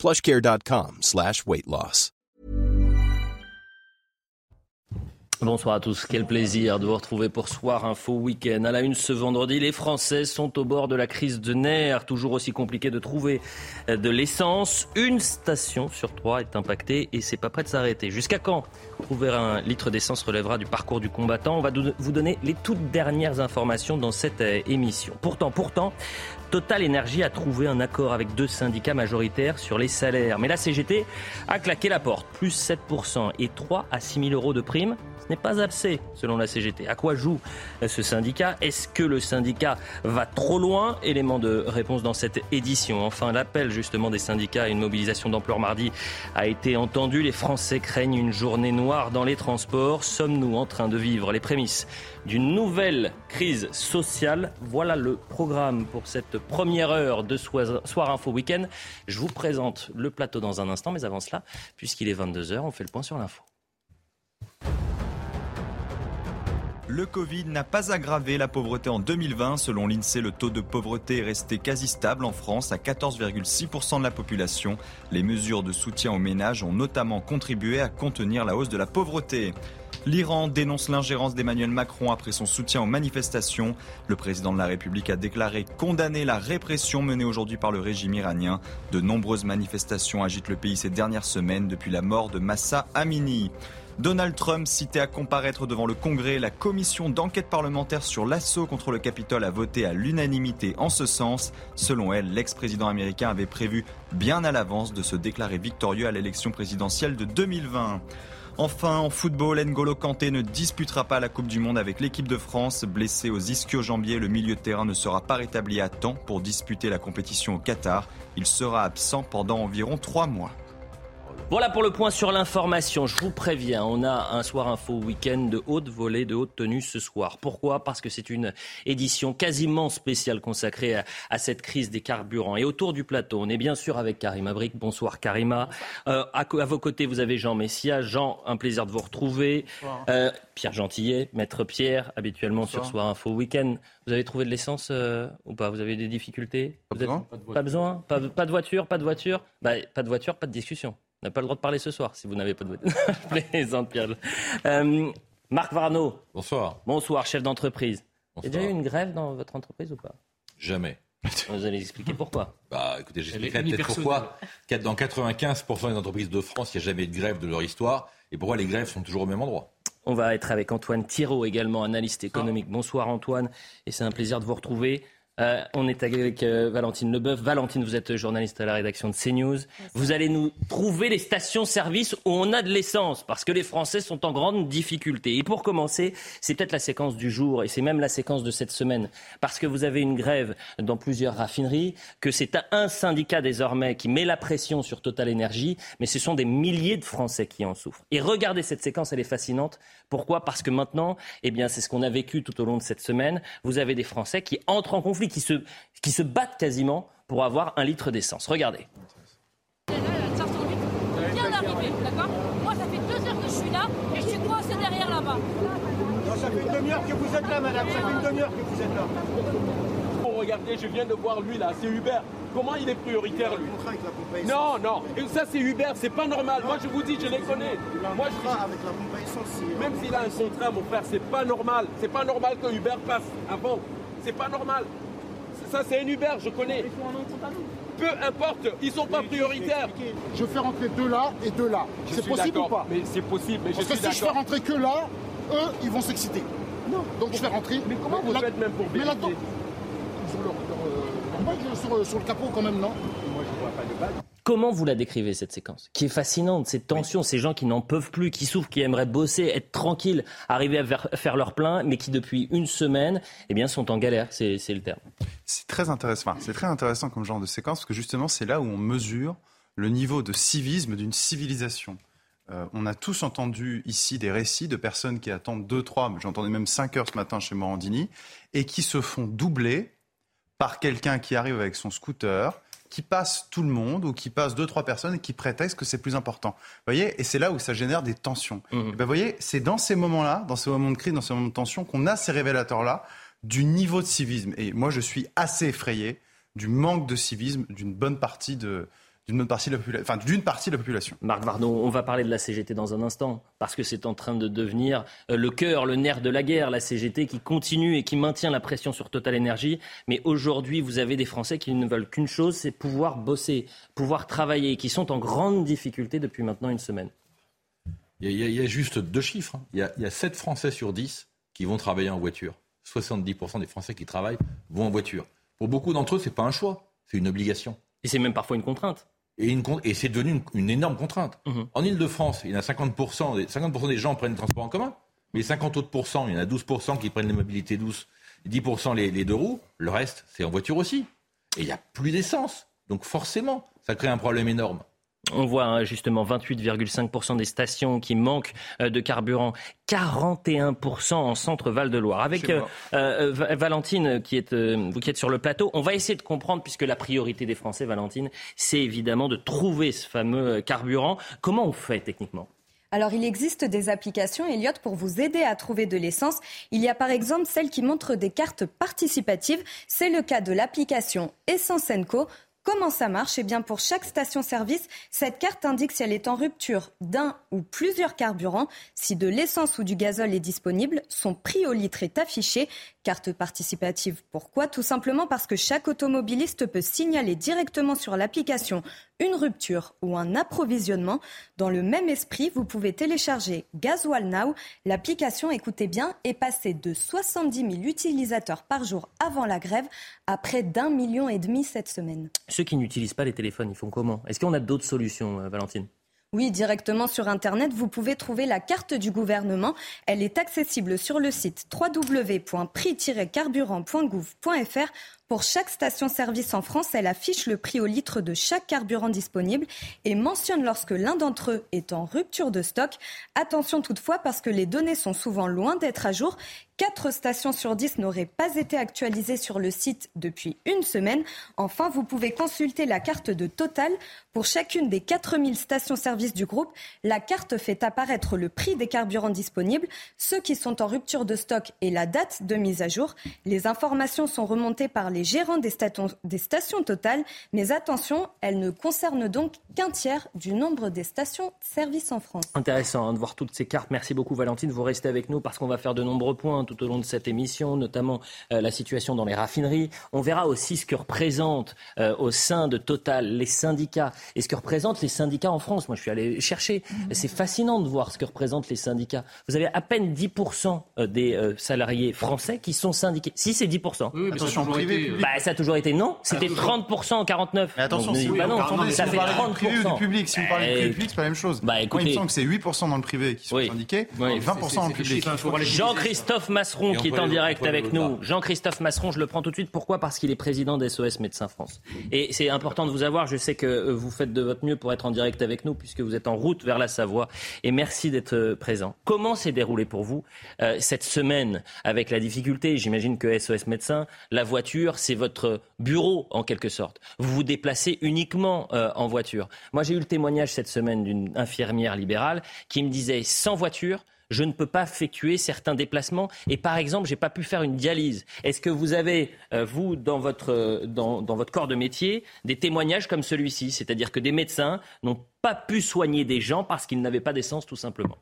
plushcare.com slash weight loss. Bonsoir à tous, quel plaisir de vous retrouver pour Soir Info Week-end. À la une ce vendredi, les Français sont au bord de la crise de nerfs, toujours aussi compliqué de trouver de l'essence. Une station sur trois est impactée et c'est pas prêt de s'arrêter. Jusqu'à quand trouver un litre d'essence relèvera du parcours du combattant On va vous donner les toutes dernières informations dans cette euh, émission. Pourtant, pourtant, Total Energy a trouvé un accord avec deux syndicats majoritaires sur les salaires. Mais la CGT a claqué la porte, plus 7% et 3 à 6 000 euros de primes n'est pas assez, selon la CGT. À quoi joue ce syndicat? Est-ce que le syndicat va trop loin? Élément de réponse dans cette édition. Enfin, l'appel justement des syndicats à une mobilisation d'ampleur mardi a été entendu. Les Français craignent une journée noire dans les transports. Sommes-nous en train de vivre les prémices d'une nouvelle crise sociale Voilà le programme pour cette première heure de Soir Info Week-end. Je vous présente le plateau dans un instant, mais avant cela, puisqu'il est 22h, on fait le point sur l'info. Le Covid n'a pas aggravé la pauvreté en 2020. Selon l'INSEE, le taux de pauvreté est resté quasi stable en France à 14,6% de la population. Les mesures de soutien aux ménages ont notamment contribué à contenir la hausse de la pauvreté. L'Iran dénonce l'ingérence d'Emmanuel Macron après son soutien aux manifestations. Le président de la République a déclaré condamner la répression menée aujourd'hui par le régime iranien. De nombreuses manifestations agitent le pays ces dernières semaines depuis la mort de Massa Amini. Donald Trump, cité à comparaître devant le Congrès, la commission d'enquête parlementaire sur l'assaut contre le Capitole a voté à l'unanimité en ce sens. Selon elle, l'ex-président américain avait prévu bien à l'avance de se déclarer victorieux à l'élection présidentielle de 2020. Enfin, en football, N'Golo Kanté ne disputera pas la Coupe du Monde avec l'équipe de France. Blessé aux ischio-jambiers, le milieu de terrain ne sera pas rétabli à temps pour disputer la compétition au Qatar. Il sera absent pendant environ trois mois. Voilà pour le point sur l'information. Je vous préviens, on a un soir info week-end de haute volée, de haute tenue ce soir. Pourquoi? Parce que c'est une édition quasiment spéciale consacrée à, cette crise des carburants. Et autour du plateau, on est bien sûr avec Karima Brick. Bonsoir Karima. Euh, à, vos côtés, vous avez Jean Messia. Jean, un plaisir de vous retrouver. Euh, Pierre Gentillet, maître Pierre, habituellement sur Soir Info Week-end. Vous avez trouvé de l'essence euh, ou pas? Vous avez des difficultés? Pas, besoin. pas, besoin? Pas, pas de voiture Pas de voiture? Bah, Pas de voiture, pas de discussion. On n'a pas le droit de parler ce soir si vous n'avez pas de voiture. plaisante, Pierre. Euh, Marc Varno. Bonsoir. Bonsoir, chef d'entreprise. Il y a déjà eu une grève dans votre entreprise ou pas? Jamais. Vous allez expliquer pourquoi Bah écoutez, j'expliquerai peut-être pourquoi. Dans 95% des entreprises de France, il n'y a jamais eu de grève de leur histoire. Et pourquoi les grèves sont toujours au même endroit? On va être avec Antoine Thiraud également, analyste économique. Bonsoir Antoine, et c'est un plaisir de vous retrouver. Euh, on est avec euh, Valentine Leboeuf. Valentine, vous êtes journaliste à la rédaction de CNews. Vous allez nous trouver les stations-service où on a de l'essence, parce que les Français sont en grande difficulté. Et pour commencer, c'est peut-être la séquence du jour, et c'est même la séquence de cette semaine, parce que vous avez une grève dans plusieurs raffineries, que c'est un syndicat désormais qui met la pression sur Total Energy, mais ce sont des milliers de Français qui en souffrent. Et regardez cette séquence, elle est fascinante. Pourquoi? Parce que maintenant, eh bien, c'est ce qu'on a vécu tout au long de cette semaine. Vous avez des Français qui entrent en conflit, qui se, qui se battent quasiment pour avoir un litre d'essence. Regardez. Bien arrivé, d'accord Moi, ça fait deux heures que je suis là et je suis coincé derrière là-bas. ça fait une demi-heure que vous êtes là, madame. Ça fait une demi-heure que vous êtes là. regardez, je viens de voir lui là, c'est Hubert. Comment il est prioritaire lui Non, non, et ça c'est Hubert, c'est pas normal. Moi je vous dis, je les connais. Moi je avec la Même s'il a un contrat, mon frère, c'est pas normal. C'est pas normal que Hubert passe avant. C'est pas normal. Ça c'est un Uber, je connais. Peu importe, ils sont pas prioritaires. Je fais rentrer deux là et deux là. C'est possible ou pas Mais c'est possible. Mais Parce que si je fais rentrer que là, eux, ils vont s'exciter. Non. Donc je fais rentrer. Mais comment vous faites même pour vérifier sur, sur, le capot quand même, non? Moi, je vois pas de balle. Comment vous la décrivez cette séquence Qui est fascinante, cette tension, ces gens qui n'en peuvent plus, qui souffrent, qui aimeraient bosser, être tranquilles, arriver à faire leur plein, mais qui depuis une semaine, eh bien, sont en galère. C'est le terme. C'est très intéressant. c'est très intéressant comme genre de séquence parce que justement, c'est là où on mesure le niveau de civisme d'une civilisation. euh, on a tous entendu ici des récits de personnes qui attendent 2, 3, j'entendais même 5 heures ce matin chez Morandini, et qui se font doubler par quelqu'un qui arrive avec son scooter, qui passe tout le monde ou qui passe deux, trois personnes et qui prétexte que c'est plus important. Vous voyez Et c'est là où ça génère des tensions. Mmh. Ben, vous voyez, c'est dans ces moments-là, dans ces moments de crise, dans ces moments de tension, qu'on a ces révélateurs-là du niveau de civisme. Et moi, je suis assez effrayé du manque de civisme d'une bonne partie de, d'une partie, de la enfin, partie de la population. Marc Vardon, on va parler de la CGT dans un instant, parce que c'est en train de devenir euh, le cœur, le nerf de la guerre, la CGT qui continue et qui maintient la pression sur Total Energy. Mais aujourd'hui, vous avez des Français qui ne veulent qu'une chose, c'est pouvoir bosser, pouvoir travailler, qui sont en grande difficulté depuis maintenant une semaine. Il y a, juste deux chiffres. Hein. Il, y a, il y a 7 Français sur 10 qui vont travailler en voiture. 70% des Français qui travaillent vont en voiture. Pour beaucoup d'entre eux, ce n'est pas un choix, c'est une obligation. Et c'est même parfois une contrainte. Et, et c'est devenu une, énorme contrainte. Mhm. En Ile-de-France, il y en a 50%, des, 50 des gens prennent le transport en commun, mais 50 autres il y en a 12% qui prennent les mobilités douces, 10% les, les deux roues, le reste, c'est en voiture aussi. Et il n'y a plus d'essence. Donc forcément, ça crée un problème énorme. On voit hein, justement 28,5% des stations qui manquent euh, de carburant, 41% en centre Val-de-Loire. Avec euh, euh, Valentine, qui est, vous qui êtes sur le plateau, on va essayer de comprendre, puisque la priorité des Français, Valentine, c'est évidemment de trouver ce fameux carburant. Comment on fait techniquement? Alors, il existe des applications, Elliot, pour vous aider à trouver de l'essence. Il y a par exemple celle qui montre des cartes participatives. C'est le cas de l'application Essence Co. Comment ça marche? Eh bien, pour chaque station-service, cette carte indique si elle est en rupture d'un ou plusieurs carburants. Si de l'essence ou du gazole est disponible, son prix au litre est affiché. Carte participative, pourquoi? Tout simplement parce que chaque automobiliste peut signaler directement sur l'application une rupture ou un approvisionnement. Dans le même esprit, vous pouvez télécharger Gasoil Now. L'application, écoutez bien, est passée de 70 000 utilisateurs par jour avant la grève à près d'un million et demi cette semaine. Ceux qui n'utilisent pas les téléphones, ils font comment? Est-ce qu'on a d'autres solutions, euh, Valentine? Oui, directement sur Internet, vous pouvez trouver la carte du gouvernement. Elle est accessible sur le site www.prix-carburant.gouv.fr pour chaque station-service en France, elle affiche le prix au litre de chaque carburant disponible et mentionne lorsque l'un d'entre eux est en rupture de stock. Attention toutefois parce que les données sont souvent loin d'être à jour. Quatre stations sur 10 n'auraient pas été actualisées sur le site depuis une semaine. Enfin, vous pouvez consulter la carte de Total. Pour chacune des 4000 stations-service du groupe, la carte fait apparaître le prix des carburants disponibles, ceux qui sont en rupture de stock et la date de mise à jour. Les informations sont remontées par les les gérants des stations, des stations totales. Mais attention, elles ne concernent donc qu'un tiers du nombre des stations-service en France. Intéressant hein, de voir toutes ces cartes. Merci beaucoup Valentine. Vous restez avec nous parce qu'on va faire de nombreux points tout au long de cette émission, notamment euh, la situation dans les raffineries. On verra aussi ce que représentent euh, au sein de Total les syndicats et ce que représentent les syndicats en France. Moi, je suis allé chercher. C'est fascinant de voir ce que représentent les syndicats. Vous avez à peine 10% euh, des salariés français qui sont syndiqués. Si, c'est 10%. Oui, Attention, privé, bah, ça a toujours été non. C'était 30% en 49. Mais attention, si, bah non, ça fait 30%. Privé ou du public, si vous parlez du eh, public, c'est pas la même chose. Bah, écoutez, Moi, il me semble que c'est 8% dans le privé qui sont syndiqués et 20% dans le public. Jean-Christophe Masseron qui est en direct avec nous. Jean-Christophe Masseron, je le prends tout de suite. Pourquoi? Parce qu'il est président d'SOS Médecins France. Et c'est important de vous avoir. Je sais que euh, vous faites de votre mieux pour être en direct avec nous puisque vous êtes en route vers la Savoie. Et merci d'être euh, présent. Comment s'est déroulé pour vous euh, cette semaine avec la difficulté J'imagine que SOS Médecins, la voiture, c'est votre bureau en quelque sorte. Vous vous déplacez uniquement euh, en voiture. Moi, j'ai eu le témoignage cette semaine d'une infirmière libérale qui me disait sans voiture, je ne peux pas effectuer certains déplacements et par exemple, j'ai pas pu faire une dialyse. Est-ce que vous avez, euh, vous, dans votre, dans, dans votre corps de métier, des témoignages comme celui-ci? C'est-à-dire que des médecins n'ont pas pu soigner des gens parce qu'ils n'avaient pas d'essence, tout simplement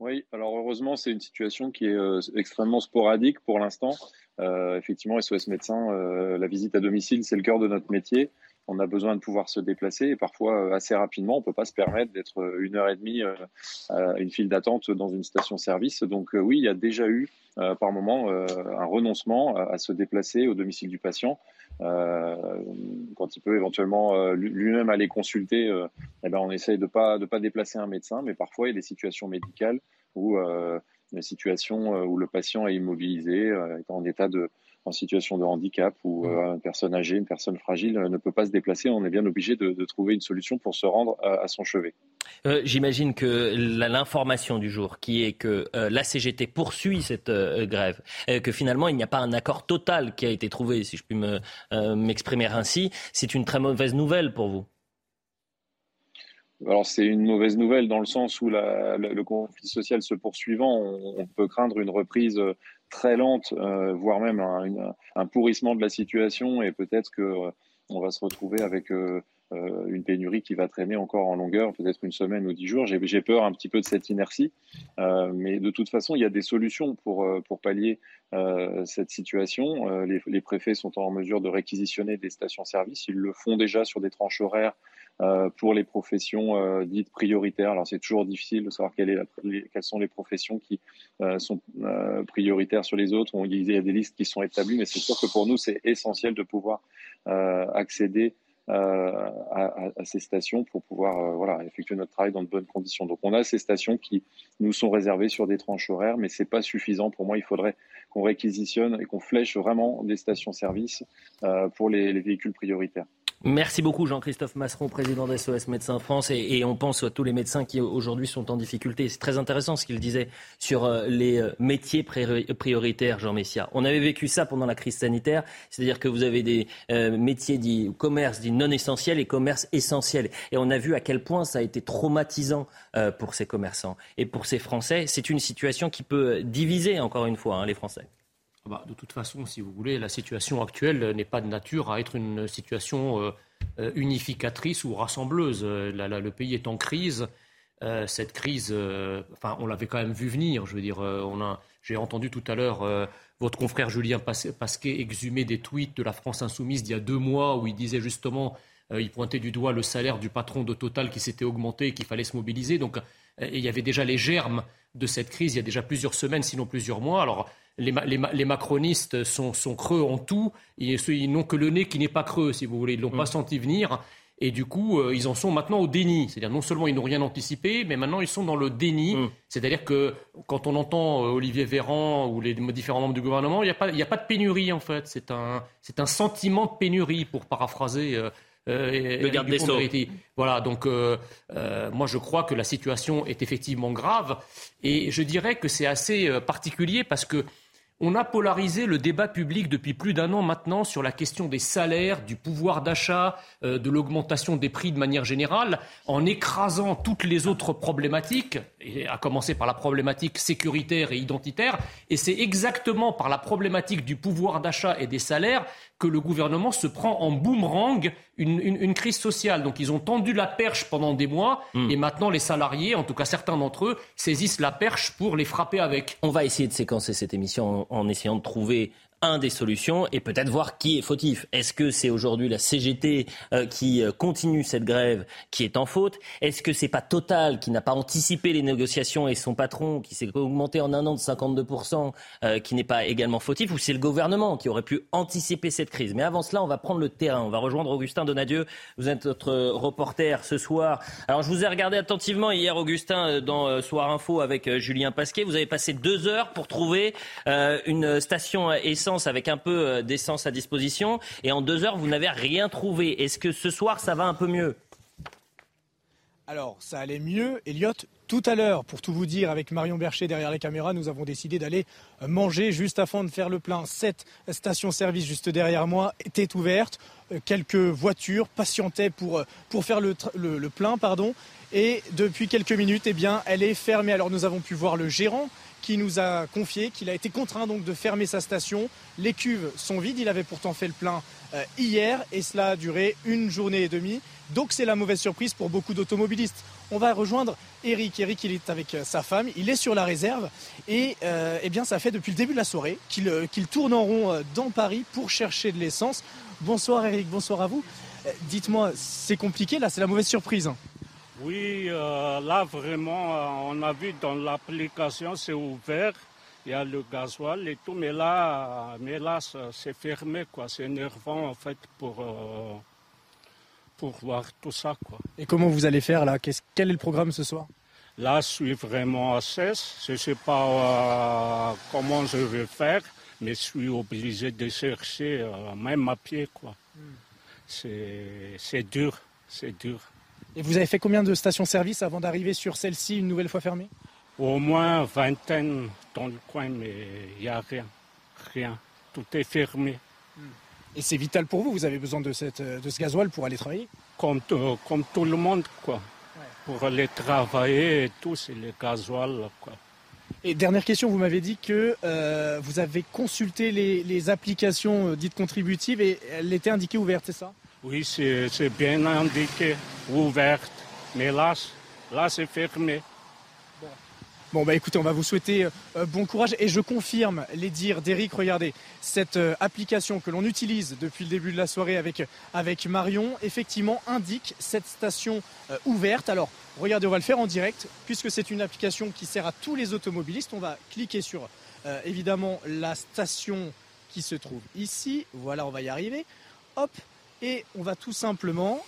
oui, alors heureusement, c'est une situation qui est euh, extrêmement sporadique pour l'instant. Euh, effectivement, SOS médecin, euh, la visite à domicile, c'est le cœur de notre métier. On a besoin de pouvoir se déplacer et parfois assez rapidement. On ne peut pas se permettre d'être une heure et demie à une file d'attente dans une station-service. Donc oui, il y a déjà eu par moment un renoncement à, se déplacer au domicile du patient. Quand il peut éventuellement lui-même aller consulter, eh ben on essaye de pas de pas déplacer un médecin, mais parfois il y a des situations médicales où une situation euh, où le patient est immobilisé, euh, est en état de en situation de handicap ou mmh. euh, une personne âgée, une personne fragile ne peut pas se déplacer, on est bien obligé de, trouver une solution pour se rendre à, son chevet. Euh, j'imagine que l'information du jour, qui est que euh, la CGT poursuit cette euh, grève, que finalement il n'y a pas un accord total qui a été trouvé, si je puis m'exprimer ainsi, c'est une très mauvaise nouvelle pour vous? Alors c'est une mauvaise nouvelle dans le sens où le conflit social se poursuivant, on, peut craindre une reprise très lente, voire même un, pourrissement de la situation et peut-être que on va se retrouver avec euh, une pénurie qui va traîner encore en longueur, peut-être une semaine ou dix jours. J'ai peur un petit peu de cette inertie, euh, mais de toute façon, il y a des solutions pour, euh, pour pallier cette situation. Les, préfets sont en mesure de réquisitionner des stations-service. Ils le font déjà sur des tranches horaires pour les professions dites prioritaires. Alors c'est toujours difficile de savoir quelles sont les professions qui sont prioritaires sur les autres. Il y a des listes qui sont établies, mais c'est sûr que pour nous, c'est essentiel de pouvoir accéder euh, à, ces stations pour pouvoir euh, voilà, effectuer notre travail dans de bonnes conditions. Donc on a ces stations qui nous sont réservées sur des tranches horaires, mais c'est pas suffisant. Pour moi, il faudrait qu'on réquisitionne et qu'on flèche vraiment des stations-service euh, pour les véhicules prioritaires. Merci beaucoup Jean-Christophe Masseron, président d'SOS Médecins France. Et, on pense à tous les médecins qui aujourd'hui sont en difficulté. C'est très intéressant ce qu'il disait sur euh, les euh, métiers prioritaires, Jean Messia. On avait vécu ça pendant la crise sanitaire, c'est-à-dire que vous avez des euh, métiers dits commerce dits non essentiels et commerce essentiels. Et on a vu à quel point ça a été traumatisant pour ces commerçants et pour ces Français. C'est une situation qui peut diviser encore une fois hein, les Français. Ah bah, de toute façon, si vous voulez, la situation actuelle n'est pas de nature à être une situation euh, euh, unificatrice ou rassembleuse. Euh, le pays est en crise. cette crise, enfin, on l'avait quand même vu venir. Je veux dire, j'ai entendu tout à l'heure votre confrère Julien Pasquet exhumer des tweets de la France insoumise d'il y a deux mois où il disait justement, il pointait du doigt le salaire du patron de Total qui s'était augmenté et qu'il fallait se mobiliser. Donc, il y avait déjà les germes de cette crise il y a déjà plusieurs semaines, sinon plusieurs mois. Alors, les, macronistes sont, creux en tout. Ils, n'ont que le nez qui n'est pas creux, si vous voulez. Ils ne l'ont pas mm. senti venir. Et du coup, euh, ils en sont maintenant au déni. C'est-à-dire, non seulement ils n'ont rien anticipé, mais maintenant ils sont dans le déni. Mm. C'est-à-dire que quand on entend euh, Olivier Véran ou les différents membres du gouvernement, il n'y a, pas, de pénurie, en fait. C'est un, sentiment de pénurie, pour paraphraser. Euh, le garde des Sceaux. Voilà, donc moi je crois que la situation est effectivement grave et je dirais que c'est assez particulier parce que on a polarisé le débat public depuis plus d'un an maintenant sur la question des salaires, du pouvoir d'achat, euh, de l'augmentation des prix de manière générale, en écrasant toutes les autres problématiques, et à commencer par la problématique sécuritaire et identitaire. Et c'est exactement par la problématique du pouvoir d'achat et des salaires que le gouvernement se prend en boomerang une, crise sociale. Donc ils ont tendu la perche pendant des mois hmm. et maintenant les salariés, en tout cas certains d'entre eux, saisissent la perche pour les frapper avec. On va essayer de séquencer cette émission en essayant de trouver un des solutions et peut-être voir qui est fautif. Est-ce que c'est aujourd'hui la CGT euh, qui euh, continue cette grève qui est en faute? Est-ce que c'est pas Total qui n'a pas anticipé les négociations et son patron qui s'est augmenté en un an de 52% euh, qui n'est pas également fautif? Ou c'est le gouvernement qui aurait pu anticiper cette crise? Mais avant cela, on va prendre le terrain. On va rejoindre Augustin Donadieu. Vous êtes notre reporter ce soir. Alors je vous ai regardé attentivement hier, Augustin, dans Soir Info avec Julien Pasquet. Vous avez passé deux heures pour trouver une station avec un peu euh, d'essence à disposition et en deux heures, vous n'avez rien trouvé. Est-ce que ce soir, ça va un peu mieux? Alors, ça allait mieux, Elliot. Tout à l'heure, pour tout vous dire, avec Marion Bercher derrière les caméras, nous avons décidé d'aller euh, manger juste avant de faire le plein. Cette station-service juste derrière moi était ouverte. Euh, quelques voitures patientaient pour, pour faire le, le, plein. Pardon. Et depuis quelques minutes, eh bien, elle est fermée. Alors, nous avons pu voir le gérant qui nous a confié qu'il a été contraint donc de fermer sa station. Les cuves sont vides, il avait pourtant fait le plein euh, hier et cela a duré une journée et demie. Donc c'est la mauvaise surprise pour beaucoup d'automobilistes. On va rejoindre Eric. Eric, il est avec euh, sa femme, il est sur la réserve et euh, eh bien ça fait depuis le début de la soirée qu'il tourne en rond dans Paris pour chercher de l'essence. Bonsoir Eric, bonsoir à vous. Dites-moi, c'est compliqué là, c'est la mauvaise surprise. Oui, euh, là vraiment, euh, on a vu dans l'application, c'est ouvert, il y a le gasoil et tout, mais là, mais là c'est fermé, quoi. C'est énervant en fait pour, euh, pour voir tout ça, quoi. Et comment vous allez faire là? Quel est le programme ce soir? Là, je suis vraiment à cesse. Je ne sais pas comment je vais faire, mais je suis obligé de chercher, même à pied, quoi. Hmm. C'est dur, c'est dur. Et vous avez fait combien de stations-service avant d'arriver sur celle-ci une nouvelle fois fermée? Au moins vingtaine dans le coin, mais il n'y a rien. Rien. Tout est fermé. Et c'est vital pour vous, vous avez besoin de, cette, de ce gasoil pour aller travailler? Comme, euh, comme tout le monde, quoi. Pour aller travailler et tout, c'est le gasoil, quoi. Et dernière question, vous m'avez dit que euh, vous avez consulté les, les applications euh, dites contributives et elles étaient indiquées ouvertes, c'est ça? Oui, c'est bien indiqué, ouverte. Mais là, là c'est fermé. Bon bah écoutez, on va vous souhaiter euh, bon courage et je confirme les dires d'Eric. Regardez, cette euh, application que l'on utilise depuis le début de la soirée avec, avec Marion, effectivement indique cette station euh, ouverte. Alors regardez, on va le faire en direct puisque c'est une application qui sert à tous les automobilistes. On va cliquer sur évidemment la station qui se trouve ici. Voilà, on va y arriver. Hop, et on va tout simplement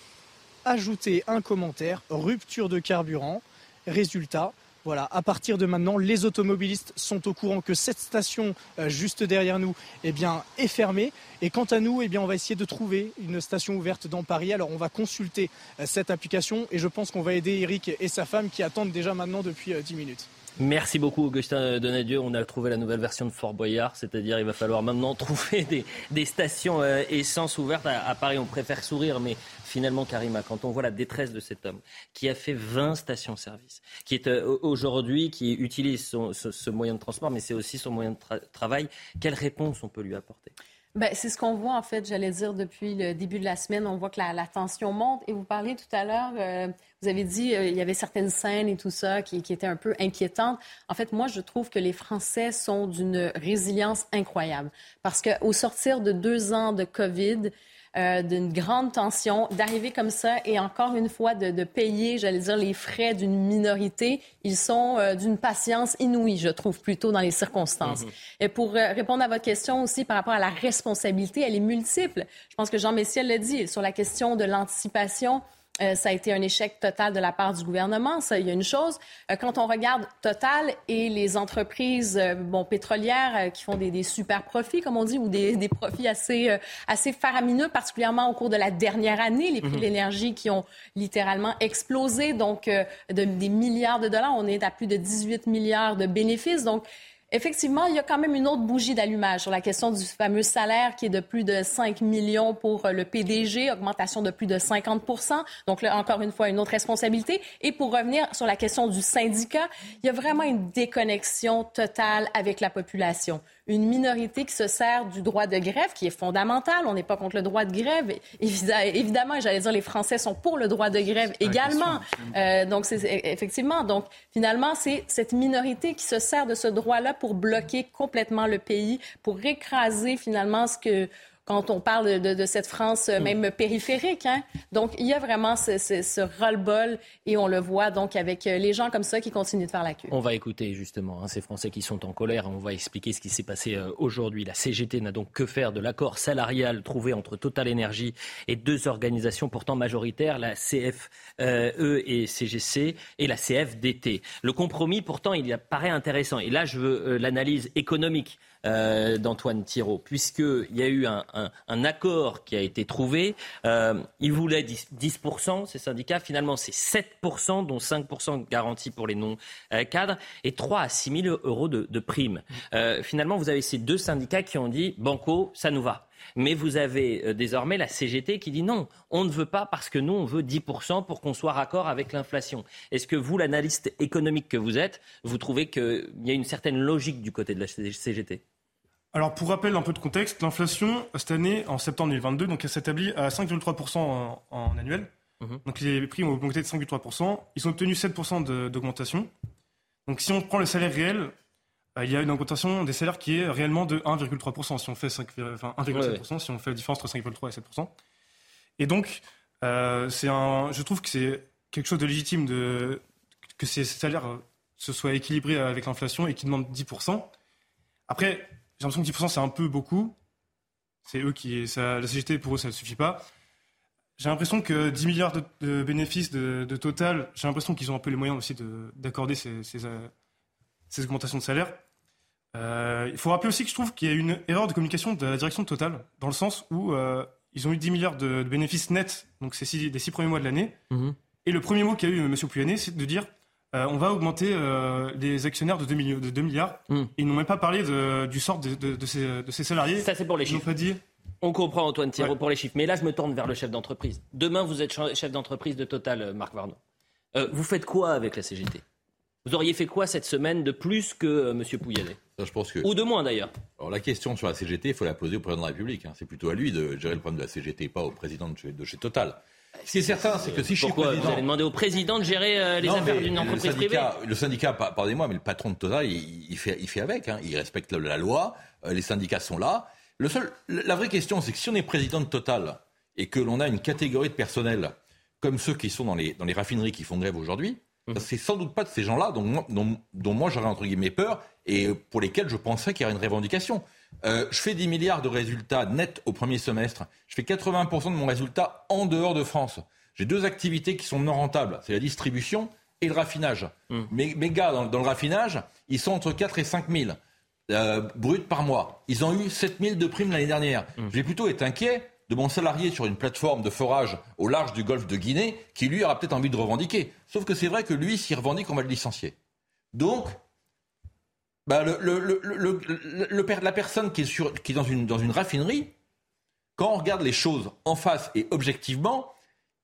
ajouter un commentaire, rupture de carburant, résultat. Voilà, à partir de maintenant, les automobilistes sont au courant que cette station euh, juste derrière nous eh bien, est fermée. Et quant à nous, eh bien, on va essayer de trouver une station ouverte dans Paris. Alors on va consulter euh, cette application et je pense qu'on va aider Eric et sa femme qui attendent déjà maintenant depuis euh, 10 minutes. Merci beaucoup Augustin Donadieu. On a trouvé la nouvelle version de Fort Boyard, c'est-à-dire il va falloir maintenant trouver des, stations euh, essence ouvertes. À, Paris, on préfère sourire, mais finalement, Karima, quand on voit la détresse de cet homme qui a fait 20 stations-service, qui est euh, aujourd'hui, qui utilise ce, moyen de transport, mais c'est aussi son moyen de tra- travail, quelle réponse on peut lui apporter? C'est ce qu'on voit, en fait, j'allais dire, depuis le début de la semaine. On voit que la, la tension monte. Et vous parliez tout à l'heure, euh, vous avez dit euh, il y avait certaines scènes et tout ça qui, qui étaient un peu inquiétantes. En fait, moi, je trouve que les Français sont d'une résilience incroyable. Parce qu'au sortir de deux ans de COVID, euh, d'une grande tension, d'arriver comme ça et encore une fois de, de payer, j'allais dire, les frais d'une minorité, ils sont euh, d'une patience inouïe, je trouve, plutôt dans les circonstances. Mhm. Et pour euh, répondre à votre question aussi par rapport à la responsabilité, elle est multiple. Je pense que Jean Messier l'a dit sur la question de l'anticipation. Euh, ça a été un échec total de la part du gouvernement. Ça, il y a une chose. euh, quand on regarde Total et les entreprises euh, bon, pétrolières euh, qui font des, des super profits, comme on dit, ou des, des profits assez, euh, assez faramineux, particulièrement au cours de la dernière année, les prix Mhm. de l'énergie qui ont littéralement explosé, donc euh, de- des milliards de dollars. On est à plus de 18 milliards de bénéfices. Donc, Effectivement, il y a quand même une autre bougie d'allumage sur la question du fameux salaire qui est de plus de 5 millions pour euh, le PDG, augmentation de plus de 50 Donc là, encore une fois, une autre responsabilité. Et pour revenir sur la question du syndicat, il y a vraiment une déconnexion totale avec la population. Une minorité qui se sert du droit de grève, qui est fondamental. On n'est pas contre le droit de grève. Évidemment, et j'allais dire, les Français sont pour le droit de grève également. Euh, donc, c'est- effectivement. Donc, finalement, c'est cette minorité qui se sert de ce droit-là pour bloquer complètement le pays, pour écraser finalement ce que quand on parle de, de cette France euh, même périphérique. Hein? Donc, il y a vraiment ce, ce, ce ras-le-bol et on le voit donc avec euh, les gens comme ça qui continuent de faire la queue. On va écouter justement hein, ces Français qui sont en colère. On va expliquer ce qui s'est passé euh, aujourd'hui. La CGT n'a donc que faire de l'accord salarial trouvé entre Total Energy et deux organisations pourtant majoritaires, la CFE et CGC et la CFDT. Le compromis, pourtant, il paraît intéressant. Et là, je veux l'analyse économique euh, d'Antoine Thiraud, puisqu'il y a eu un, accord qui a été trouvé. Euh, il voulait 10%, 10%, ces syndicats. Finalement, c'est 7%, dont 5% garantis pour les non-cadres, et 3 à 6 000 euros de, primes. Euh, finalement, vous avez ces deux syndicats qui ont dit Banco, ça nous va. Mais vous avez désormais la CGT qui dit non, on ne veut pas parce que nous, on veut 10% pour qu'on soit raccord avec l'inflation. Est-ce que vous, l'analyste économique que vous êtes, vous trouvez qu'il y a une certaine logique du côté de la CGT Alors, pour rappel, un peu de contexte, l'inflation, cette année, en septembre 2022, donc, elle s'établit à 5,3% en, en annuel. Donc, les prix ont augmenté de 5,3%. Ils ont obtenu 7% de- d'augmentation. Donc, si on prend le salaire réel, euh, il y a une augmentation des salaires qui est réellement de 1,3%, si on fait 5, enfin, 1,7%, si on fait la différence entre 5,3 et 7%. Et donc, euh, c'est un, je trouve que c'est quelque chose de légitime de, que ces salaires euh, se soient équilibrés avec l'inflation et qu'ils demandent 10%. Après, j'ai l'impression que 10% c'est un peu beaucoup. C'est eux qui, ça, la CGT pour eux ça ne suffit pas. J'ai l'impression que 10 milliards de, de bénéfices de, de total, j'ai l'impression qu'ils ont un peu les moyens aussi de- d'accorder ces, ces, euh, ces augmentations de salaire. Euh, il faut rappeler aussi que je trouve qu'il y a une erreur de communication de la direction de Total, dans le sens où euh, ils ont eu 10 milliards de, de bénéfices nets, donc c'est six- des six premiers mois de l'année, Et le premier mot qu'a eu M. Pouyanné, c'est de dire euh, on va augmenter euh, les actionnaires de 2, de 2 milliards. Hmm. Ils n'ont même pas parlé de, du sort de, de, de, ces, de ces salariés. Ça, c'est pour les Ils chiffres. pas dit. On comprend, Antoine Thierry, pour les chiffres. Mais là, je me tourne vers le chef d'entreprise. Demain, vous êtes chef d'entreprise de Total, euh, Marc Varno. Euh, vous faites quoi avec la CGT Vous auriez fait quoi cette semaine de plus que euh, M. Pouyanné? Ça, je pense que... Ou de moins, d'ailleurs Alors la question sur la CGT, il faut la poser au président de la République. hein. C'est plutôt à lui de gérer le problème de la CGT, pas au président de chez, de chez Total. Ce qui est certain, c'est que si je suis président... Vous allez demander au président de gérer euh, les Non, affaires d'une entreprise privée? Le syndicat, pa- pardonnez-moi, mais le patron de Total, il, il fait, il fait avec. hein. Il respecte la, loi. euh, les syndicats sont là. Le seul, la vraie question, c'est que si on est président de Total et que l'on a une catégorie de personnel comme ceux qui sont dans les, dans les raffineries qui font grève aujourd'hui, Mhm. c'est sans doute pas de ces gens-là dont, moi- dont, dont moi j'aurais entre guillemets peur et pour lesquels je penserais qu'il y aurait une revendication. Euh, je fais 10 milliards de résultats nets au premier semestre. Je fais 80% de mon résultat en dehors de France. J'ai deux activités qui sont non rentables. C'est la distribution et le raffinage. Mes, mes gars dans, dans le raffinage, ils sont entre 4 et 5 000 euh, bruts par mois. Ils ont eu 7 000 de primes l'année dernière. J'ai plutôt été inquiet de mon salarié sur une plateforme de forage au large du golfe de Guinée, qui lui aura peut-être envie de revendiquer. Sauf que c'est vrai que lui, s'il revendique, on va le licencier. Donc, bah, le, le- le- la personne qui est, sur, qui est dans, une, dans une raffinerie, quand on regarde les choses en face et objectivement,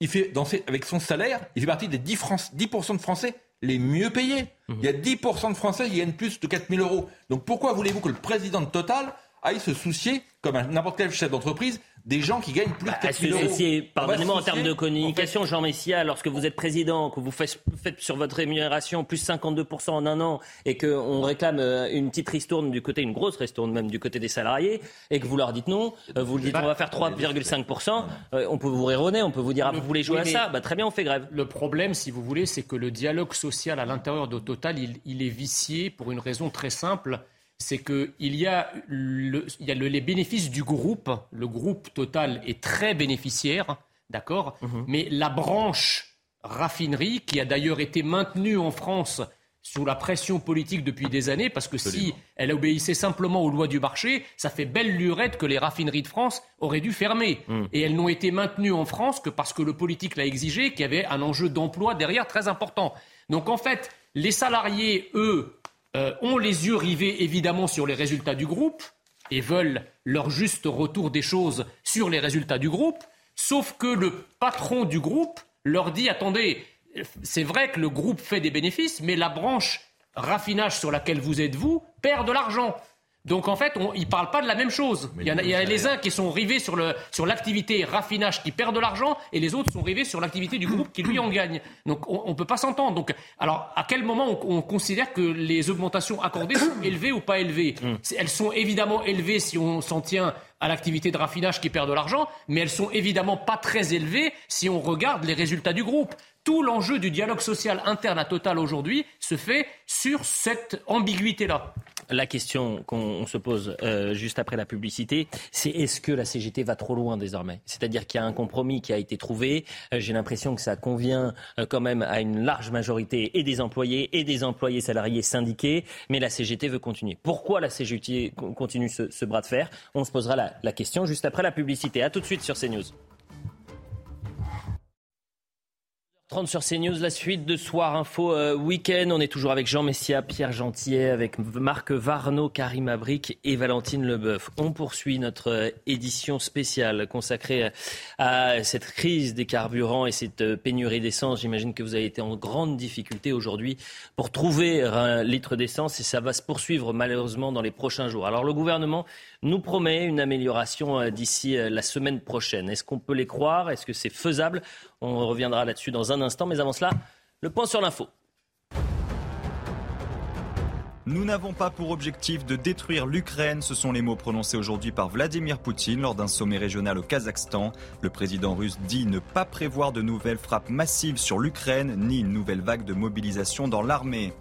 il fait, dans ses- avec son salaire, il fait partie des 10%, Fran- 10% de Français les mieux payés. Il y a 10% de Français qui gagnent plus de 4000 euros. Donc pourquoi voulez-vous que le président de Total aille se soucier, comme n'importe quel chef d'entreprise, des gens qui gagnent plus de Ah, 4000 c'est- euros c'est- On va Pardonnez-moi se en termes de communication, Jean Messia, lorsque vous êtes président, que vous faites, faites sur votre rémunération plus 52% en un an et qu'on réclame euh, une petite ristourne du côté, une grosse ristourne même du côté des salariés, et que vous leur dites non, euh, vous dites on va faire 3,5%, euh, on peut vous rironner, on peut vous dire ah, vous voulez jouer Oui, à ça, bah, très bien, on fait grève. Le problème, si vous voulez, c'est que le dialogue social à l'intérieur de Total, il, il est vicié pour une raison très simple. C'est qu'il y a, le, il y a le- les bénéfices du groupe. Le groupe Total est très bénéficiaire, d'accord Mais la branche raffinerie, qui a d'ailleurs été maintenue en France sous la pression politique depuis des années, parce que si elle obéissait simplement aux lois du marché, ça fait belle lurette que les raffineries de France auraient dû fermer. Et elles n'ont été maintenues en France que parce que le politique l'a exigé, qu'il y avait un enjeu d'emploi derrière très important. Donc en fait, les salariés, eux, euh, ont les yeux rivés évidemment sur les résultats du groupe et veulent leur juste retour des choses sur les résultats du groupe, sauf que le patron du groupe leur dit attendez, c'est vrai que le groupe fait des bénéfices, mais la branche raffinage sur laquelle vous êtes vous perd de l'argent. Donc en fait, on, ils ne parlent pas de la même chose. Il y, en a, il y a les uns qui sont rivés sur, le, sur l'activité raffinage qui perd de l'argent et les autres sont rivés sur l'activité du groupe qui lui en gagne. Donc on ne peut pas s'entendre. Donc alors à quel moment on, on considère que les augmentations accordées sont élevées ou pas élevées? C'est- Elles sont évidemment élevées si on s'en tient à l'activité de raffinage qui perd de l'argent, mais elles sont évidemment pas très élevées si on regarde les résultats du groupe. Tout l'enjeu du dialogue social interne à Total aujourd'hui se fait sur cette ambiguïté-là. La question qu'on se pose euh, juste après la publicité, c'est est-ce que la CGT va trop loin désormais? C'est-à-dire qu'il y a un compromis qui a été trouvé. Euh, J'ai l'impression que ça convient euh, quand même à une large majorité et des employés et des employés salariés syndiqués, mais la CGT veut continuer. Pourquoi la CGT co- continue ce, ce bras de fer? On se posera la, la question juste après la publicité. À tout de suite sur CNews. 30 sur CNews, la suite de Soir Info euh, Week-end. On est toujours avec Jean Messia, Pierre Gentillet, avec Marc Varno, Karim Abric et Valentine Leboeuf. On poursuit notre euh, édition spéciale consacrée à cette crise des carburants et cette euh, pénurie d'essence. J'imagine que vous avez été en grande difficulté aujourd'hui pour trouver un litre d'essence et ça va se poursuivre malheureusement dans les prochains jours. Alors le gouvernement nous promet une amélioration euh, d'ici euh, la semaine prochaine. Est-ce qu'on peut les croire? Est-ce que c'est faisable? On reviendra là-dessus dans un instant. Mais avant cela, le point sur l'info. Nous n'avons pas pour objectif de détruire l'Ukraine, ce sont les mots prononcés aujourd'hui par Vladimir Poutine lors d'un sommet régional au Kazakhstan. Le président russe dit ne pas prévoir de nouvelles frappes massives sur l'Ukraine ni une nouvelle vague de mobilisation dans l'armée.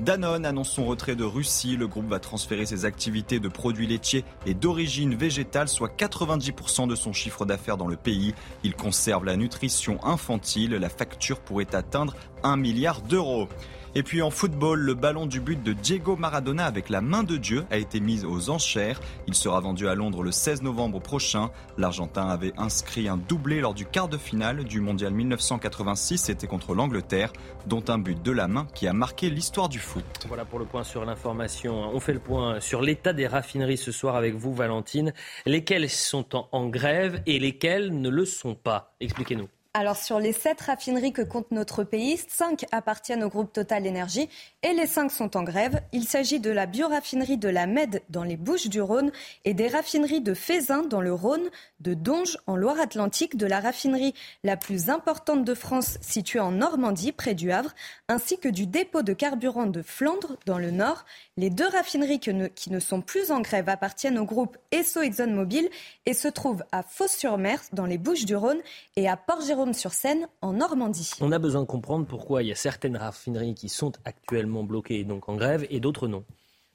Danone annonce son retrait de Russie. Le groupe va transférer ses activités de produits laitiers et d'origine végétale, soit 90% de son chiffre d'affaires dans le pays. Il conserve la nutrition infantile. La facture pourrait atteindre 1 milliard d'euros. Et puis en football, le ballon du but de Diego Maradona avec la main de Dieu a été mis aux enchères. Il sera vendu à Londres le 16 novembre prochain. L'Argentin avait inscrit un doublé lors du quart de finale du Mondial 1986. C'était contre l'Angleterre, dont un but de la main qui a marqué l'histoire du foot. Voilà pour le point sur l'information. On fait le point sur l'état des raffineries ce soir avec vous, Valentine. Lesquelles sont en grève et lesquelles ne le sont pas? Expliquez-nous. Alors sur les sept raffineries que compte notre pays, cinq appartiennent au groupe Total Énergie et les cinq sont en grève. Il s'agit de la bioraffinerie de la Med dans les Bouches-du-Rhône et des raffineries de Fézin dans le Rhône, de Donge en Loire-Atlantique, de la raffinerie la plus importante de France située en Normandie près du Havre, ainsi que du dépôt de carburant de Flandre dans le Nord. Les deux raffineries qui ne sont plus en grève appartiennent au groupe Esso ExxonMobil et se trouvent à Fos-sur-Mer dans les Bouches-du-Rhône et à Port-Jérôme sur seine en Normandie. On a besoin de comprendre pourquoi il y a certaines raffineries qui sont actuellement bloquées, donc en grève, et d'autres non.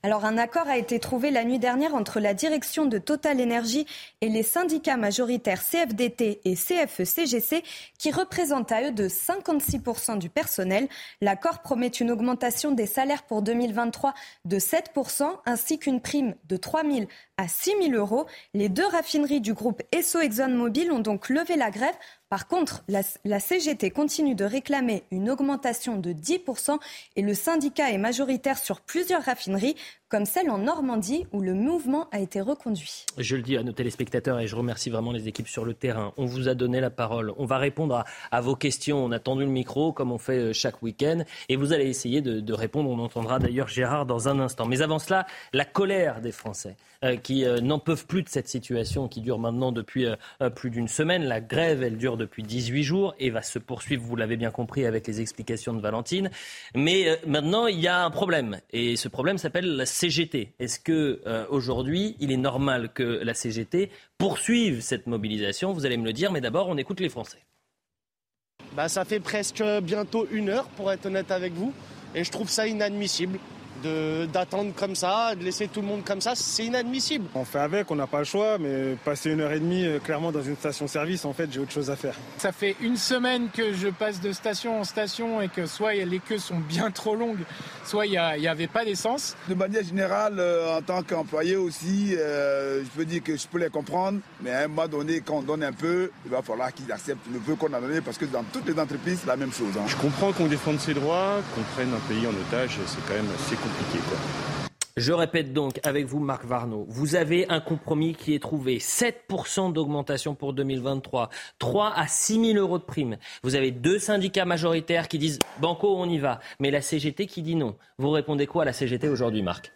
Alors un accord a été trouvé la nuit dernière entre la direction de Total Energy et les syndicats majoritaires CFDT et CFE-CGC qui représentent à eux de 56% du personnel. L'accord promet une augmentation des salaires pour 2023 de 7% ainsi qu'une prime de 3 000 à 6 000 euros. Les deux raffineries du groupe Esso ExxonMobil ont donc levé la grève par contre, la, CGT continue de réclamer une augmentation de 10% et le syndicat est majoritaire sur plusieurs raffineries, comme celle en Normandie où le mouvement a été reconduit. Je le dis à nos téléspectateurs et je remercie vraiment les équipes sur le terrain. On vous a donné la parole. On va répondre à, vos questions. On a tendu le micro comme on fait euh, chaque week-end et vous allez essayer de, répondre. On entendra d'ailleurs Gérard dans un instant. Mais avant cela, la colère des Français euh, qui euh, n'en peuvent plus de cette situation qui dure maintenant depuis plus d'une semaine. La grève, elle dure depuis 18 jours et va se poursuivre, vous l'avez bien compris, avec les explications de Valentine. Mais maintenant, il y a un problème. Et ce problème s'appelle la CGT. Est-ce que euh, aujourd'hui, il est normal que la CGT poursuive cette mobilisation? Vous allez me le dire, mais d'abord, on écoute les Français. Bah, ça fait presque bientôt une heure, pour être honnête avec vous. Et je trouve ça inadmissible d'attendre comme ça, de laisser tout le monde comme ça, c'est inadmissible. On fait avec, on n'a pas le choix, mais passer une heure et demie euh, clairement dans une station-service, en fait, j'ai autre chose à faire. Ça fait une semaine que je passe de station en station et que soit les queues sont bien trop longues, soit il n'y avait pas d'essence. De manière générale, euh, en tant qu'employé aussi, euh, je peux dire que je peux les comprendre, mais à un moment donné, quand on donne un peu, il va falloir qu'ils acceptent le peu qu'on a donné parce que dans toutes les entreprises, c'est la même chose. Hein. Je comprends qu'on défende ses droits, qu'on prenne un pays en otage, c'est quand même assez compliqué. Je répète donc avec vous, Marc Varnaud, vous avez un compromis qui est trouvé. 7% d'augmentation pour 2023, 3 à 6 000 euros de prime. Vous avez deux syndicats majoritaires qui disent Banco, on y va. Mais la CGT qui dit non. Vous répondez quoi à la CGT aujourd'hui, Marc?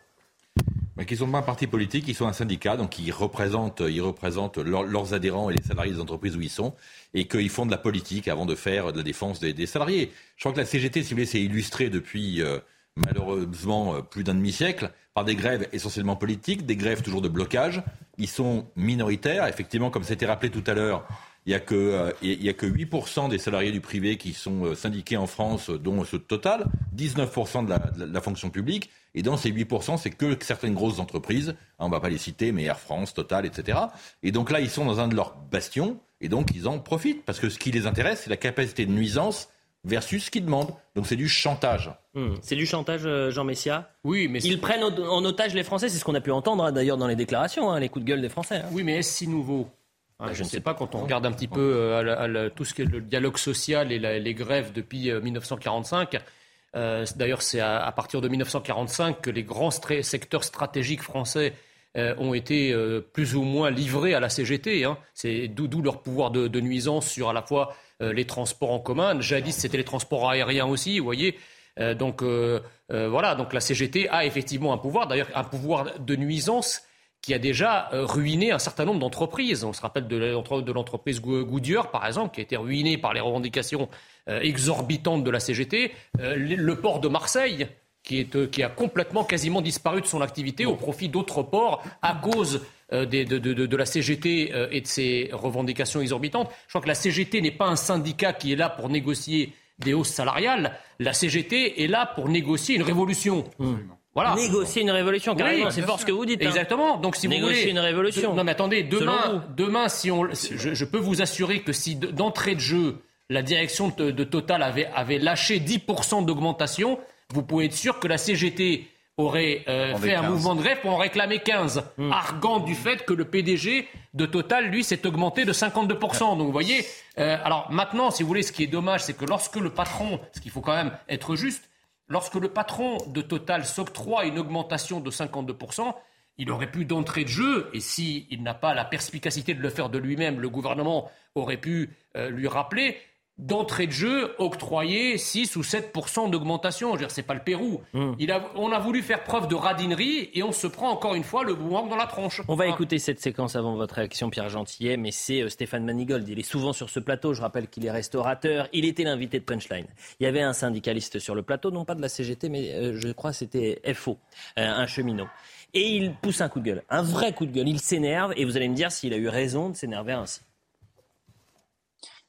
Mais qui ne sont pas un parti politique, ils sont un syndicat, donc ils représentent, ils représentent leurs adhérents et les salariés des entreprises où ils sont, et qu'ils font de la politique avant de faire de la défense des, salariés. Je crois que la CGT, si vous voulez, s'est illustrée depuis euh, malheureusement euh, plus d'un demi-siècle, par des grèves essentiellement politiques, des grèves toujours de blocage. Ils sont minoritaires. Effectivement, comme c'était rappelé tout à l'heure, il n'y a, que, euh, a que 8% des salariés du privé qui sont euh, syndiqués en France, dont ce total, 19% de la, de la, fonction publique. Et dans ces 8%, c'est que certaines grosses entreprises, hein, on ne va pas les citer, mais Air France, Total, etc. Et donc là, ils sont dans un de leurs bastions, et donc ils en profitent, parce que ce qui les intéresse, c'est la capacité de nuisance versus ce qu'ils demandent. Donc c'est du chantage. Hmm. C'est du chantage, euh, Jean Messia Oui, mais... Ils prennent en otage les Français, c'est ce qu'on a pu entendre hein, d'ailleurs dans les déclarations, hein, les coups de gueule des Français. Hein. Oui, mais est-ce si nouveau? Bah, je ne sais pas, quand on regarde un petit peu euh, tout ce qui est le dialogue social et les grèves depuis 1945, euh, d'ailleurs c'est à, partir de 1945 que les grands secteurs stratégiques français ont été plus ou moins livrés à la CGT. C'est d'où leur pouvoir de, de, nuisance sur à la fois euh, les transports en commun. Jadis, c'était les transports aériens aussi, vous voyez. Euh, donc euh, voilà, donc la CGT a effectivement un pouvoir, d'ailleurs un pouvoir de nuisance qui a déjà ruiné un certain nombre d'entreprises. On se rappelle de l'entreprise Goodyear, par exemple, qui a été ruinée par les revendications exorbitantes de la CGT. Le port de Marseille, qui, est, qui, a complètement, quasiment disparu de son activité au profit d'autres ports à cause euh, de, la CGT euh, et de ses revendications exorbitantes. Je crois que la CGT n'est pas un syndicat qui est là pour négocier des hausses salariales. La CGT est là pour négocier une révolution. Voilà. Négocier une révolution, carrément, c'est fort ce que vous dites. Hein. Exactement. Donc, si Négocier vous voulez, une révolution. Non, mais attendez, demain, demain, si on, je, peux vous assurer que si d'entrée de jeu, la direction de, Total avait, avait lâché 10% d'augmentation, vous pouvez être sûr que la CGT aurait euh, fait un mouvement de grève pour en réclamer 15, mmh. argant du fait que le PDG de Total, lui, s'est augmenté de 52%. Donc vous voyez, euh, alors maintenant, si vous voulez, ce qui est dommage, c'est que lorsque le patron, ce qu'il faut quand même être juste, lorsque le patron de Total s'octroie une augmentation de 52%, il aurait pu d'entrée de jeu, et s'il n'a pas la perspicacité de le faire de lui-même, le gouvernement aurait pu euh, lui rappeler, d'entrée de jeu octroyer 6 ou 7 d'augmentation. Je veux dire, c'est pas le Pérou. Hmm. Il a, on a voulu faire preuve de radinerie et on se prend encore une fois le boomerang dans la tronche. On va écouter cette séquence avant votre réaction, Pierre Gentillet, mais c'est euh, Stéphane Manigold. Il est souvent sur ce plateau. Je rappelle qu'il est restaurateur. Il était l'invité de Punchline. Il y avait un syndicaliste sur le plateau, non pas de la CGT, mais euh, je crois c'était FO, euh, un cheminot. Et il pousse un coup de gueule, un vrai coup de gueule. Il s'énerve et vous allez me dire s'il a eu raison de s'énerver ainsi.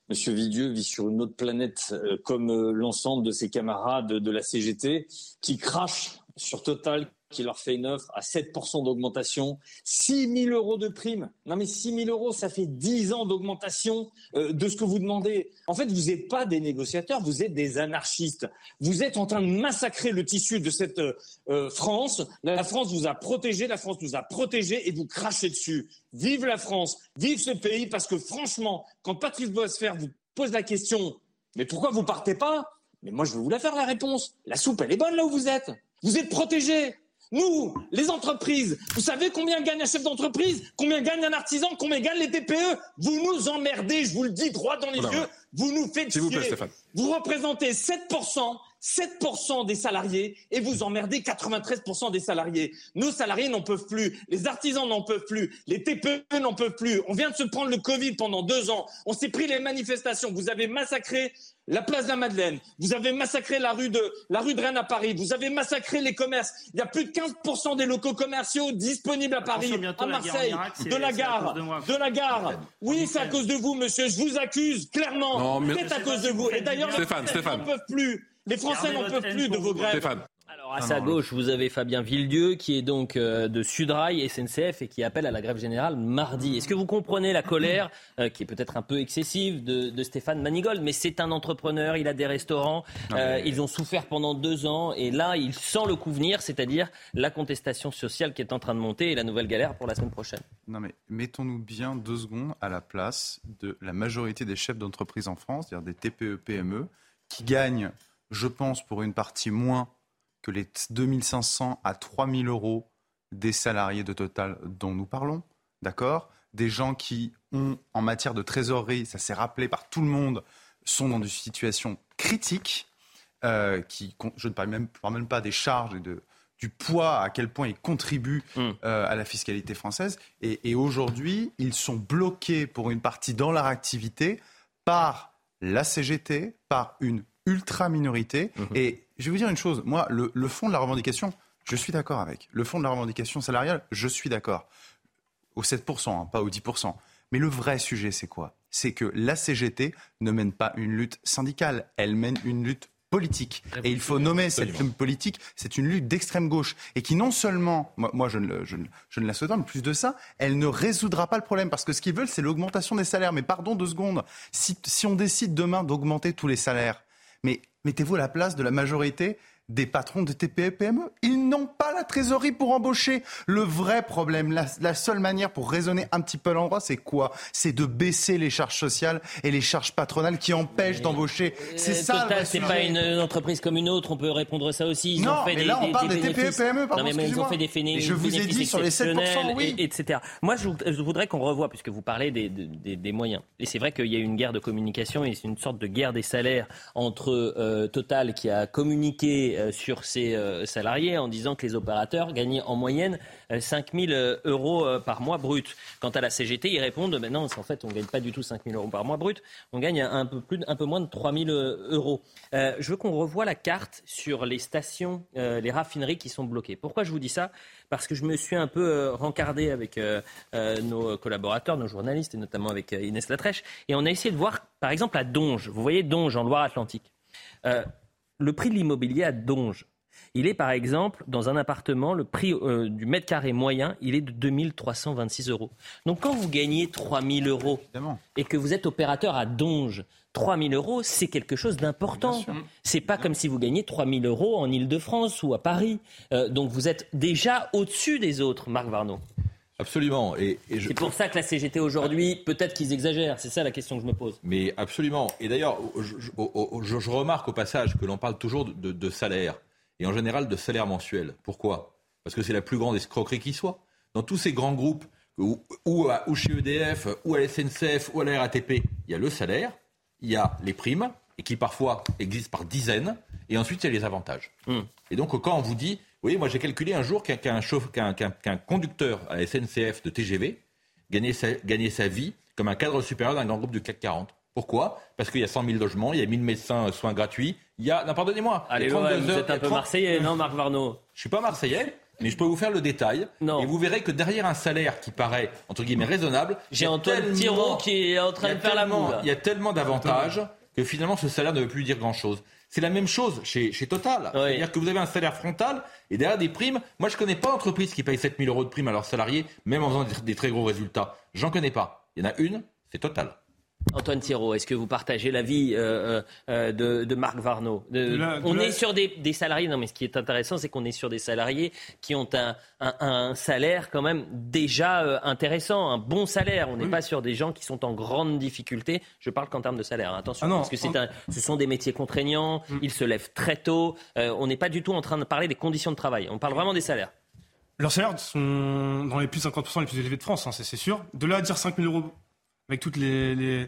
Monsieur Vidieux vit sur une autre planète, euh, comme euh, l'ensemble de ses camarades de la CGT, qui crachent sur Total, qui leur fait une offre à 7% d'augmentation, 6 000 euros de prime. Non mais 6 000 euros, ça fait 10 ans d'augmentation euh, de ce que vous demandez. En fait, vous n'êtes pas des négociateurs, vous êtes des anarchistes. Vous êtes en train de massacrer le tissu de cette euh, euh, France. La France vous a protégé, la France nous a protégés et vous crachez dessus. Vive la France, vive ce pays, parce que franchement, quand Patrice Bosfer vous pose la question, mais pourquoi vous partez pas? Mais moi, je vais vous la faire la réponse. La soupe, elle est bonne là où vous êtes. Vous êtes protégés. Nous, les entreprises, vous savez combien gagne un chef d'entreprise Combien gagne un artisan Combien gagnent les TPE Vous nous emmerdez, je vous le dis droit dans les yeux. Vous nous faites chier. Vous, vous représentez 7%, 7% des salariés et vous emmerdez 93% des salariés. Nos salariés n'en peuvent plus, les artisans n'en peuvent plus, les TPE n'en peuvent plus. On vient de se prendre le Covid pendant deux ans. On s'est pris les manifestations. Vous avez massacré la place de la Madeleine, vous avez massacré la rue de la rue de Rennes à Paris, vous avez massacré les commerces. Il y a plus de 15% des locaux commerciaux disponibles à Paris, à Marseille, de la gare, de, la gare. Oui, c'est à cause de vous, monsieur. Je vous accuse clairement. C'est à cause de vous. Et d'ailleurs, les Français n'en peuvent plus. Les Français n'en peuvent plus de vos grèves. Alors à sa gauche, vous avez Fabien Villedieu qui est donc euh, de Sudrail SNCF et qui appelle à la grève générale mardi. Est-ce que vous comprenez la colère euh, qui est peut-être un peu excessive de, Stéphane Manigold Mais c'est un entrepreneur, il a des restaurants, euh, ils ont souffert pendant deux ans et là il sent le coup venir, c'est-à-dire la contestation sociale qui est en train de monter et la nouvelle galère pour la semaine prochaine. Non mais mettons-nous bien deux secondes à la place de la majorité des chefs d'entreprise en France, c'est-à-dire des TPE, PME, qui gagnent, je pense, pour une partie moins que les 2500 à 3000 euros des salariés de Total dont nous parlons, d'accord? Des gens qui ont, en matière de trésorerie, ça s'est rappelé par tout le monde, sont dans une situation critique, euh, qui, je ne parle même, même pas des charges et de, du poids, à quel point ils contribuent mm. euh, à la fiscalité française. Et, aujourd'hui, ils sont bloqués pour une partie dans leur activité par la CGT, par une ultra-minorité. Mm-hmm. Et je vais vous dire une chose. Moi, le, fond de la revendication, je suis d'accord avec. Le fond de la revendication salariale, je suis d'accord. Au 7%, hein, pas au 10%. Mais le vrai sujet, c'est quoi? C'est que la CGT ne mène pas une lutte syndicale, elle mène une lutte politique. Et il faut nommer cette lutte politique, c'est une lutte d'extrême gauche. Et qui non seulement, moi, je, ne, je, ne, la souhaite pas, mais plus de ça, elle ne résoudra pas le problème. Parce que ce qu'ils veulent, c'est l'augmentation des salaires. Mais pardon deux secondes, si, si on décide demain d'augmenter tous les salaires, mais mettez-vous à la place de la majorité des patrons de TPE PME. Ils n'ont pas la trésorerie pour embaucher. Le vrai problème, la, seule manière pour raisonner un petit peu l'endroit, c'est quoi? C'est de baisser les charges sociales et les charges patronales qui empêchent d'embaucher. C'est euh, ça. Total, c'est pas une, entreprise comme une autre. On peut répondre ça aussi. Ils non, ont fait mais des, là on parle des, TPE PME. Pardon, non, mais ils ont fait des bénéfices. Je vous ai dit sur les 7%, oui. etc. Moi, je, voudrais qu'on revoie, puisque vous parlez des, des moyens. Et c'est vrai qu'il y a une guerre de communication et c'est une sorte de guerre des salaires entre euh, Total qui a communiqué euh, sur ses euh, salariés en disant que les opérateurs gagnaient en moyenne 5 euh, 000 euh, euros par mois brut. Quant à la CGT, ils répondent mais non, en fait, on ne gagne pas du tout 5 000 euros par mois brut, on gagne un peu, plus, un peu moins de 3 000 euros. je veux qu'on revoie la carte sur les stations, les raffineries qui sont bloquées. Pourquoi je vous dis ça? Parce que je me suis un peu rencardé avec nos collaborateurs, nos journalistes, et notamment avec Inès Latrèche, et on a essayé de voir, par exemple, à Donge. Vous voyez Donge en Loire-Atlantique? Le prix de l'immobilier à Donge Il est par exemple dans un appartement, le prix euh, du mètre carré moyen, il est de 2326 euros. Donc quand vous gagnez 3000 euros et que vous êtes opérateur à Donge, 3000 euros, c'est quelque chose d'important. C'est pas comme si vous gagnez 3000 euros en Ile-de-France ou à Paris. Euh, donc vous êtes déjà au-dessus des autres, Marc Varno. Absolument. Et, C'est pour ça que la CGT aujourd'hui, peut-être qu'ils exagèrent. C'est ça la question que je me pose. Mais absolument. Et d'ailleurs, je, je, remarque au passage que l'on parle toujours de, de, salaire, et en général de salaire mensuel. Pourquoi? Parce que c'est la plus grande escroquerie qui soit. Dans tous ces grands groupes, ou, ou, ou chez EDF, ou à la SNCF, ou à la RATP, il y a le salaire, il y a les primes, et qui parfois existent par dizaines, et ensuite il y a les avantages. Hmm. Et donc quand on vous dit, oui, moi j'ai calculé un jour qu'un conducteur à SNCF de TGV gagnait sa, gagnait sa vie comme un cadre supérieur d'un grand groupe du CAC 40. Pourquoi? Parce qu'il y a 100 000 logements, il y a 1000 médecins soins gratuits, il y a... Non, pardonnez-moi. Allez, vous êtes un peu marseillais, non, Marc Varno Je suis pas marseillais, mais je peux vous faire le détail. Et vous verrez que derrière un salaire qui paraît, entre guillemets, raisonnable... J'ai Antoine Thiraud qui est en train de faire la moue. Il y a tellement d'avantages que finalement ce salaire ne veut plus dire grand-chose. C'est la même chose chez, chez Total. C'est-à-dire que vous avez un salaire frontal et derrière des primes. Moi, je ne connais pas d'entreprise qui paye 7000 euros de primes à leurs salariés, même en faisant des, très gros résultats. J'en connais pas. Il y en a une, c'est Total. Antoine Thiraud, est-ce que vous partagez l'avis euh, euh, de, de, Marc Varno On est sur des, des, salariés, non mais ce qui est intéressant, c'est qu'on est sur des salariés qui ont un, un, un salaire quand même déjà euh, intéressant, un bon salaire. On n'est pas sur des gens qui sont en grande difficulté. Je parle qu'en termes de salaire, hein. attention, ah parce que c'est un, ce sont des métiers contraignants, mm. ils se lèvent très tôt. Euh, on n'est pas du tout en train de parler des conditions de travail, on parle vraiment des salaires. Leurs salaires sont dans les plus de 50% les plus élevés de France, hein, c'est sûr. De là à dire 5 000 euros avec toutes les, les,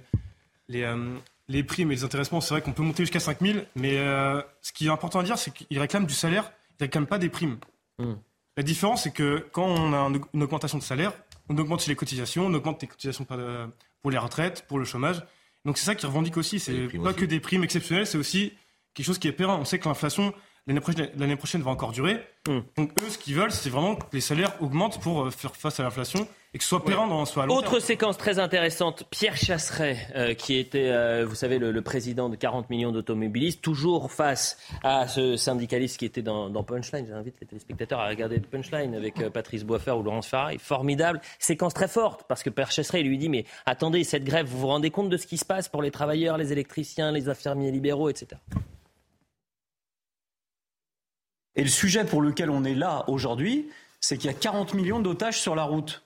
les, euh, les primes et les intéressements, c'est vrai qu'on peut monter jusqu'à 5 000, mais euh, ce qui est important à dire, c'est qu'ils réclament du salaire, ils réclament pas des primes. Hmm. La différence, c'est que quand on a une augmentation de salaire, on augmente les cotisations, on augmente les cotisations pour les retraites, pour le chômage. Donc c'est ça qu'ils revendiquent aussi. C'est pas que des primes exceptionnelles, c'est aussi quelque chose qui est pérenne. On sait que l'inflation, l'année prochaine, prochaine, va encore durer. Hmm. Donc eux, ce qu'ils veulent, c'est vraiment que les salaires augmentent pour euh, faire face à l'inflation et que ce soit pérenne dans soit Autre séquence très intéressante, Pierre Chasseret, euh, qui était, euh, vous savez, le, président de 40 millions d'automobilistes, toujours face à ce syndicaliste qui était dans, Punchline. J'invite les téléspectateurs à regarder Punchline avec Patrice Boisfer ou Laurence Farah. Formidable. Séquence très forte, parce que Pierre Chasseret lui dit, mais attendez, cette grève, vous vous rendez compte de ce qui se passe pour les travailleurs, les électriciens, les infirmiers libéraux, etc. Et le sujet pour lequel on est là aujourd'hui, c'est qu'il y a 40 millions d'otages sur la route.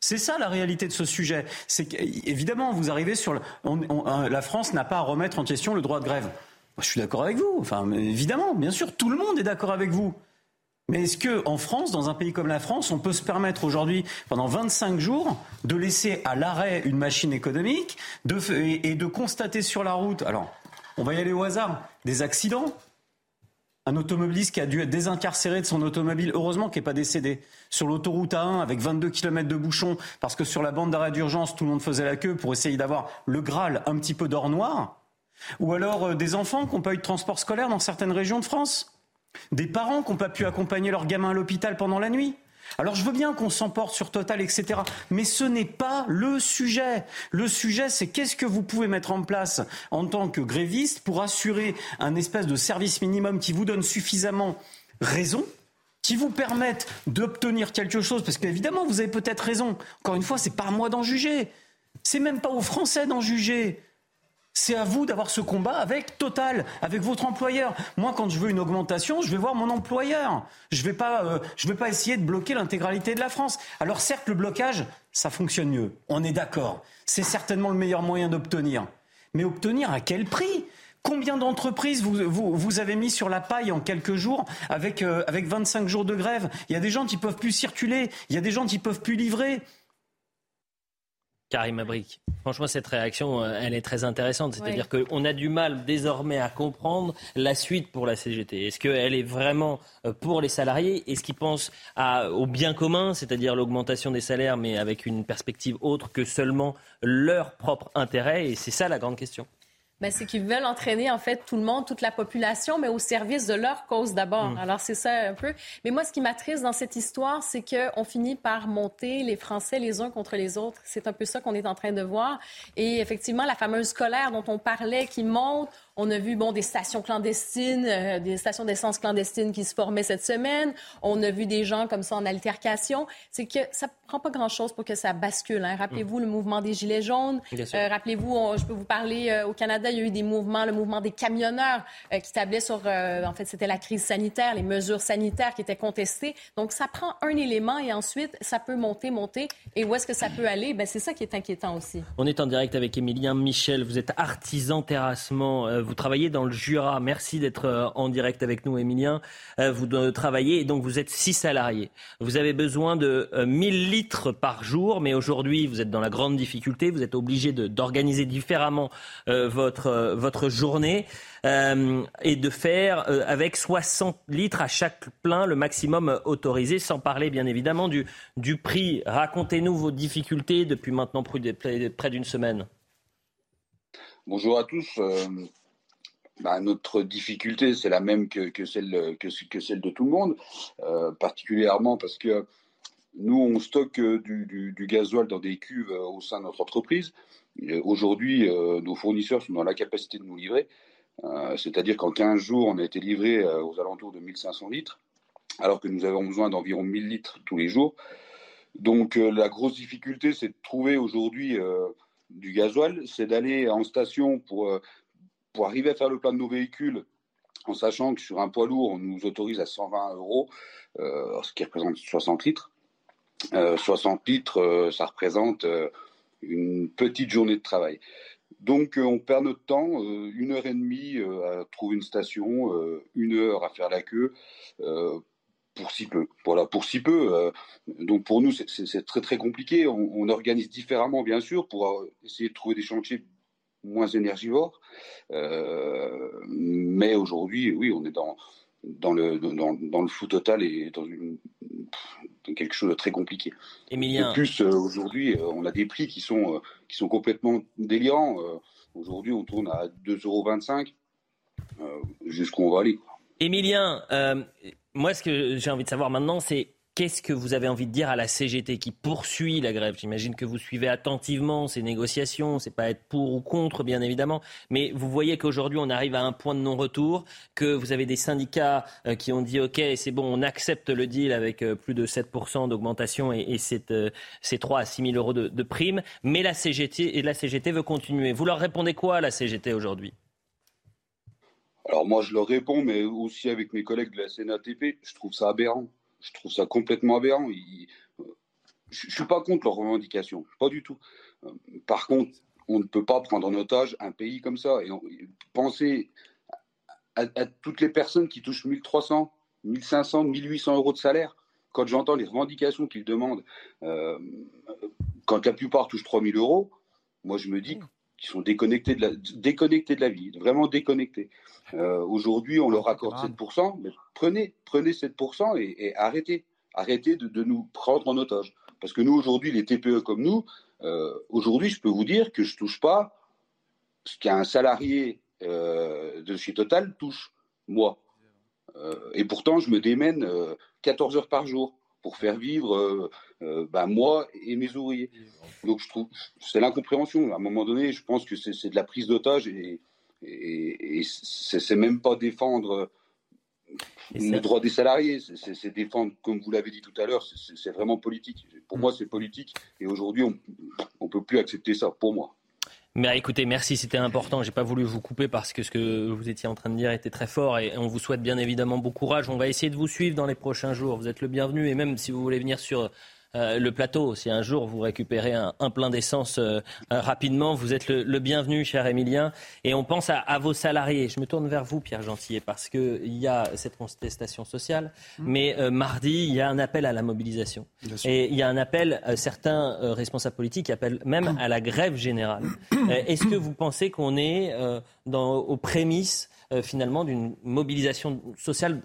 C'est ça la réalité de ce sujet. C'est qu'évidemment, vous arrivez sur la France n'a pas à remettre en question le droit de grève. Je suis d'accord avec vous. Enfin, évidemment, bien sûr, tout le monde est d'accord avec vous. Mais est-ce que en France, dans un pays comme la France, on peut se permettre aujourd'hui, pendant 25 jours, de laisser à l'arrêt une machine économique et de constater sur la route, alors, on va y aller au hasard, des accidents, un automobiliste qui a dû être désincarcéré de son automobile, heureusement qu'il n'est pas décédé, sur l'autoroute A1 avec 22 km de bouchons, parce que sur la bande d'arrêt d'urgence, tout le monde faisait la queue pour essayer d'avoir le Graal un petit peu d'or noir. Ou alors euh, des enfants qui n'ont pas eu de transport scolaire dans certaines régions de France. Des parents qui n'ont pas pu accompagner leurs gamins à l'hôpital pendant la nuit. Alors je veux bien qu'on s'emporte sur Total, etc. Mais ce n'est pas le sujet. Le sujet, c'est qu'est-ce que vous pouvez mettre en place en tant que gréviste pour assurer un espèce de service minimum qui vous donne suffisamment raison qui vous permette d'obtenir quelque chose, parce qu'évidemment, vous avez peut-être raison. Encore une fois, c'est pas à moi d'en juger. C'est même pas aux Français d'en juger. C'est à vous d'avoir ce combat avec Total, avec votre employeur. Moi, quand je veux une augmentation, je vais voir mon employeur. Je ne vais, pas, euh, vais pas essayer de bloquer l'intégralité de la France. Alors certes, le blocage, ça fonctionne mieux. On est d'accord. C'est certainement le meilleur moyen d'obtenir. Mais obtenir à quel prix? Combien d'entreprises vous, vous, avez mis sur la paille en quelques jours avec, euh, avec 25 jours de grève? Il y a des gens qui peuvent plus circuler, il y a des gens qui peuvent plus livrer. Karim Abrik. Franchement, cette réaction, euh, elle est très intéressante. C'est-à-dire qu'on a du mal désormais à comprendre la suite pour la CGT. Est-ce qu'elle est vraiment euh, pour les salariés? Est-ce qu'ils pensent au bien commun, c'est-à-dire l'augmentation des salaires, mais avec une perspective autre que seulement leur propre intérêt? Et c'est ça la grande question. Ben, c'est qu'ils veulent entraîner en fait tout le monde, toute la population, mais au service de leur cause d'abord. Mm. Alors c'est ça un peu. Mais moi, ce qui m'attriste dans cette histoire, c'est qu'on finit par monter les Français les uns contre les autres. C'est un peu ça qu'on est en train de voir. Et effectivement, la fameuse colère dont on parlait qui monte, On a vu bon, des stations clandestines, euh, des stations d'essence clandestines qui se formaient cette semaine. On a vu des gens comme ça en altercation. C'est que ça prend pas grand-chose pour que ça bascule. Hein. Rappelez-vous le mouvement des Gilets jaunes. Euh, rappelez-vous, je peux vous parler, euh, au Canada, il y a eu des mouvements, le mouvement des camionneurs qui tablaient sur, en fait, c'était la crise sanitaire, les mesures sanitaires qui étaient contestées. Donc, ça prend un élément et ensuite, ça peut monter, monter. Et où est-ce que ça peut aller? Ben, c'est ça qui est inquiétant aussi. On est en direct avec Émilien Michel. Vous êtes artisan terrassement. Vous travaillez dans le Jura. Merci d'être euh, en direct avec nous, Émilien. Euh, vous travaillez et donc vous êtes six salariés. Vous avez besoin de 1000 litres par jour, mais aujourd'hui vous êtes dans la grande difficulté. Vous êtes obligé d'organiser différemment votre, votre journée. Euh, et de faire euh, avec 60 litres à chaque plein le maximum autorisé, sans parler bien évidemment du, du prix. Racontez-nous vos difficultés depuis maintenant près d'une semaine. Bonjour à tous. Euh, bah, notre difficulté, c'est la même que, celle, que, celle de tout le monde, particulièrement parce que nous, on stocke du, gasoil dans des cuves au sein de notre entreprise. Aujourd'hui, nos fournisseurs sont dans la capacité de nous livrer. Euh, c'est-à-dire qu'en 15 jours, on a été livré euh, aux alentours de 1500 litres, alors que nous avons besoin d'environ 1000 litres tous les jours. Donc euh, la grosse difficulté, c'est de trouver aujourd'hui du gasoil, c'est d'aller en station pour, arriver à faire le plein de nos véhicules, en sachant que sur un poids lourd, on nous autorise à 120 euros, ce qui représente 60 litres. 60 litres, ça représente une petite journée de travail. Donc euh, on perd notre temps, euh, une heure et demie euh, à trouver une station, une heure à faire la queue pour si peu. Voilà, pour si peu. donc pour nous, c'est très très compliqué. On, organise différemment, bien sûr, pour essayer de trouver des chantiers moins énergivores. mais aujourd'hui, oui, on est dans, dans le, dans, dans, le flou total et dans une, quelque chose de très compliqué. Emilien. De plus, euh, aujourd'hui, euh, on a des prix qui sont, euh, qui sont complètement délirants. aujourd'hui, on tourne à 2,25 euros jusqu'où on va aller. Emilien, moi, ce que j'ai envie de savoir maintenant, c'est Qu'est-ce que vous avez envie de dire à la CGT qui poursuit la grève? J'imagine que vous suivez attentivement ces négociations. C'est pas être pour ou contre, bien évidemment, mais vous voyez qu'aujourd'hui on arrive à un point de non-retour, que vous avez des syndicats euh, qui ont dit OK, c'est bon, on accepte le deal avec euh, plus de 7% d'augmentation et, et c'est, 3 à 6 000 euros de, de prime, mais la CGT et la CGT veut continuer. Vous leur répondez quoi la CGT aujourd'hui? Alors moi je leur réponds, mais aussi avec mes collègues de la CNATP, je trouve ça aberrant. Je trouve ça complètement aberrant. je ne suis pas contre leurs revendications, pas du tout. Par contre, on ne peut pas prendre en otage un pays comme ça. Et penser à, toutes les personnes qui touchent 1300, 1500, 1800 euros de salaire. Quand j'entends les revendications qu'ils demandent, euh, quand la plupart touchent 3000 euros, moi je me dis qu'ils sont déconnectés de, la, déconnectés de la vie, vraiment déconnectés. Euh, aujourd'hui, on leur accorde 7%, mais prenez, prenez 7% et, arrêtez. Arrêtez de, nous prendre en otage. Parce que nous, aujourd'hui, les TPE comme nous, euh, aujourd'hui, je peux vous dire que je ne touche pas ce qu'un salarié euh, de chez Total touche, moi. et pourtant, je me démène 14 heures par jour pour faire vivre bah, moi et mes ouvriers. Donc, je trouve, c'est l'incompréhension. À un moment donné, je pense que c'est de la prise d'otage et, et, et c'est même pas défendre le droit des salariés, c'est défendre, comme vous l'avez dit tout à l'heure, c'est vraiment politique. Pour mm. moi, c'est politique. Et aujourd'hui, on ne peut plus accepter ça, pour moi. Mais écoutez, merci, c'était important. J'ai pas voulu vous couper parce que ce que vous étiez en train de dire était très fort et on vous souhaite bien évidemment bon courage. On va essayer de vous suivre dans les prochains jours. Vous êtes le bienvenu et même si vous voulez venir sur euh, le plateau. Si un jour vous récupérez un, plein d'essence euh, euh, rapidement, vous êtes le, bienvenu, cher Émilien. Et on pense à, vos salariés. Je me tourne vers vous, Pierre Gentillet, parce qu'il y a cette contestation sociale, mmh. mais mardi, il y a un appel à la mobilisation. Et il y a un appel, certains responsables politiques appellent même à la grève générale. Est-ce que vous pensez qu'on est dans, aux prémices, finalement, d'une mobilisation sociale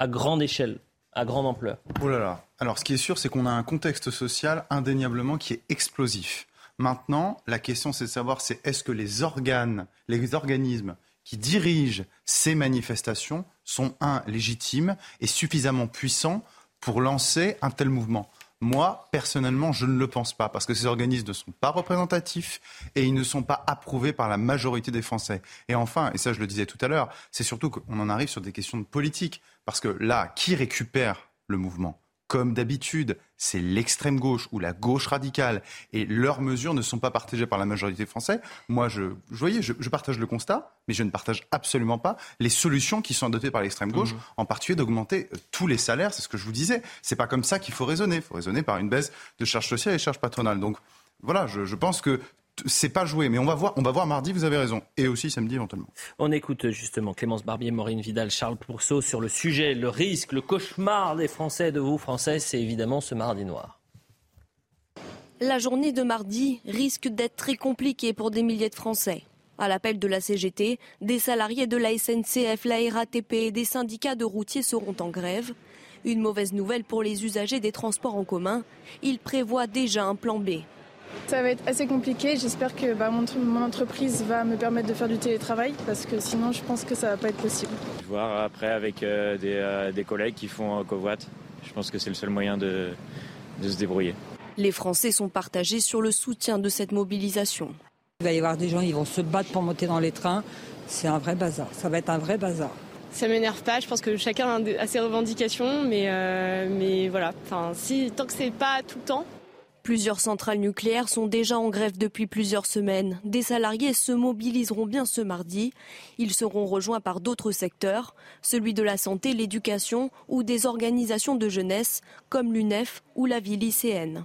à grande échelle? À grande ampleur. Oh là là. Alors, ce qui est sûr, c'est qu'on a un contexte social indéniablement qui est explosif. Maintenant, la question, c'est de savoir, c'est est-ce que les organes, les organismes qui dirigent ces manifestations sont, un, légitimes et suffisamment puissants pour lancer un tel mouvement? Moi, personnellement, je ne le pense pas, parce que ces organismes ne sont pas représentatifs et ils ne sont pas approuvés par la majorité des Français. Et enfin, et ça je le disais tout à l'heure, c'est surtout qu'on en arrive sur des questions de politique, parce que là, qui récupère le mouvement? Comme d'habitude, c'est l'extrême gauche ou la gauche radicale, et leurs mesures ne sont pas partagées par la majorité française. Moi, je, je voyez, je, partage le constat, mais je ne partage absolument pas les solutions qui sont adoptées par l'extrême gauche, mmh. en particulier d'augmenter euh, tous les salaires. C'est ce que je vous disais. C'est pas comme ça qu'il faut raisonner. Il faut raisonner par une baisse de charges sociales et charges patronales. Donc voilà, je, je pense que c'est pas joué, mais on va voir, on va voir mardi, vous avez raison, et aussi samedi éventuellement. On écoute justement Clémence Barbier, Maureen Vidal, Charles Pourceau sur le sujet, le risque, le cauchemar des Français, de vous Français, c'est évidemment ce mardi noir. La journée de mardi risque d'être très compliquée pour des milliers de Français. À l'appel de la CGT, des salariés de la SNCF, la RATP et des syndicats de routiers seront en grève. Une mauvaise nouvelle pour les usagers des transports en commun. Ils prévoient déjà un plan B. Ça va être assez compliqué. J'espère que bah, mon, entreprise va me permettre de faire du télétravail parce que sinon je pense que ça va pas être possible. Voir après avec euh, euh, des, collègues qui font euh, covoit. Je pense que c'est le seul moyen de, de se débrouiller. Les Français sont partagés sur le soutien de cette mobilisation. Il va y avoir des gens qui vont se battre pour monter dans les trains. C'est un vrai bazar. Ça va être un vrai bazar. Ça m'énerve pas. Je pense que chacun a ses revendications, mais, mais voilà. Enfin, si tant que c'est pas tout le temps, Plusieurs centrales nucléaires sont déjà en grève depuis plusieurs semaines. Des salariés se mobiliseront bien ce mardi. Ils seront rejoints par d'autres secteurs, celui de la santé, l'éducation ou des organisations de jeunesse comme l'UNEF ou la vie lycéenne.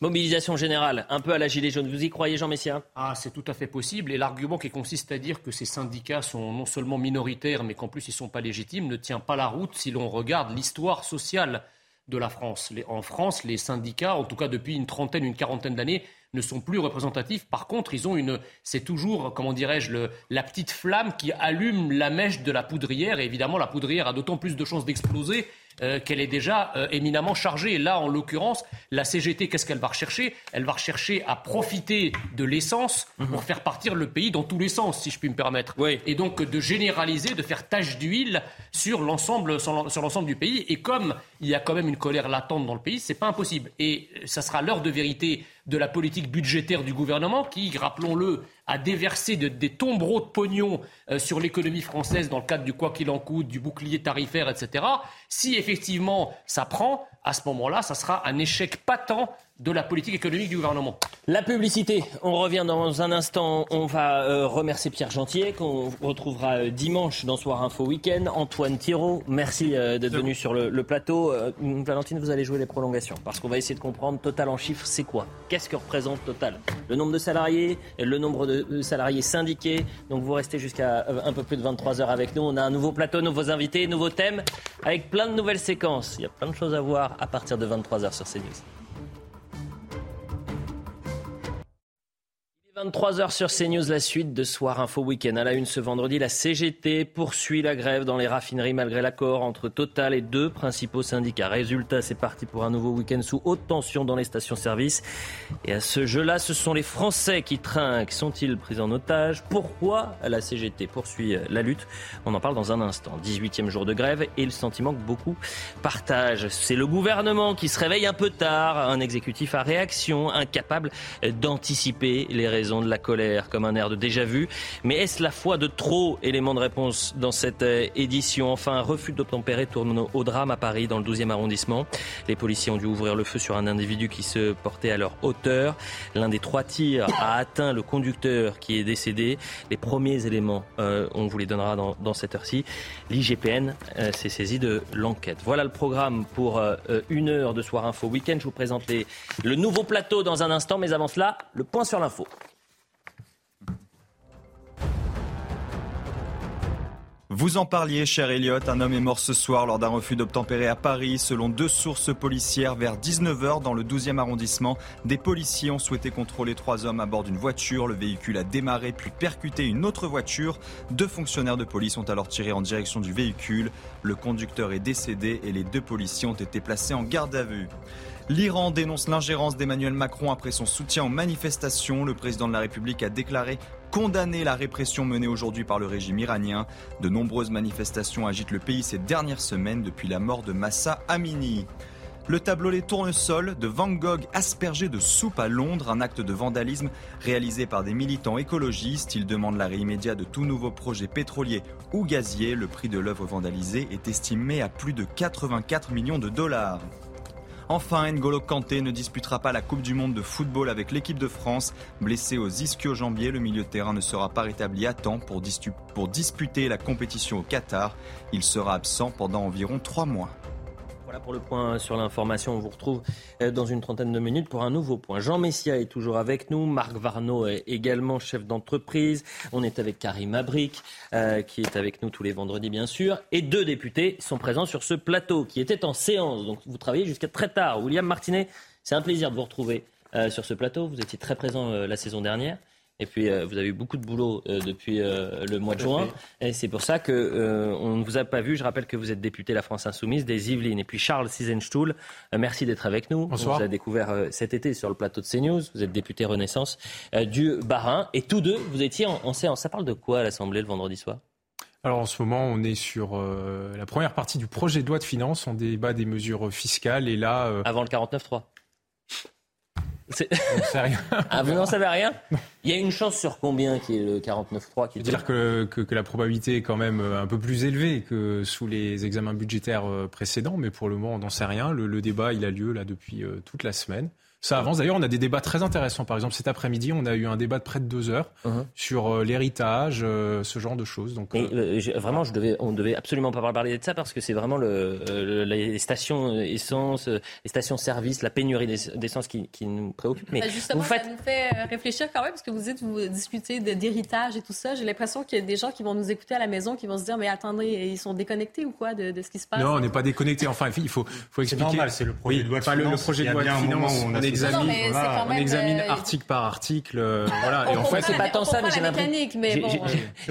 Mobilisation générale, un peu à la gilet jaune. Vous y croyez, Jean Messia? Ah, c'est tout à fait possible. Et l'argument qui consiste à dire que ces syndicats sont non seulement minoritaires, mais qu'en plus ils ne sont pas légitimes, ne tient pas la route si l'on regarde l'histoire sociale de la France. en France, les syndicats, en tout cas depuis une trentaine, une quarantaine d'années, ne sont plus représentatifs. Par contre, ils ont une, c'est toujours, comment dirais-je, la petite flamme qui allume la mèche de la poudrière. Et évidemment, la poudrière a d'autant plus de chances d'exploser euh, qu'elle est déjà euh, éminemment chargée. Là, en l'occurrence, la CGT, qu'est-ce qu'elle va rechercher? Elle va rechercher à profiter de l'essence pour mhm. faire partir le pays dans tous les sens, si je puis me permettre. Et donc de généraliser, de faire tache d'huile sur l'ensemble, sur l'ensemble du pays. Et comme il y a quand même une colère latente dans le pays, c'est pas impossible. Et ça sera l'heure de vérité de la politique budgétaire du gouvernement qui, rappelons-le, a déversé des tombereaux de pognon euh, sur l'économie française dans le cadre du quoi qu'il en coûte, du bouclier tarifaire, etc. Si effectivement ça prend, à ce moment-là, ça sera un échec patent de la politique économique du gouvernement. La publicité, on revient dans un instant. On va euh, remercier Pierre Gentier, qu'on retrouvera euh, dimanche dans Soir Info Week-end. Antoine Thiraud, merci euh, d'être venu sur le, plateau. Valentine, vous allez jouer les prolongations, parce qu'on va essayer de comprendre Total en chiffres, c'est quoi? Qu'est-ce que représente Total? Le nombre de salariés, le nombre de salariés syndiqués. Donc vous restez jusqu'à un peu plus de 23 heures avec nous. On a un nouveau plateau, nouveaux invités, nouveaux thèmes, avec plein de nouvelles séquences. Il y a plein de choses à voir à partir de 23 heures sur CNews. 23h sur CNews, la suite de Soir Info Week-end. À la une ce vendredi, la CGT poursuit la grève dans les raffineries malgré l'accord entre Total et deux principaux syndicats. Résultat, c'est parti pour un nouveau week-end sous haute tension dans les stations-service. Et à ce jeu-là, ce sont les Français qui trinquent. Sont-ils pris en otage? Pourquoi la CGT poursuit la lutte? On en parle dans un instant. 18e jour de grève et le sentiment que beaucoup partagent. C'est le gouvernement qui se réveille un peu tard, un exécutif à réaction, incapable d'anticiper les raisons de la colère, comme un air de déjà-vu. Mais est-ce la foi de trop Élément de réponse dans cette euh, édition. Enfin, un refus d'obtempérer tourne au drame à Paris, dans le 12e arrondissement. Les policiers ont dû ouvrir le feu sur un individu qui se portait à leur hauteur. L'un des trois tirs a atteint le conducteur qui est décédé. Les premiers éléments, euh, on vous les donnera dans, cette heure-ci. L'IGPN euh, s'est saisi de l'enquête. Voilà le programme pour une heure de Soir Info Week-end. Je vous présente le nouveau plateau dans un instant, mais avant cela, le point sur l'info. Vous en parliez, cher Elliot, un homme est mort ce soir lors d'un refus d'obtempérer à Paris. Selon deux sources policières, vers 19h dans le 12e arrondissement, des policiers ont souhaité contrôler trois hommes à bord d'une voiture. Le véhicule a démarré puis percuté une autre voiture. Deux fonctionnaires de police ont alors tiré en direction du véhicule. Le conducteur est décédé et les deux policiers ont été placés en garde à vue. L'Iran dénonce l'ingérence d'Emmanuel Macron après son soutien aux manifestations. Le président de la République a déclaré condamner la répression menée aujourd'hui par le régime iranien. De nombreuses manifestations agitent le pays ces dernières semaines depuis la mort de Massa Amini. Le tableau Les Tournesols de Van Gogh aspergé de soupe à Londres, un acte de vandalisme réalisé par des militants écologistes. Ils demandent l'arrêt immédiat de tout nouveau projet pétrolier ou gazier. Le prix de l'œuvre vandalisée est estimé à plus de 84 millions de dollars. Enfin, N'Golo Kanté ne disputera pas la Coupe du Monde de football avec l'équipe de France. Blessé aux ischio-jambiers, le milieu de terrain ne sera pas rétabli à temps pour, pour disputer la compétition au Qatar. Il sera absent pendant environ trois mois. Voilà pour le point sur l'information. On vous retrouve euh, dans une trentaine de minutes pour un nouveau point. Jean Messia est toujours avec nous. Marc Varno est également chef d'entreprise. On est avec Karim Abric, euh, qui est avec nous tous les vendredis, bien sûr. Et deux députés sont présents sur ce plateau, qui était en séance. Donc vous travaillez jusqu'à très tard. William Martinet, c'est un plaisir de vous retrouver euh, sur ce plateau. Vous étiez très présent la saison dernière. Et puis, euh, vous avez eu beaucoup de boulot euh, depuis euh, le mois de juin. Et c'est pour ça qu'on ne vous a pas vu. Je rappelle que vous êtes député La France Insoumise des Yvelines. Et puis, Charles Sizenstuhl, merci d'être avec nous. Bonsoir. On vous a découvert cet été sur le plateau de CNews. Vous êtes député Renaissance du Bas-Rhin. Et tous deux, vous étiez en, séance. Ça parle de quoi à l'Assemblée le vendredi soir? Alors en ce moment, on est sur la première partie du projet de loi de finances. On débat des mesures fiscales et là. Avant le 49.3 on sait rien. Ah, vous n'en savez rien? Il y a une chance sur combien qui est le 49.3 qui dire que, que, la probabilité est quand même un peu plus élevée que sous les examens budgétaires euh, précédents, mais pour le moment, on n'en sait rien. Le, le, débat, il a lieu là depuis euh, toute la semaine. Ça avance. D'ailleurs, on a des débats très intéressants. Par exemple, cet après-midi, on a eu un débat de près de deux heures uh-huh. sur euh, l'héritage, euh, ce genre de choses. Donc, euh, vraiment, je devais, on devait absolument pas parler de ça parce que c'est vraiment le, les stations essence, les stations service, la pénurie d'essence qui, qui, nous préoccupe. Mais bah, justement, vous faites... ça nous fait réfléchir quand même parce que vous dites, vous discutez d'héritage et tout ça. J'ai l'impression qu'il y a des gens qui vont nous écouter à la maison qui vont se dire, mais attendez, ils sont déconnectés ou quoi de, ce qui se passe? Non, on n'est pas déconnectés. Enfin, il faut, faut expliquer. C'est normal, c'est le projet de loi de finances. Le projet de loi de finances examine, on examine euh, article par article. Euh, voilà. Et en fait, c'est pas tant ça, mais j'ai l'impression.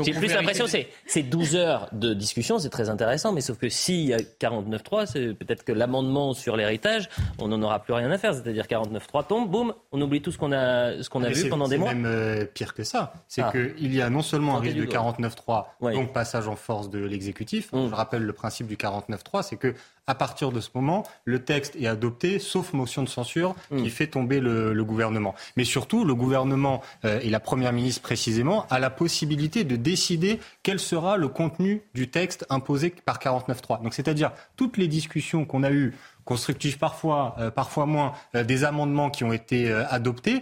J'ai plus l'impression, c'est c'est 12 heures de discussion, c'est très intéressant, mais sauf que s'il y a 49.3, c'est peut-être que l'amendement sur l'héritage, on n'en aura plus rien à faire. C'est-à-dire 49.3 tombe, boum, on oublie tout ce qu'on a, ce qu'on a vu pendant des mois. C'est même euh, pire que ça. C'est ah. qu'il y a non seulement un risque de 49.3, donc passage en force de l'exécutif. Hum. Je rappelle le principe du 49.3, c'est que à partir de ce moment, le texte est adopté, sauf motion de censure qui mm. fait tomber le, gouvernement. Mais surtout, le gouvernement euh, et la Première ministre précisément a la possibilité de décider quel sera le contenu du texte imposé par 49.3. Donc c'est-à-dire toutes les discussions qu'on a eues constructifs parfois, euh, parfois moins, euh, des amendements qui ont été adoptés,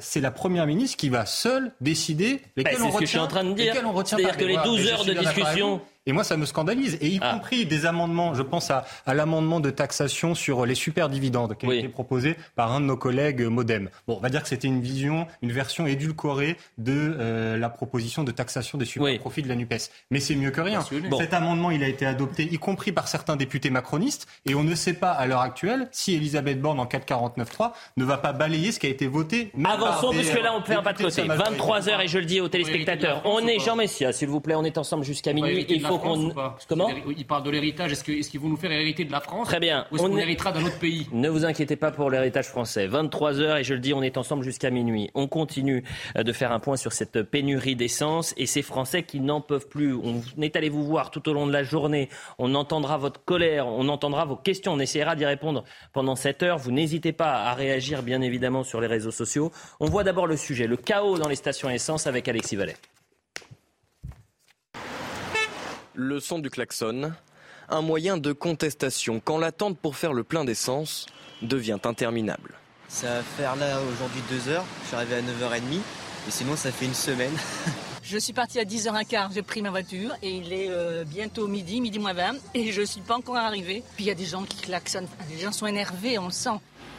c'est la Première ministre qui va seule décider lesquels bah, on retient. C'est ce que je suis en train de dire. C'est-à-dire que les 12 heures de discussion et moi, ça me scandalise. Et y ah. compris des amendements, je pense à, à l'amendement de taxation sur les super dividendes qui a été proposé par un de nos collègues Modem. Bon, on va dire que c'était une vision, une version édulcorée de euh, la proposition de taxation des super profits de la NUPES. Mais c'est mieux que rien. Cet amendement, il a été adopté, y compris par certains députés macronistes, et on ne sait pas à l'heure actuelle si Elisabeth Borne, en 449.3, ne va pas balayer ce qui a été voté. Avançons, puisque là, on fait un pas de côté. 23h, et je le dis aux téléspectateurs, on est Jean Messia, s'il vous plaît, on est ensemble jusqu'à minuit. Comment? Il parle de l'héritage. Est-ce qu'ils vont nous faire hériter de la France? Très bien. Ou est-ce qu'on héritera d'un autre pays? Ne vous inquiétez pas pour l'héritage français. 23 heures et je le dis, on est ensemble jusqu'à minuit. On continue euh, de faire un point sur cette pénurie d'essence et ces Français qui n'en peuvent plus. On est allé vous voir tout au long de la journée. On entendra votre colère, on entendra vos questions. On essaiera d'y répondre pendant cette heure. Vous n'hésitez pas à réagir, bien évidemment, sur les réseaux sociaux. On voit d'abord le sujet, le chaos dans les stations essence avec Alexis Vallet. Le son du klaxon, un moyen de contestation quand l'attente pour faire le plein d'essence devient interminable. Ça va faire là aujourd'hui deux heures, je suis arrivé à 9h30 et sinon ça fait une semaine. Je suis parti à 10h15, j'ai pris ma voiture et il est euh, bientôt midi, midi moins 20 et je ne suis pas encore arrivé. Puis il y a des gens qui klaxonnent, les gens sont énervés, on le sent.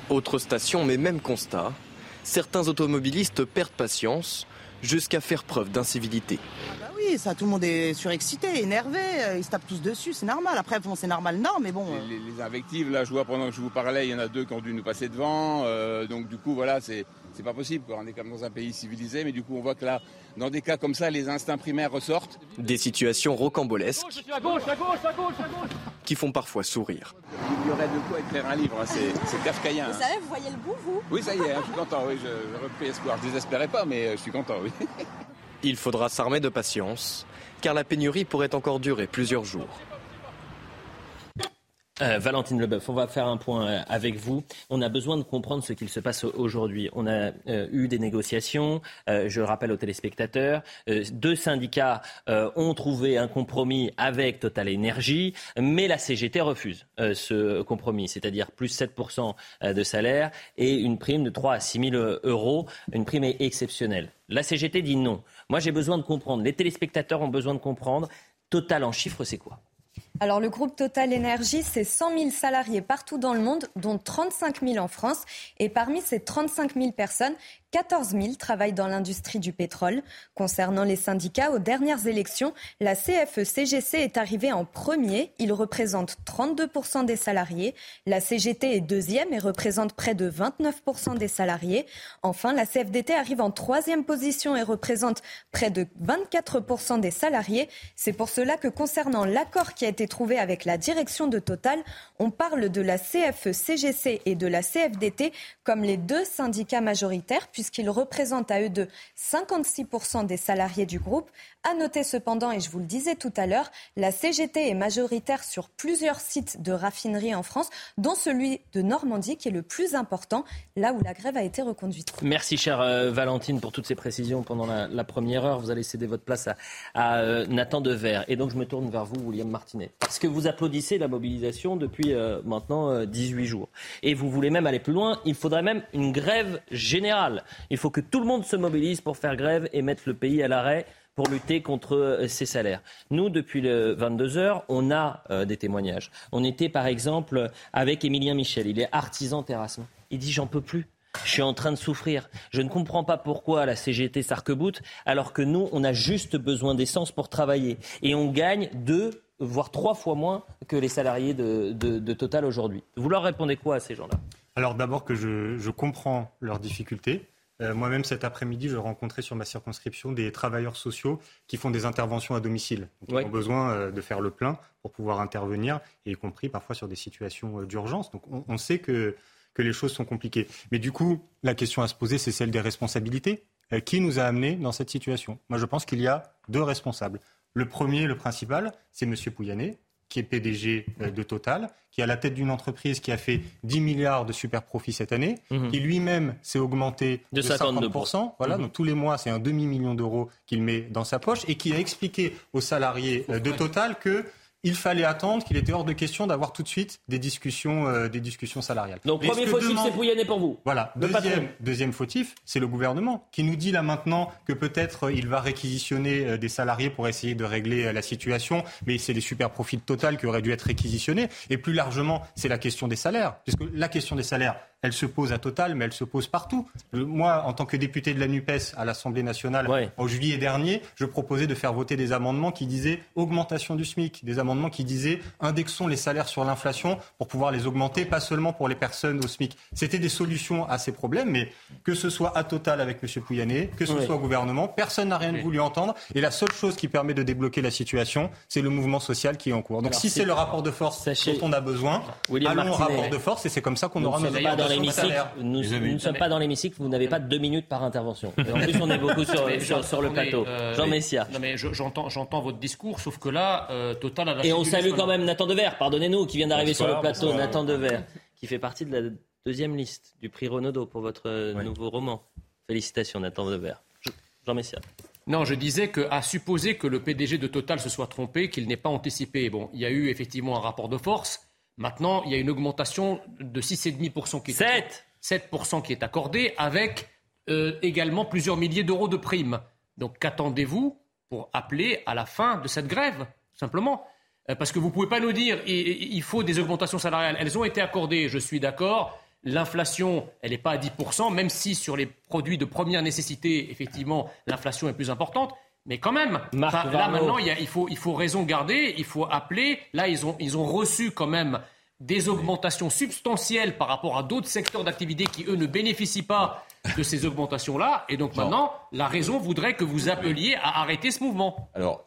Autre station mais même constat, certains automobilistes perdent patience jusqu'à faire preuve d'incivilité oui, ça, tout le monde est surexcité, énervé, euh, ils se tapent tous dessus, c'est normal. Après, bon, c'est normal, non, mais bon. Les, les, invectives, là, je vois pendant que je vous parlais, il y en a deux qui ont dû nous passer devant. Euh, donc, du coup, voilà, c'est c'est pas possible. On est comme dans un pays civilisé, mais du coup, on voit que là, dans des cas comme ça, les instincts primaires ressortent. Des situations rocambolesques qui font parfois sourire. Il y aurait de quoi écrire un livre, hein, c'est kafkaïen. Vous savez, vous voyez le bout, vous Oui, ça y est, hein, je suis content, oui, je, repris espoir. Je désespérais pas, mais euh, je suis content, oui. Il faudra s'armer de patience, car la pénurie pourrait encore durer plusieurs jours. Euh, Valentine Leboeuf, on va faire un point euh, avec vous. On a besoin de comprendre ce qu'il se passe aujourd'hui. On a euh, eu des négociations, je rappelle aux téléspectateurs. deux syndicats ont trouvé un compromis avec Total Energy, mais la CGT refuse ce compromis, c'est-à-dire plus 7% de salaire et une prime de 3 à 6 000 euros, une prime exceptionnelle. La CGT dit non. Moi, j'ai besoin de comprendre. Les téléspectateurs ont besoin de comprendre. Total en chiffres, c'est quoi? Alors le groupe Total Energy, c'est 100 000 salariés partout dans le monde, dont 35 000 en France. Et parmi ces 35 000 personnes, 14 000 travaillent dans l'industrie du pétrole. Concernant les syndicats, aux dernières élections, la CFE-CGC est arrivée en premier. Il représente 32% des salariés. La CGT est deuxième et représente près de 29 des salariés. Enfin, la CFDT arrive en troisième position et représente près de 24% des salariés. C'est pour cela que concernant l'accord qui a été trouvé avec la direction de Total, on parle de la CFE-CGC et de la CFDT comme les deux syndicats majoritaires puisqu'ils représentent à eux deux 56% des salariés du groupe. À noter cependant, et je vous le disais tout à l'heure, la CGT est majoritaire sur plusieurs sites de raffinerie en France, dont celui de Normandie, qui est le plus important, là où la grève a été reconduite. Merci, chère euh, Valentine, pour toutes ces précisions pendant la, première heure. Vous allez céder votre place à, euh, Nathan Dever. Et donc, je me tourne vers vous, William Martinet. Parce que vous applaudissez la mobilisation depuis euh, maintenant 18 jours. Et vous voulez même aller plus loin. Il faudrait même une grève générale. Il faut que tout le monde se mobilise pour faire grève et mettre le pays à l'arrêt pour lutter contre euh, ces salaires. Nous, depuis le 22 heures, on a euh, des témoignages. On était par exemple avec Émilien Michel. Il est artisan terrassement. Il dit j'en peux plus. Je suis en train de souffrir. Je ne comprends pas pourquoi la CGT sarc alors que nous, on a juste besoin d'essence pour travailler. Et on gagne deux, voire trois fois moins que les salariés de, Total aujourd'hui. Vous leur répondez quoi à ces gens-là? Alors d'abord que je comprends leurs difficultés. Euh, moi-même, cet après-midi, je rencontrais sur ma circonscription des travailleurs sociaux qui font des interventions à domicile. Ils ont besoin euh, de faire le plein pour pouvoir intervenir, y compris parfois sur des situations euh, d'urgence. Donc on, sait que, que les choses sont compliquées. Mais du coup, la question à se poser, c'est celle des responsabilités. qui nous a amenés dans cette situation? Moi, je pense qu'il y a deux responsables. Le premier, le principal, c'est M. Pouyanné, qui est PDG de Total, qui est à la tête d'une entreprise qui a fait 10 milliards de super profits cette année, mhm. qui lui-même s'est augmenté de, 50%. Voilà, mhm. donc tous les mois, c'est un demi-million d'euros qu'il met dans sa poche et qui a expliqué aux salariés euh, de Total que il fallait attendre, qu'il était hors de question d'avoir tout de suite des discussions, euh, des discussions salariales. Donc premier fautif, c'est Pouyanné pour vous. Voilà. Deuxième, deuxième fautif, c'est le gouvernement qui nous dit là maintenant que peut-être euh, il va réquisitionner euh, des salariés pour essayer de régler la situation, mais c'est des super profits total qui auraient dû être réquisitionnés. Et plus largement, c'est la question des salaires, puisque la question des salaires, elle se pose à Total, mais elle se pose partout. Moi, en tant que député de la NUPES à l'Assemblée nationale, en juillet dernier, je proposais de faire voter des amendements qui disaient augmentation du SMIC, des amendements qui disaient indexons les salaires sur l'inflation pour pouvoir les augmenter, pas seulement pour les personnes au SMIC. C'était des solutions à ces problèmes, mais que ce soit à Total avec M. Pouyanné, que ce soit au gouvernement, personne n'a rien voulu entendre. Et la seule chose qui permet de débloquer la situation, c'est le mouvement social qui est en cours. Donc si c'est le rapport de force dont on a besoin, allons au rapport de force et c'est comme ça qu'on aura nos nous, ne sommes pas dans l'hémicycle, vous n'avez pas deux minutes par intervention. en plus, on est beaucoup sur, le plateau. Euh, Jean Messia. Non, mais j'entends votre discours, sauf que là, euh, Total a Et on salue quand même Nathan Dever, pardonnez-nous, qui vient d'arriver sur le plateau. Nathan Dever, qui fait partie de la deuxième liste du prix Renaudot pour votre euh, nouveau roman. Félicitations, Nathan Dever. Jean Messia. Non, je disais qu'à supposer que le PDG de Total se soit trompé, qu'il n'ait pas anticipé. Bon, il y a eu effectivement un rapport de force. Maintenant, il y a une augmentation de 6,5% qui, est 7 qui est accordée, avec euh, également plusieurs milliers d'euros de primes. Donc qu'attendez-vous pour appeler à la fin de cette grève, simplement? Euh, Parce que vous ne pouvez pas nous dire il faut des augmentations salariales. Elles ont été accordées, je suis d'accord. L'inflation, elle n'est pas à 10%, même si sur les produits de première nécessité, effectivement, l'inflation est plus importante. Mais quand même, là maintenant, il, faut, il faut raison garder, il faut appeler. Là, ils ont, ils ont reçu quand même des augmentations substantielles par rapport à d'autres secteurs d'activité qui, eux, ne bénéficient pas de ces augmentations-là. Et donc maintenant, la raison voudrait que vous appeliez à arrêter ce mouvement. Alors,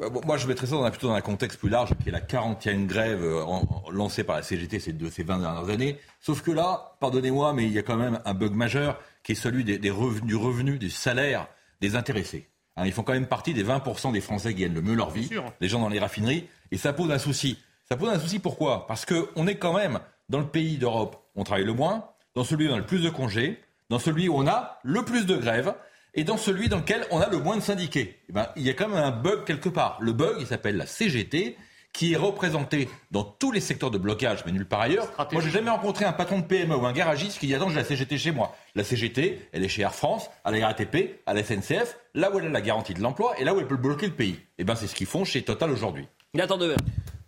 euh, moi, je mettrais ça dans, plutôt dans un contexte plus large, qui est la 40e grève euh, lancée par la CGT ces, ces 20 dernières années. Sauf que là, pardonnez-moi, mais il y a quand même un bug majeur qui est celui des, revenus, du revenu, des salaires des intéressés. Hein, ils font quand même partie des 20% des Français qui gagnent le mieux leur vie, les gens dans les raffineries, et ça pose un souci. Ça pose un souci pourquoi? Parce qu'on est quand même dans le pays d'Europe où on travaille le moins, dans celui où on a le plus de congés, dans celui où on a le plus de grèves et dans celui dans lequel on a le moins de syndiqués. Eh ben, il y a quand même un bug quelque part. Le bug, il s'appelle la CGT qui est représenté dans tous les secteurs de blocage, mais nulle part ailleurs. Moi, j'ai jamais rencontré un patron de PME ou un garagiste qui dit attends, j'ai la CGT chez moi. La CGT, elle est chez Air France, à la RATP, à la SNCF, là où elle a la garantie de l'emploi et là où elle peut bloquer le pays. Et eh ben, c'est ce qu'ils font chez Total aujourd'hui. Nathan Dever.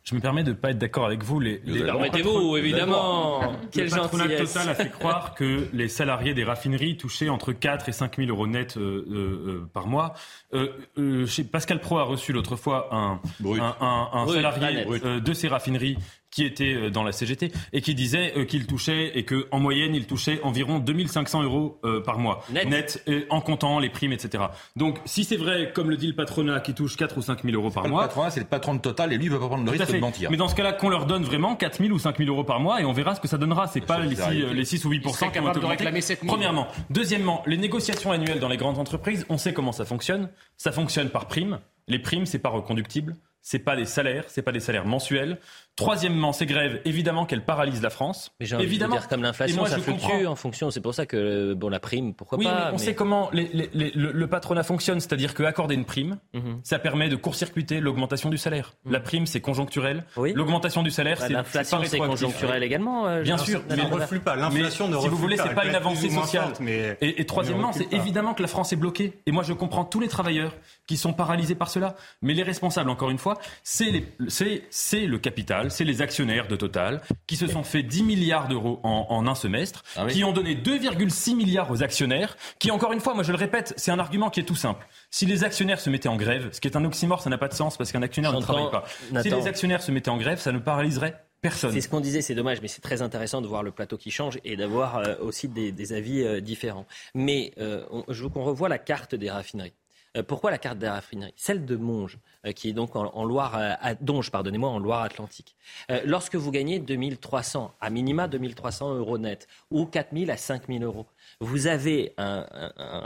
Je me permets de ne pas être d'accord avec vous. Les, les Permettez-vous, évidemment. Le patronat Total a fait croire que les salariés des raffineries touchaient entre 4 et 5 000 euros net euh, euh, euh par mois. Euh, euh Pascal Pro a reçu l'autre fois un, un, un, un salarié de ces raffineries qui était euh, dans la CGT et qui disait euh, qu'il touchait et qu'en moyenne il touchait environ 2500 euros euh, par mois net, en comptant les primes etc. Donc si c'est vrai comme le dit le patronat qui touche 4 ou 5 000 euros par mois, le patronat c'est le patron de Total et lui il va pas prendre le risque de mentir. Mais dans ce cas-là qu'on leur donne vraiment 4 000 ou 5 000 euros par mois et on verra ce que ça donnera. C'est pas les 6, les 6 ou 8 qui vont de réclamer Premièrement, deuxièmement, les négociations annuelles dans les grandes entreprises, on sait comment ça fonctionne. Ça fonctionne par prime. Les primes c'est pas reconductible c'est pas des salaires, c'est pas des salaires mensuels. Troisièmement, ces grèves, évidemment qu'elles paralysent la France. Mais j'ai évidemment. dire comme l'inflation, ça fluctue en fonction. C'est pour ça que bon la prime, pourquoi pas. Oui, on sait comment le, patronat fonctionne, c'est-à-dire qu'accorder une prime, mhm. ça permet de court-circuiter l'augmentation du salaire. Mhm. La prime, c'est conjoncturel. L'augmentation du salaire, bah, c'est l'inflation, c'est conjoncturel également. Euh, Bien sûr, mais, ne reflue pas. L'inflation ne reflue Si vous voulez, c'est pas une avancée sociale. mais et, troisièmement, c'est évidemment que la France est bloquée. Et moi, je comprends tous les travailleurs qui sont paralysés par cela. Mais les responsables, encore une fois, c'est le capital, c'est les actionnaires de Total qui se sont fait 10 milliards d'euros en, un semestre, ah qui ont donné 2,6 milliards aux actionnaires, qui, encore une fois, moi je le répète, c'est un argument qui est tout simple. Si les actionnaires se mettaient en grève, ce qui est un oxymore, ça n'a pas de sens parce qu'un actionnaire ne travaille pas. Si les actionnaires se mettaient en grève, ça ne paralyserait Personne. C'est ce qu'on disait, c'est dommage, mais c'est très intéressant de voir le plateau qui change et d'avoir euh, aussi des, avis euh, différents. Mais euh, je veux qu'on revoie la carte des raffineries. Euh, pourquoi la carte des raffineries Celle de Monge, euh, qui est donc en, Loire, euh, à Donge, pardonnez-moi, en Loire-Atlantique. lorsque vous gagnez 2300, à minima 2300 euros net, ou 4000 à 5000 euros, vous avez un,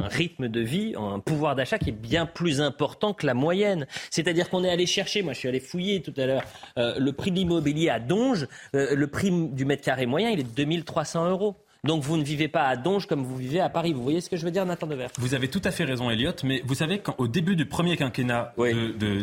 rythme de vie, un pouvoir d'achat qui est bien plus important que la moyenne. C'est-à-dire qu'on est allé chercher, moi je suis allé fouiller tout à l'heure, le prix de l'immobilier à Donge, le prix du mètre carré moyen, il est de 2300 euros. Donc vous ne vivez pas à Donge comme vous vivez à Paris. Vous voyez ce que je veux dire, Nathan Devers? Vous avez tout à fait raison, Elliot. Mais vous savez qu'au début du premier quinquennat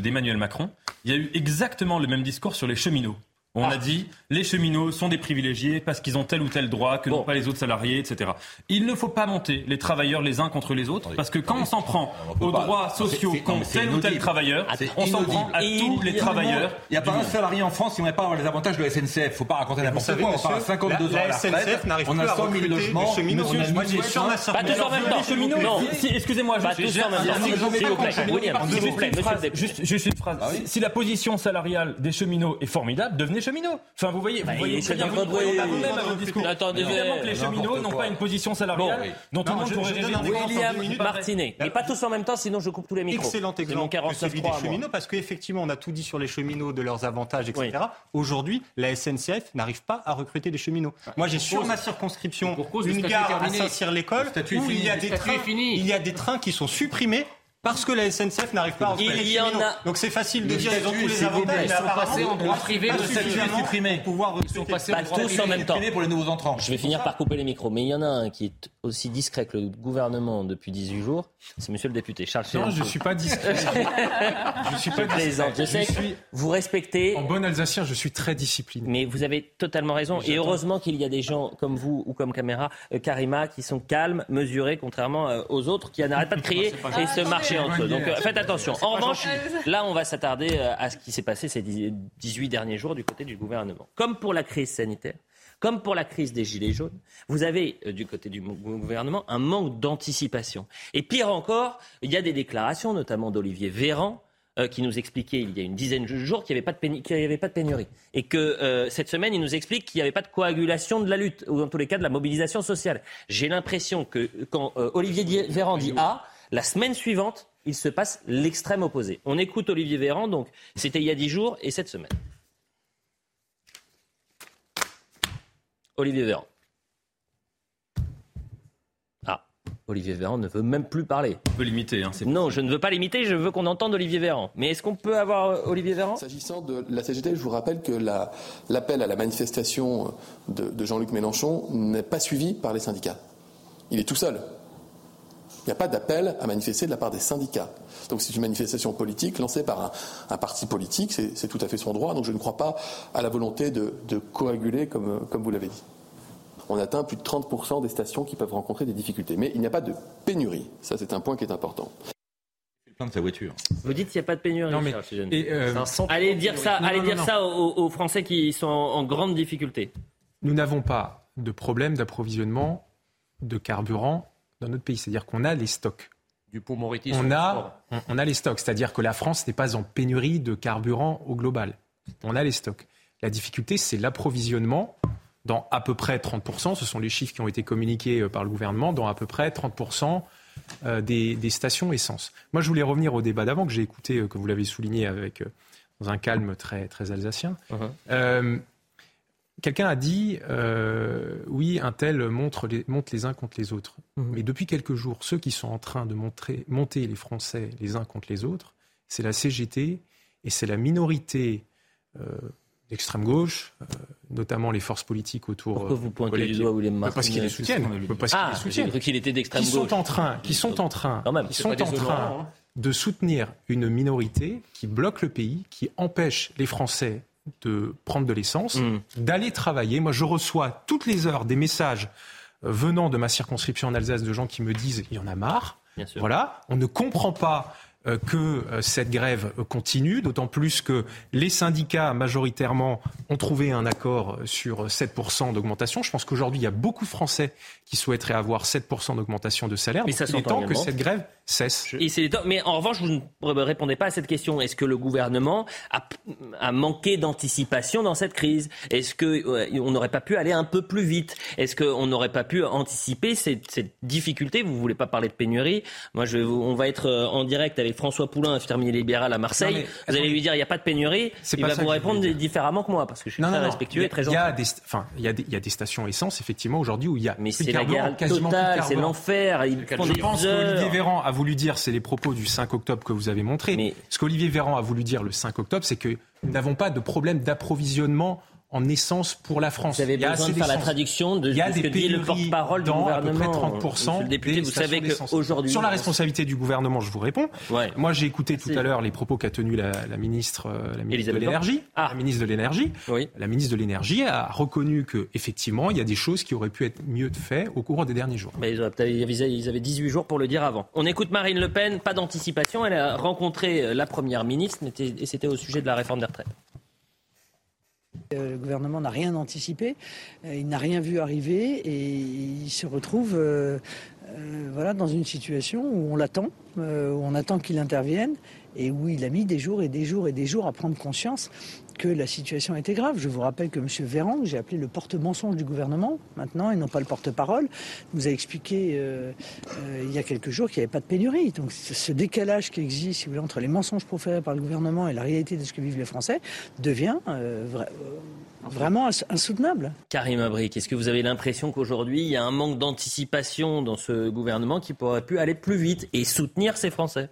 d'Emmanuel Macron, il y a eu exactement le même discours sur les cheminots. On a ah. dit les cheminots sont des privilégiés parce qu'ils ont tel ou tel droit que n'ont pas les autres salariés, etc. Il ne faut pas monter les travailleurs les uns contre les autres parce que quand on s'en prend aux droits sociaux contre tel ou tel travailleur, on s'en prend à tous les travailleurs. Il n'y a pas un salarié en France qui n'aurait pas avoir les avantages de la SNCF. Il ne faut pas raconter n'importe quoi. On parle à 52 ans la, la SNCF n'arrive plus à 100 000 logements. Cheminots, pas tous en même temps. Non, excusez-moi, pas tous en même temps. S'il vous plaît, juste une phrase. Si la position salariale des cheminots est formidable, devenez cheminots. Enfin, vous voyez, vous voyez très bien vous, vous-même à votre discours. Attendez, Évidemment que les cheminots n'ont pas une position salariale dont tout le monde pourrait rêver. William Martinet. Mais pas tous en même temps, sinon je coupe tous les micros. Excellent exemple celui des cheminots, parce qu'effectivement, on a tout dit sur les cheminots, de leurs avantages, etc. Aujourd'hui, la SNCF n'arrive pas à recruter des cheminots. Moi, j'ai sur ma circonscription une gare à Saint-Cyr-l'École où il y a des trains qui sont supprimés parce que la SNCF n'arrive pas à Il y en a. Donc c'est facile de dire ils ont tous les avantages, mais sont passés en droit privé de supprimer. Pouvoir ils sont passés en droit tous en même temps. pour les nouveaux entrants. Je vais finir par couper les micros, mais il y en a un qui est aussi discret que le gouvernement depuis 18 jours, c'est monsieur le député Charles Non, je ne suis pas discret. je suis pas plaisante. Je sais que vous respectez. En bon alsacien, je suis très discipliné. Mais vous avez totalement raison. Et heureusement qu'il y a des gens comme vous ou comme Caméra, euh, Karima, qui sont calmes, mesurés, contrairement euh, aux autres qui n'arrêtent pas de crier et se marcher entre eux. Donc euh, faites attention. En revanche, là, on va s'attarder à ce qui s'est passé ces 18 derniers jours du côté du gouvernement. Comme pour la crise sanitaire, comme pour la crise des Gilets jaunes, vous avez euh, du côté du gouvernement un manque d'anticipation. Et pire encore, il y a des déclarations, notamment d'Olivier Véran, euh, qui nous expliquait il y a une dizaine de jours qu'il n'y avait, pas de pénurie. Et que euh, cette semaine, il nous explique qu'il n'y avait pas de coagulation de la lutte, ou en tous les cas de la mobilisation sociale. J'ai l'impression que quand Olivier Véran dit A, la semaine suivante, il se passe l'extrême opposé. On écoute Olivier Véran, donc c'était il y a dix jours et cette semaine. Olivier Véran. Ah. Olivier Véran ne veut même plus parler. On peut limiter. Hein, non, je ne veux pas limiter, je veux qu'on entende Olivier Véran. Mais est-ce qu'on peut avoir euh, Olivier Véran? S'agissant de la CGT, je vous rappelle que l'appel à la manifestation de, de Jean-Luc Mélenchon n'est pas suivi par les syndicats. Il est tout seul. Il n'y a pas d'appel à manifester de la part des syndicats. Donc c'est une manifestation politique lancée par un, parti politique, c'est tout à fait son droit. Donc je ne crois pas à la volonté de, coaguler, comme, comme vous l'avez dit. On atteint plus de 30% des stations qui peuvent rencontrer des difficultés. Mais il n'y a pas de pénurie. Ça, c'est un point qui est important. Plein de sa voiture. Vous dites qu'il n'y a pas de pénurie. Non, mais, euh, allez dire ça, allez dire ça aux, Français qui sont en grande difficulté. Nous n'avons pas de problème d'approvisionnement de carburant dans notre pays. C'est-à-dire qu'on a les stocks. Du pont On a, on, a les stocks. C'est-à-dire que la France n'est pas en pénurie de carburant au global. On a les stocks. La difficulté, c'est l'approvisionnement dans à peu près 30%, ce sont les chiffres qui ont été communiqués euh, par le gouvernement, dans à peu près 30% euh, des, des, stations essence. Moi, je voulais revenir au débat d'avant que j'ai écouté, euh, que vous l'avez souligné avec, dans un calme très, très alsacien. Uh-huh. Quelqu'un a dit euh, oui, un tel montre les, monte les uns contre les autres. Mhm. Mais depuis quelques jours, ceux qui sont en train de montrer, monter les Français les uns contre les autres, c'est la CGT et c'est la minorité euh, d'extrême gauche, euh, notamment les forces politiques autour. Pourquoi vous pointez du doigt William Martinez Parce qu'ils les soutiennent. Parce ah, cru qu'il était d'extrême gauche. Qui sont en train, qui sont en train, qui sont en train de soutenir une minorité qui bloque le pays, qui empêche les Français de prendre de l'essence, mm. d'aller travailler. Moi, je reçois toutes les heures des messages euh, venant de ma circonscription en Alsace de gens qui me disent il y en a marre. Voilà, on ne comprend pas que euh, cette grève continue, d'autant plus que les syndicats majoritairement ont trouvé un accord sur 7% d'augmentation. Je pense qu'aujourd'hui, il y a beaucoup de Français qui souhaiteraient avoir 7% d'augmentation de salaire. Mais ça il est temps que cette grève cesse. mais en revanche, vous ne répondez pas à cette question. Est-ce que le gouvernement a, manqué d'anticipation dans cette crise? Est-ce qu'on n'aurait pas pu aller un peu plus vite? Est-ce qu'on n'aurait pas pu anticiper cette, cette difficulté Vous ne voulez pas parler de pénurie? Moi, je, on va être euh, en direct avec François Poulain, infirmier libéral à Marseille. vous allez lui dire il n'y a pas de pénurie. Il va vous répondre différemment que moi parce que je suis très respectueux et très gentil. Il y, a des, il y a des stations essence effectivement aujourd'hui où il y a mais c'est la guerre totale, c'est l'enfer. Je pense qu'Olivier Véran a voulu dire, c'est les propos du 5 octobre que vous avez montré. Mais... Ce qu'Olivier Véran a voulu dire le 5 octobre, c'est que nous n'avons pas de problème d'approvisionnement en essence pour la France. Vous avez besoin de faire la traduction de, ce que dit le porte-parole du gouvernement. À peu près 30% député, vous savez qu'aujourd'hui... Sur la responsabilité du gouvernement, je vous réponds. Moi, j'ai écouté tout à l'heure les propos qu'a tenus la, ministre, euh, la ministre de l'énergie. Ah. La ministre de l'énergie. La ministre de l'énergie a reconnu que effectivement, il y a des choses qui auraient pu être mieux faites au cours des derniers jours. Mais ils avaient 18 jours pour le dire avant. On écoute Marine Le Pen, pas d'anticipation. Elle a rencontré la première ministre et c'était au sujet de la réforme des retraites. Euh, le gouvernement n'a rien anticipé, euh, il n'a rien vu arriver et il se retrouve euh, voilà, dans une situation où on l'attend, où on attend qu'il intervienne et où il a mis des jours et des jours et des jours à prendre conscience que la situation était grave. Je vous rappelle que M. Véran, que j'ai appelé le porte-mensonge du gouvernement, maintenant, et non pas le porte-parole, nous a expliqué euh, euh, il y a quelques jours qu'il n'y avait pas de pénurie. Donc ce décalage qui existe, entre les mensonges proférés par le gouvernement et la réalité de ce que vivent les Français devient euh, vraiment insoutenable. Karim Abrik, est-ce que vous avez l'impression qu'aujourd'hui, il y a un manque d'anticipation dans ce gouvernement qui pourrait pu aller plus vite et soutenir ces Français?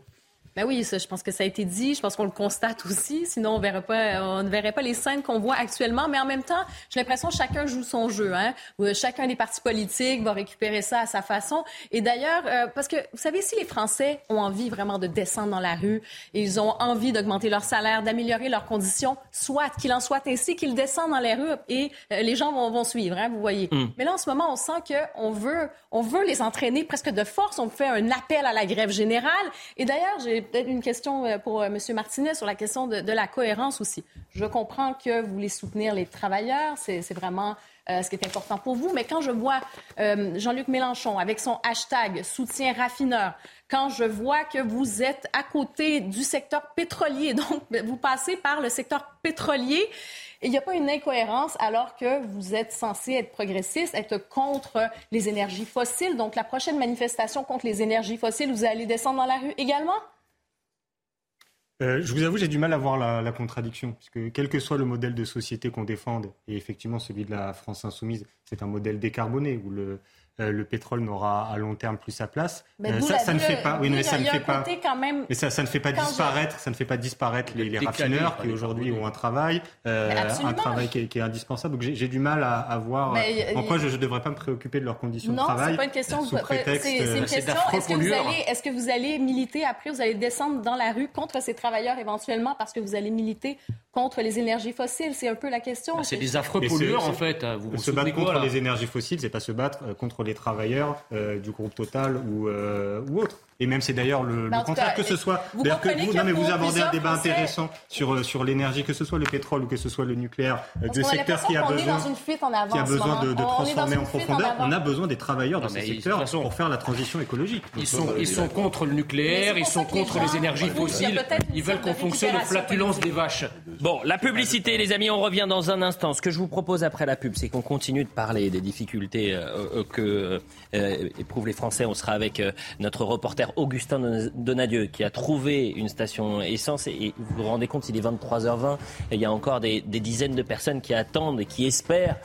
Ben oui, ça, je pense que ça a été dit. Je pense qu'on le constate aussi. Sinon, on, verrait pas, on ne verrait pas les scènes qu'on voit actuellement. Mais en même temps, j'ai l'impression que chacun joue son jeu. Hein? Chacun des partis politiques va récupérer ça à sa façon. Et d'ailleurs, euh, parce que vous savez, si les Français ont envie vraiment de descendre dans la rue, ils ont envie d'augmenter leur salaire, d'améliorer leurs conditions, soit qu'il en soit ainsi, qu'ils descendent dans les rues et euh, les gens vont, vont suivre. Hein, vous voyez. Mm. Mais là, en ce moment, on sent qu'on veut, on veut les entraîner presque de force. On fait un appel à la grève générale. Et d'ailleurs, j'ai peut-être une question euh, pour euh, M. Martinet sur la question de, la cohérence aussi. Je comprends que vous voulez soutenir les travailleurs, c'est vraiment euh, ce qui est important pour vous. Mais quand je vois Jean-Luc Mélenchon avec son hashtag soutien raffineur, quand je vois que vous êtes à côté du secteur pétrolier, donc vous passez par le secteur pétrolier, il n'y a pas une incohérence alors que vous êtes censé être progressiste, être contre les énergies fossiles. Donc la prochaine manifestation contre les énergies fossiles, vous allez descendre dans la rue également? Euh, je vous avoue, j'ai du mal à voir la, contradiction, puisque quel que soit le modèle de société qu'on défende, et effectivement celui de la France insoumise, c'est un modèle décarboné, où le, le pétrole n'aura à long terme plus sa place. Mais ça, ça, ne fait pas. Oui, mais ça ne fait pas. Mais ça, ça ne fait pas disparaître. Ça ne fait pas disparaître les, les raffineurs qui aujourd'hui ont un travail, un travail qui est, indispensable. Donc j'ai du mal à, à voir en quoi je ne devrais pas me préoccuper de leurs conditions de travail. Non, c'est pas une question. C'est une question. Est-ce que vous allez, est-ce que vous allez militer après Vous allez descendre dans la rue contre ces travailleurs éventuellement parce que vous allez militer contre les énergies fossiles? C'est un peu la question. Bah, c'est des affreux pollueurs en fait. Vous se battre contre les énergies fossiles, c'est pas se battre euh, contre les travailleurs euh, du groupe Total ou, euh, ou autre. Et même c'est d'ailleurs le, bah, contraire que ce soit. Vous que vous, non mais vous abordez un débat intéressant sur sur l'énergie, que ce soit le pétrole ou que ce soit le nucléaire, de secteurs qui a besoin, qui a besoin de, transformer en profondeur. On a besoin des travailleurs dans ces secteurs pour faire la transition écologique. Ils sont ils sont contre le nucléaire, ils sont contre les énergies fossiles. Ils veulent qu'on fonctionne aux flatulences des vaches. Bon, la publicité, les amis, on revient dans un instant. Ce que je vous propose après la pub, c'est qu'on continue de parler des difficultés euh, euh, que euh, éprouvent les Français. On sera avec notre reporter Augustin Donadieu qui a trouvé une station essence. Et vous vous rendez compte, il est 23h20. Et il y a encore des, des, dizaines de personnes qui attendent et qui espèrent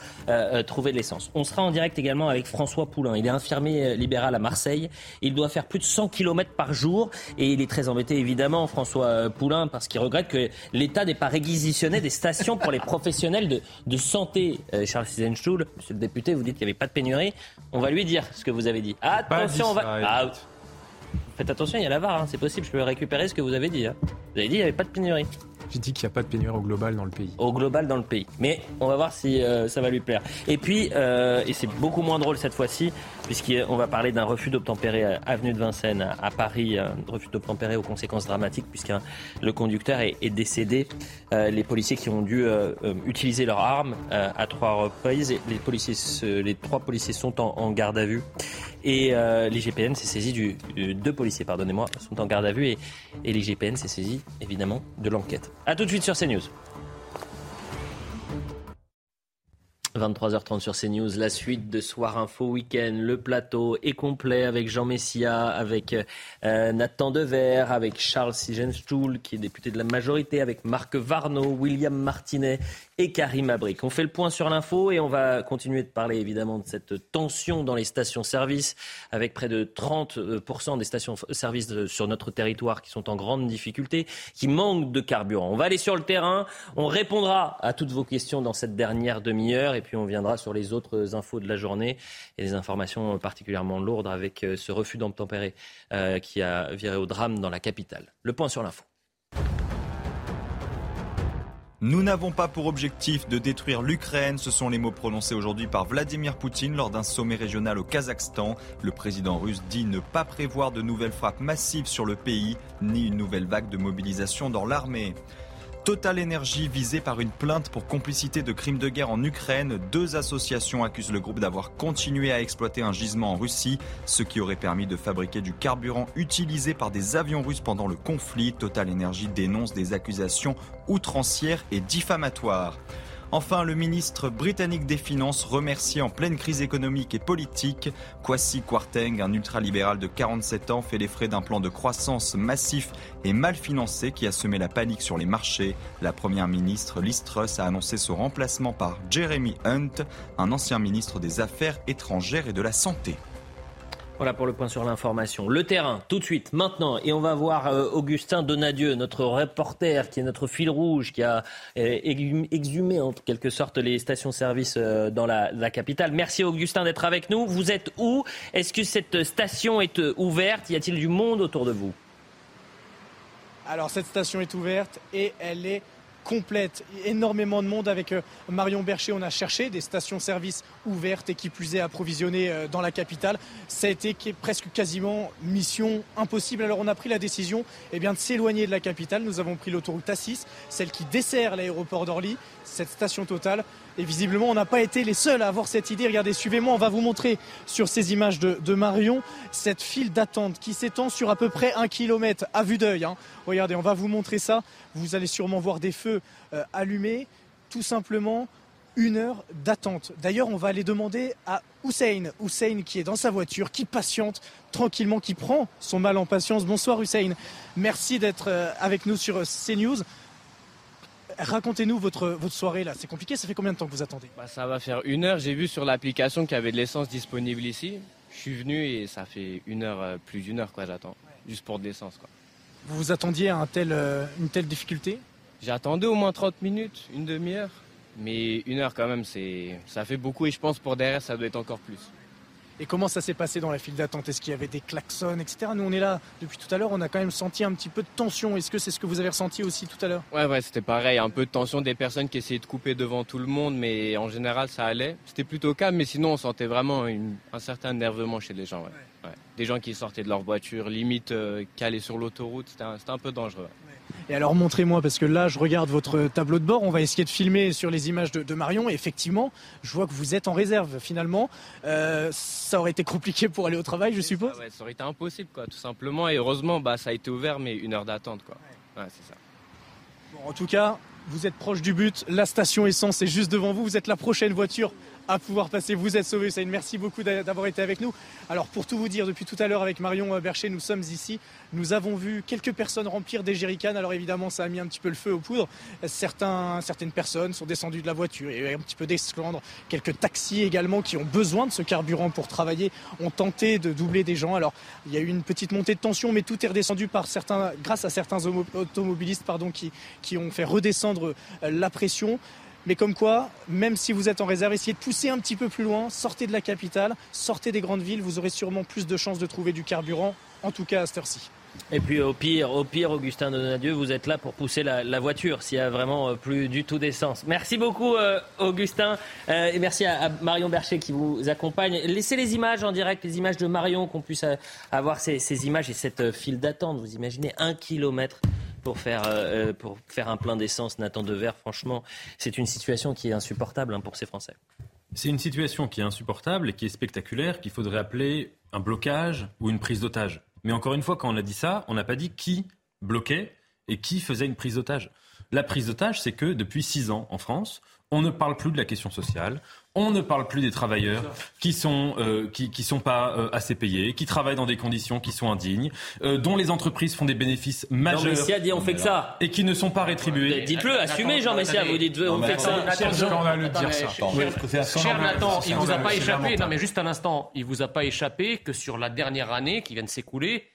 trouver de l'essence. On sera en direct également avec François Poulain. Il est infirmier libéral à Marseille. Il doit faire plus de 100 km par jour. Et il est très embêté, évidemment, François Poulain, parce qu'il regrette que l'État n'est pas réquisitionné des stations pour les professionnels de, de santé. Euh, Charles Sizenstuhl, monsieur le député, vous dites qu'il n'y avait pas de pénurie. On va lui dire ce que vous avez dit. Attention, on va. Ah, faites attention, il y a la VAR, hein, c'est possible, je peux récupérer ce que vous avez dit. Hein. Vous avez dit qu'il n'y avait pas de pénurie. J'ai dit qu'il n'y a pas de pénurie au global dans le pays. Au global dans le pays. Mais on va voir si euh, ça va lui plaire. Et puis, euh, et c'est beaucoup moins drôle cette fois-ci, puisqu'on va parler d'un refus d'obtempérer avenue de Vincennes à Paris, un refus d'obtempérer aux conséquences dramatiques, puisque le conducteur est, décédé. Euh, les policiers qui ont dû utiliser leurs armes à trois reprises, les, policiers, les trois policiers sont en garde à vue. Et euh, l'IGPN s'est saisi du, deux policiers, pardonnez-moi, sont en garde à vue et, et l'IGPN s'est saisi évidemment de l'enquête. A tout de suite sur CNews. 23h30 sur CNews, la suite de Soir Info Week-end. Le plateau est complet avec Jean Messia, avec euh, Nathan Dever, avec Charles Sigenstuhl, qui est député de la majorité, avec Marc Varno, William Martinet et Karim Abrik. On fait le point sur l'info et on va continuer de parler évidemment de cette tension dans les stations-service, avec près de 30% des stations-service sur notre territoire qui sont en grande difficulté, qui manquent de carburant. On va aller sur le terrain, on répondra à toutes vos questions dans cette dernière demi-heure puis on viendra sur les autres infos de la journée et des informations particulièrement lourdes avec euh, ce refus d'obtempérer euh, qui a viré au drame dans la capitale. Le point sur l'info. Nous n'avons pas pour objectif de détruire l'Ukraine, ce sont les mots prononcés aujourd'hui par Vladimir Poutine lors d'un sommet régional au Kazakhstan. Le président russe dit ne pas prévoir de nouvelles frappes massives sur le pays, ni une nouvelle vague de mobilisation dans l'armée. Total Energy visé par une plainte pour complicité de crimes de guerre en Ukraine. Deux associations accusent le groupe d'avoir continué à exploiter un gisement en Russie, ce qui aurait permis de fabriquer du carburant utilisé par des avions russes pendant le conflit. Total Energy dénonce des accusations outrancières et diffamatoires. Enfin, le ministre britannique des Finances remercié en pleine crise économique et politique. Kwasi Kwarteng, un ultralibéral de 47 ans, fait les frais d'un plan de croissance massif et mal financé qui a semé la panique sur les marchés. La première ministre Liz Truss a annoncé son remplacement par Jeremy Hunt, un ancien ministre des Affaires étrangères et de la Santé. Voilà pour le point sur l'information. Le terrain, tout de suite, maintenant, et on va voir euh, Augustin Donadieu, notre reporter, qui est notre fil rouge, qui a euh, exhumé en quelque sorte les stations-service euh, dans la, la, capitale. Merci Augustin d'être avec nous. Vous êtes où? Est-ce que cette station est ouverte? Y a-t-il du monde autour de vous? Alors cette station est ouverte et elle est complète. Énormément de monde avec euh, Marion Bercher. On a cherché des stations-service ouvertes et qui plus est approvisionnées euh, dans la capitale. Ça a été presque quasiment mission impossible. Alors on a pris la décision eh de s'éloigner de la capitale. Nous avons pris l'autoroute A6, celle qui dessert l'aéroport d'Orly, cette station totale. Et visiblement, on n'a pas été les seuls à avoir cette idée. Regardez, suivez-moi, on va vous montrer sur ces images de, Marion cette file d'attente qui s'étend sur à peu près un kilomètre à vue d'œil. Hein. Regardez, on va vous montrer ça. Vous allez sûrement voir des feux euh, allumés. Tout simplement, une heure d'attente. D'ailleurs, on va aller demander à Hussein, Hussein qui est dans sa voiture, qui patiente tranquillement, qui prend son mal en patience. Bonsoir Hussein, merci d'être euh, avec nous sur CNews. Racontez-nous votre, votre soirée là. C'est compliqué, ça fait combien de temps que vous attendez? Bah, Ça va faire une heure. J'ai vu sur l'application qu'il y avait de l'essence disponible ici. Je suis venu et ça fait une heure, euh, plus d'une heure quoi j'attends. Juste pour de l'essence quoi. Vous vous attendiez à un tel, euh, une telle difficulté? J'attendais au moins 30 minutes, une demi-heure. Mais une heure quand même, c'est ça fait beaucoup et je pense pour derrière ça doit être encore plus. Et comment ça s'est passé dans la file d'attente? Est-ce qu'il y avait des klaxons, etc. Nous, on est là depuis tout à l'heure, on a quand même senti un petit peu de tension. Est-ce que c'est ce que vous avez ressenti aussi tout à l'heure? Ouais, ouais, c'était pareil. Un peu de tension des personnes qui essayaient de couper devant tout le monde, mais en général, ça allait. C'était plutôt calme, mais sinon, on sentait vraiment un certain énervement chez les gens. Ouais. Des gens qui sortaient de leur voiture, limite euh, calés sur l'autoroute. C'était un, un peu dangereux. Et alors montrez-moi, parce que là je regarde votre tableau de bord, on va essayer de filmer sur les images de, Marion, et effectivement, je vois que vous êtes en réserve finalement. Euh, ça aurait été compliqué pour aller au travail, je suppose ouais, Ça aurait été impossible, quoi, tout simplement. Et heureusement, bah, ça a été ouvert, mais une heure d'attente. quoi. Ouais, c'est ça. Bon, en tout cas, vous êtes proche du but, la station essence est juste devant vous, vous êtes la prochaine voiture à pouvoir passer. Vous êtes sauvé, Hussein. Merci beaucoup d'avoir été avec nous. Alors, pour tout vous dire, depuis tout à l'heure, avec Marion Bercher, nous sommes ici. Nous avons vu quelques personnes remplir des jerrycans. Alors, évidemment, ça a mis un petit peu le feu aux poudres. Certains, certaines personnes sont descendues de la voiture. Il un petit peu d'esclandre. Quelques taxis également qui ont besoin de ce carburant pour travailler ont tenté de doubler des gens. Alors, il y a eu une petite montée de tension, mais tout est redescendu par certains, grâce à certains automobilistes pardon, qui, qui ont fait redescendre euh, la pression. Mais comme quoi, même si vous êtes en réserve, essayez de pousser un petit peu plus loin, sortez de la capitale, sortez des grandes villes, vous aurez sûrement plus de chances de trouver du carburant, en tout cas à cette heure-ci. Et puis au pire, au pire, Augustin Donadieu, vous êtes là pour pousser la, voiture s'il y a vraiment euh, plus du tout d'essence. Merci beaucoup, euh, Augustin, euh, et merci à, Marion Bercher qui vous accompagne. Laissez les images en direct, les images de Marion, qu'on puisse avoir ces, ces, images et cette file d'attente. Vous imaginez un kilomètre pour faire, euh, pour faire un plein d'essence Nathan Dever, franchement, c'est une situation qui est insupportable hein, pour ces Français. C'est une situation qui est insupportable et qui est spectaculaire, qu'il faudrait appeler un blocage ou une prise d'otage. Mais encore une fois, quand on a dit ça, on n'a pas dit qui bloquait et qui faisait une prise d'otage. La prise d'otage, c'est que depuis six ans en France, on ne parle plus de la question sociale, on ne parle plus des travailleurs qui sont euh, qui, qui sont pas euh, assez payés, qui travaillent dans des conditions qui sont indignes, euh, dont les entreprises font des bénéfices majeurs. Jean Messia dit on fait que ça et qui ne sont pas rétribués. Dites-le, assumez Jean Messia, vous dites on fait que ça. Cher Nathan, il vous a pas échappé. Non mais juste un instant, il vous a pas échappé que sur la dernière année qui vient de s'écouler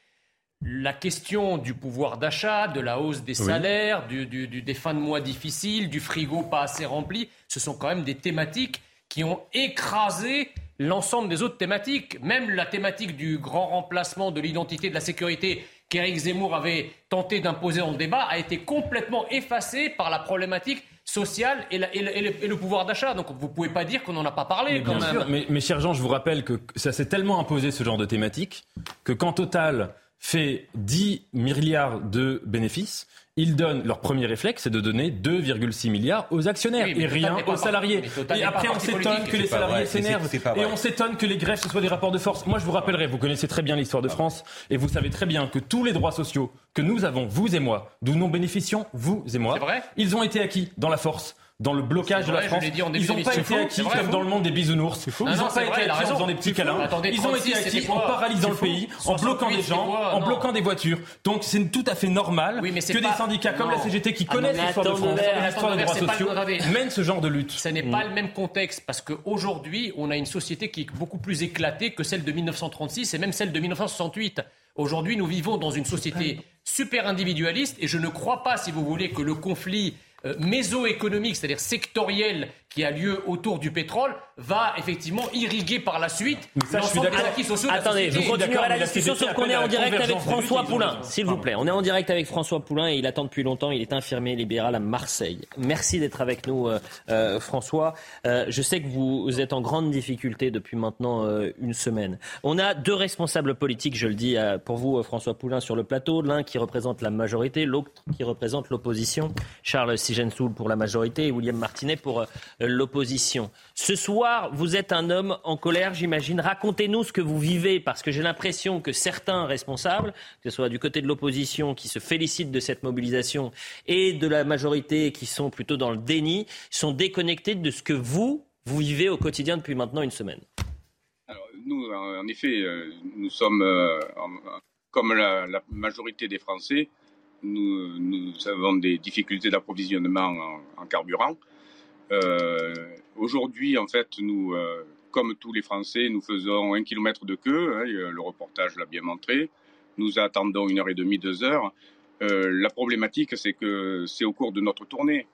la question du pouvoir d'achat, de la hausse des salaires, du, du, des fins de mois difficiles, du frigo pas assez rempli, ce sont quand même des thématiques qui ont écrasé l'ensemble des autres thématiques. Même la thématique du grand remplacement de l'identité de la sécurité qu'Éric Zemmour avait tenté d'imposer dans le débat a été complètement effacée par la problématique sociale et, le, pouvoir d'achat. Donc vous ne pouvez pas dire qu'on n'en a pas parlé mais quand même. mais, mais cher Jean, je vous rappelle que ça s'est tellement imposé ce genre de thématique que quand Total fait 10 milliards de bénéfices, ils donnent leur premier réflexe, c'est de donner 2,6 milliards aux actionnaires et rien aux salariés. Et après, on s'étonne que les salariés s'énervent. et on s'étonne que les grèves ce soit des rapports de force. Moi, je vous rappellerai, vous connaissez très bien l'histoire de France et vous savez très bien que tous les droits sociaux que nous avons, vous et moi, d'où nous bénéficions, vous et moi, ils ont été acquis dans la force dans le blocage de la France. ils n'ont pas été acquis comme dans le monde des bisounours. Ils n'ont pas été acquis en faisant des petits câlins. Ils ont été acquis en paralysant le pays, en bloquant des gens, en bloquant des voitures. Donc c'est tout à fait normal que des syndicats comme la CGT qui connaissent l'histoire de France l'histoire des droits sociaux mènent ce genre de lutte. Ce n'est pas le même contexte parce qu'aujourd'hui, on a une société qui est beaucoup plus éclatée que celle de 1936 et même celle de 1968. Aujourd'hui, nous vivons dans une société super individualiste et je ne crois pas, si vous voulez, que le conflit méso-économique, c'est-à-dire sectoriel, qui a lieu autour du pétrole, va effectivement irriguer par la suite l'ensemble des acquis sociaux. Attendez, je continuerai la discussion, sauf qu'on est en direct avec François Poulain, s'il vous plaît. On est en direct avec François Poulain et il attend depuis longtemps. Il est infirmier libéral à Marseille. Merci d'être avec nous, euh, euh, François. je sais que vous êtes en grande difficulté depuis maintenant une semaine. On a deux responsables politiques, je le dis pour vous, François Poulain, sur le plateau. L'un qui représente la majorité, l'autre qui représente l'opposition. Charles Sigensoul pour la majorité et William Martinet pour euh, l'opposition. Ce soir, vous êtes un homme en colère, j'imagine. Racontez-nous ce que vous vivez, parce que j'ai l'impression que certains responsables, que ce soit du côté de l'opposition qui se félicitent de cette mobilisation et de la majorité qui sont plutôt dans le déni, sont déconnectés de ce que vous, vous vivez au quotidien depuis maintenant une semaine. Nous, en effet, euh, nous sommes, euh, comme la, majorité des Français, nous, avons des difficultés d'approvisionnement en, carburant. Euh, aujourd'hui, en fait, nous, euh, comme tous les Français, nous faisons un kilomètre de queue. Hein, le reportage l'a bien montré. Nous attendons une heure et demie, deux heures. Euh, la problématique, c'est que c'est au cours de notre tournée.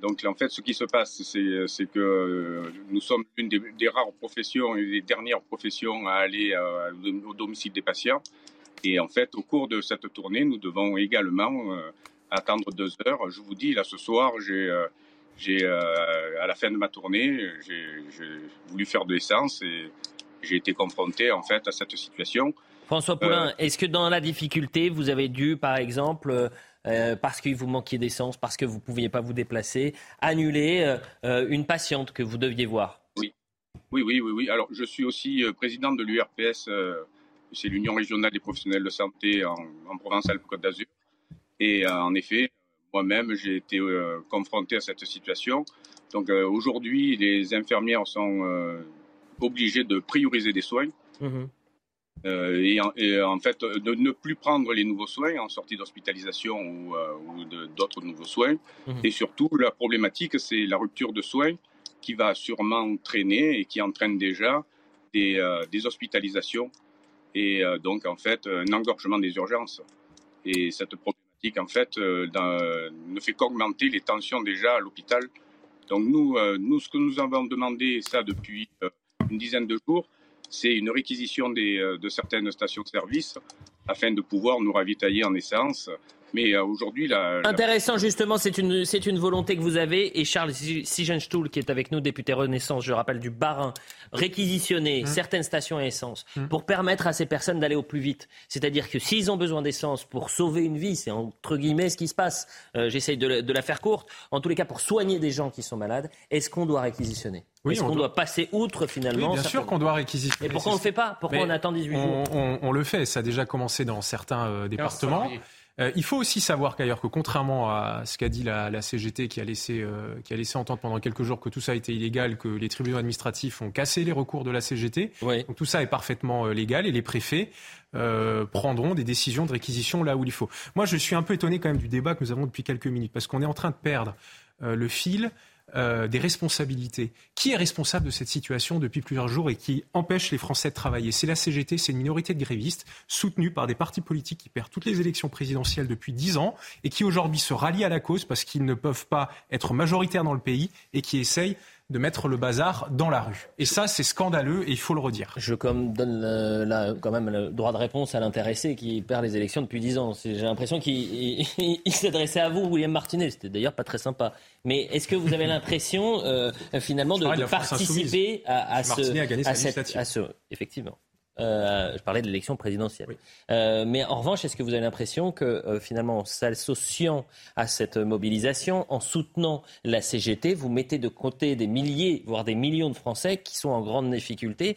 Donc en fait, ce qui se passe, c'est que nous sommes une des, rares professions et des dernières professions à aller au domicile des patients. Et en fait, au cours de cette tournée, nous devons également euh, attendre deux heures. Je vous dis, là, ce soir, j'ai, euh, j'ai euh, à la fin de ma tournée, j'ai, voulu faire de l'essence et j'ai été confronté, en fait, à cette situation. François Poulain, est-ce que dans la difficulté, vous avez dû, par exemple, parce qu'il vous manquiez d'essence, parce que vous ne pouviez pas vous déplacer, annuler une patiente que vous deviez voir? Oui. Oui, oui, oui, oui. Alors, je suis aussi président de l'URPS c'est l'Union régionale des professionnels de santé en, en Provence-Alpes-Côte d'Azur. Et euh, en effet, moi-même, j'ai été euh, confronté à cette situation. Donc euh, aujourd'hui, les infirmières sont obligées de prioriser des soins. Mhm. et, en, fait, de ne plus prendre les nouveaux soins en sortie d'hospitalisation ou, d'autres nouveaux soins. Mhm. Et surtout, la problématique, c'est la rupture de soins qui va sûrement traîner et qui entraîne déjà des, des hospitalisations et euh, donc en fait un engorgement des urgences. Et cette problématique en fait euh, ne fait qu'augmenter les tensions déjà à l'hôpital. Donc nous, euh, nous, ce que nous avons demandé, ça depuis une dizaine de jours, c'est une réquisition de certaines stations-service afin de pouvoir nous ravitailler en essence mais euh, aujourd'hui, la, Intéressant, justement, c'est une, c'est une volonté que vous avez. Et Charles Sigenstuhl, qui est avec nous, député Renaissance, je rappelle, du Barin, réquisitionner mmh. certaines stations à essence mmh. pour permettre à ces personnes d'aller au plus vite. C'est-à-dire que s'ils ont besoin d'essence pour sauver une vie, c'est entre guillemets ce qui se passe. Euh, j'essaye de, de, la faire courte. En tous les cas, pour soigner des gens qui sont malades, est-ce qu'on doit réquisitionner? Oui, Est-ce qu'on doit... passer outre finalement? Oui, Bien sûr qu'on doit réquisitionner. Et pourquoi on ne le fait pas? Pourquoi on attend 18 jours? on, on, le fait. Ça a déjà commencé dans certains euh, départements. Euh, il faut aussi savoir qu'ailleurs que contrairement à ce qu'a dit la, CGT qui a, laissé, euh, qui a laissé entendre pendant quelques jours que tout ça été illégal, que les tribunaux administratifs ont cassé les recours de la CGT, donc tout ça est parfaitement euh, légal et les préfets prendront des décisions de réquisition là où il faut. Moi, je suis un peu étonné quand même du débat que nous avons depuis quelques minutes parce qu'on est en train de perdre le fil. Euh, des responsabilités. Qui est responsable de cette situation depuis plusieurs jours et qui empêche les Français de travailler? C'est la CGT, c'est une minorité de grévistes soutenue par des partis politiques qui perdent toutes les élections présidentielles depuis dix ans et qui aujourd'hui se rallient à la cause parce qu'ils ne peuvent pas être majoritaires dans le pays et qui essayent de mettre le bazar dans la rue. Et ça, c'est scandaleux et il faut le redire. Je comme, donne quand même le droit de réponse à l'intéressé qui perd les élections depuis 10 ans. J'ai l'impression qu'il s'adressait à vous, William Martinet. C'était d'ailleurs pas très sympa. Mais est-ce que vous avez l'impression, euh, finalement, de, participer à, à, ce, à, cette, à ce... Effectivement. Euh, je parlais de l'élection présidentielle. Euh, mais en revanche, est-ce que vous avez l'impression que euh, finalement, s'associant à cette mobilisation, en soutenant la CGT, vous mettez de côté des milliers, voire des millions de Français qui sont en grande difficulté,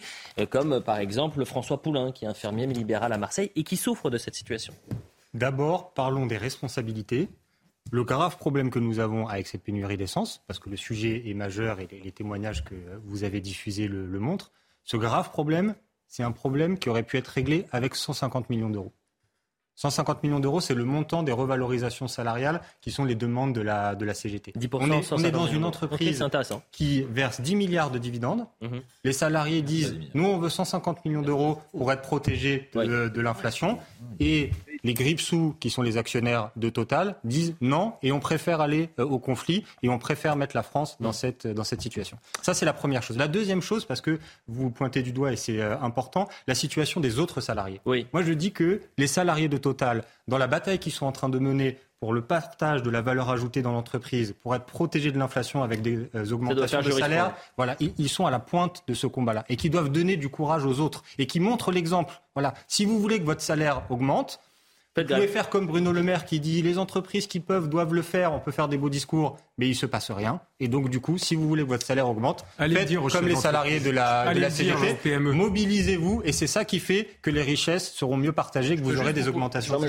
comme par exemple François Poulain, qui est infirmier libéral à Marseille et qui souffre de cette situation? D'abord, parlons des responsabilités. Le grave problème que nous avons avec cette pénurie d'essence, parce que le sujet est majeur et les témoignages que vous avez diffusés le, le montrent, ce grave problème, c'est un problème qui aurait pu être réglé avec 150 millions d'euros. 150 millions d'euros, c'est le montant des revalorisations salariales qui sont les demandes de la, de la CGT. on, est, dans une entreprise qui verse 10 milliards de dividendes. Mhm. Les salariés disent, nous, on veut 150 millions d'euros pour être protégés de, de l'inflation. Et les Gripsous, qui sont les actionnaires de Total, disent non et on préfère aller euh, au conflit et on préfère mettre la France dans cette, dans cette situation. Ça, c'est la première chose. La deuxième chose, parce que vous pointez du doigt et c'est euh, important, la situation des autres salariés. Oui. Moi, je dis que les salariés de Total, dans la bataille qu'ils sont en train de mener pour le partage de la valeur ajoutée dans l'entreprise, pour être protégés de l'inflation avec des euh, augmentations de salaire, voilà, ils, ils, sont à la pointe de ce combat-là et qui doivent donner du courage aux autres et qui montrent l'exemple. Voilà, si vous voulez que votre salaire augmente, vous pouvez faire comme Bruno Le Maire qui dit les entreprises qui peuvent doivent le faire, on peut faire des beaux discours, mais il se passe rien. Et donc du coup, si vous voulez que votre salaire augmente, faites comme les salariés de la, de la CGT, mobilisez-vous et c'est ça qui fait que les richesses seront mieux partagées, que vous aurez des augmentations.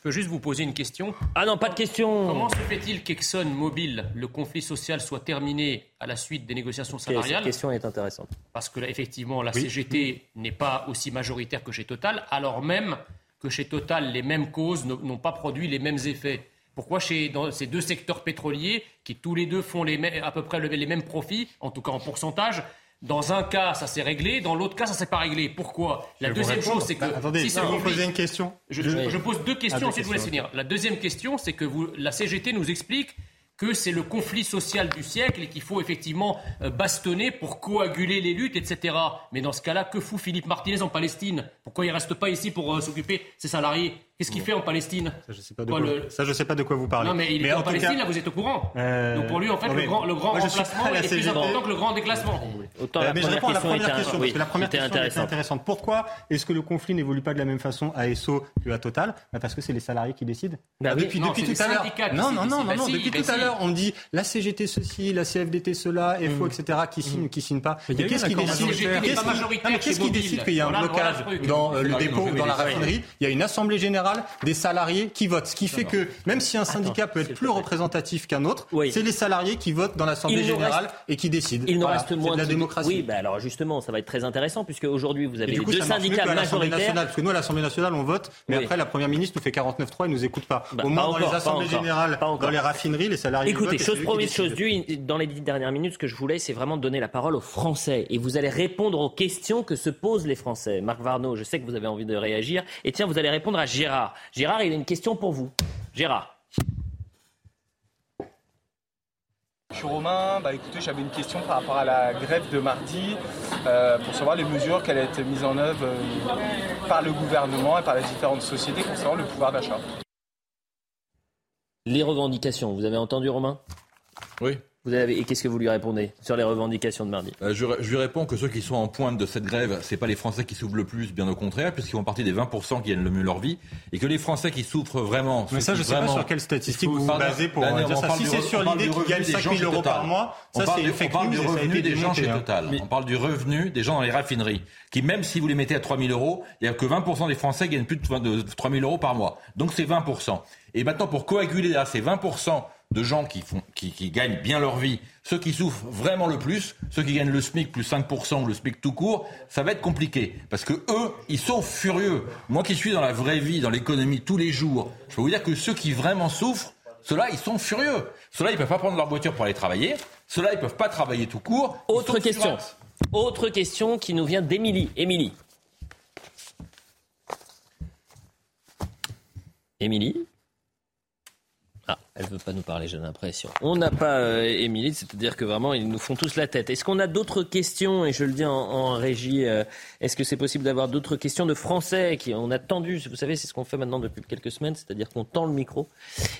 Je peux juste vous poser une question. Ah non, pas de question. Comment se fait-il qu'ExxonMobil, le conflit social, soit terminé à la suite des négociations salariales Cette question est intéressante. Parce que là, effectivement, la CGT n'est pas aussi majoritaire que chez Total, alors même que chez Total, les mêmes causes n'ont pas produit les mêmes effets pourquoi chez dans ces deux secteurs pétroliers, qui tous les deux font les à peu près les mêmes profits, en tout cas en pourcentage, dans un cas, ça s'est réglé, dans l'autre cas, ça s'est pas réglé. Pourquoi? La deuxième chose, c'est que. Bah, attendez, si, vous posez une question. Je, je, pose deux questions, ah, ensuite je vous laisse finir. La deuxième question, c'est que vous, la CGT nous explique que c'est le conflit social du siècle et qu'il faut effectivement euh, bastonner pour coaguler les luttes, etc. Mais dans ce cas-là, que fout Philippe Martinez en Palestine? Pourquoi il ne reste pas ici pour euh, s'occuper ses salariés? Qu'est-ce qu'il fait en Palestine Ça, je ne sais, pas de quoi, sais pas de quoi vous parlez. Non, mais il est en, Palestine, là, vous êtes au courant. Euh, Donc pour lui, en fait, le grand, le grand remplacement est plus important que le grand déclassement. Autant la mais je réponds à la première question, parce que la première question était intéressante. Pourquoi est-ce que le conflit n'évolue pas de la même façon à ESSO qu'à Total? Bah, Parce que c'est les salariés qui décident. Bah depuis tout à l'heure. Non, non, non, non, depuis tout à l'heure, on dit la CGT ceci, la CFDT cela, FO, mm. etc., qui signent ou qui signent pas. Qu'est-ce qui décide? Qu'est-ce qui décide qu'il y a un blocage dans le dépôt ou dans la raffinerie? Il y a une assemblée générale des salariés qui votent. Ce qui fait que même si un syndicat peut être plus représentatif qu'un autre, c'est les salariés qui votent dans l'assemblée générale et qui décident. Il nous reste moins de la démocratie. Oui, bah alors justement, ça va être très intéressant puisque aujourd'hui vous avez deux syndicats majoritaires. Parce que nous à l'Assemblée nationale on vote, mais après la première ministre nous fait 49-3 et nous écoute pas. Bah, Au moins dans les assemblées générales, dans les raffineries, les salariés. Écoutez, chose promise, chose due. Dans les dix dernières minutes, ce que je voulais, c'est vraiment donner la parole aux Français et vous allez répondre aux questions que se posent les Français. Marc Varno, je sais que vous avez envie de réagir. Et tiens, vous allez répondre à Gérard. Gérard, il a une question pour vous. Gérard. Je suis Romain, bah écoutez, j'avais une question par rapport à la grève de mardi euh, pour savoir les mesures qui allaient être mises en œuvre euh, par le gouvernement et par les différentes sociétés concernant le pouvoir d'achat. Les revendications, vous avez entendu Romain? Oui. Vous avez, et qu'est-ce que vous lui répondez sur les revendications de mardi euh, je, lui réponds que ceux qui sont en pointe de cette grève, c'est pas les Français qui souffrent le plus, bien au contraire, puisqu'ils font partie des 20% qui gagnent le mieux leur vie, et que les Français qui souffrent vraiment. Mais ça, je sais pas sur quelle statistique vous vous basez pour dire ça. Si c'est sur l'idée qu'ils gagnent 5 000 euros par mois, ça c'est On parle du revenu des gens chez hein. Total. On parle du revenu des gens dans les raffineries, qui même si vous les mettez à 3 000 euros, il y a que 20% des Français qui gagnent plus de 3 000 euros par mois. Donc c'est 20%. Et maintenant, pour coaguler là, ces 20% de gens qui, font, qui, qui, gagnent bien leur vie, ceux qui souffrent vraiment le plus, ceux qui gagnent le SMIC plus 5% ou le SMIC tout court, ça va être compliqué. Parce que eux, ils sont furieux. Moi qui suis dans la vraie vie, dans l'économie tous les jours, je peux vous dire que ceux qui vraiment souffrent, ceux-là, ils sont furieux. Ceux-là, ils peuvent pas prendre leur voiture pour aller travailler. Ceux-là, ils peuvent pas travailler tout court. Autre question. Autre question qui nous vient d'Émilie. Émilie. Émilie ah, elle veut pas nous parler, j'ai l'impression. On n'a pas euh, Émilie, c'est-à-dire que vraiment, ils nous font tous la tête. Est-ce qu'on a d'autres questions, et je le dis en, régie, euh, est-ce que c'est possible d'avoir d'autres questions de Français qui on a tendu, vous savez, c'est ce qu'on fait maintenant depuis quelques semaines, c'est-à-dire qu'on tend le micro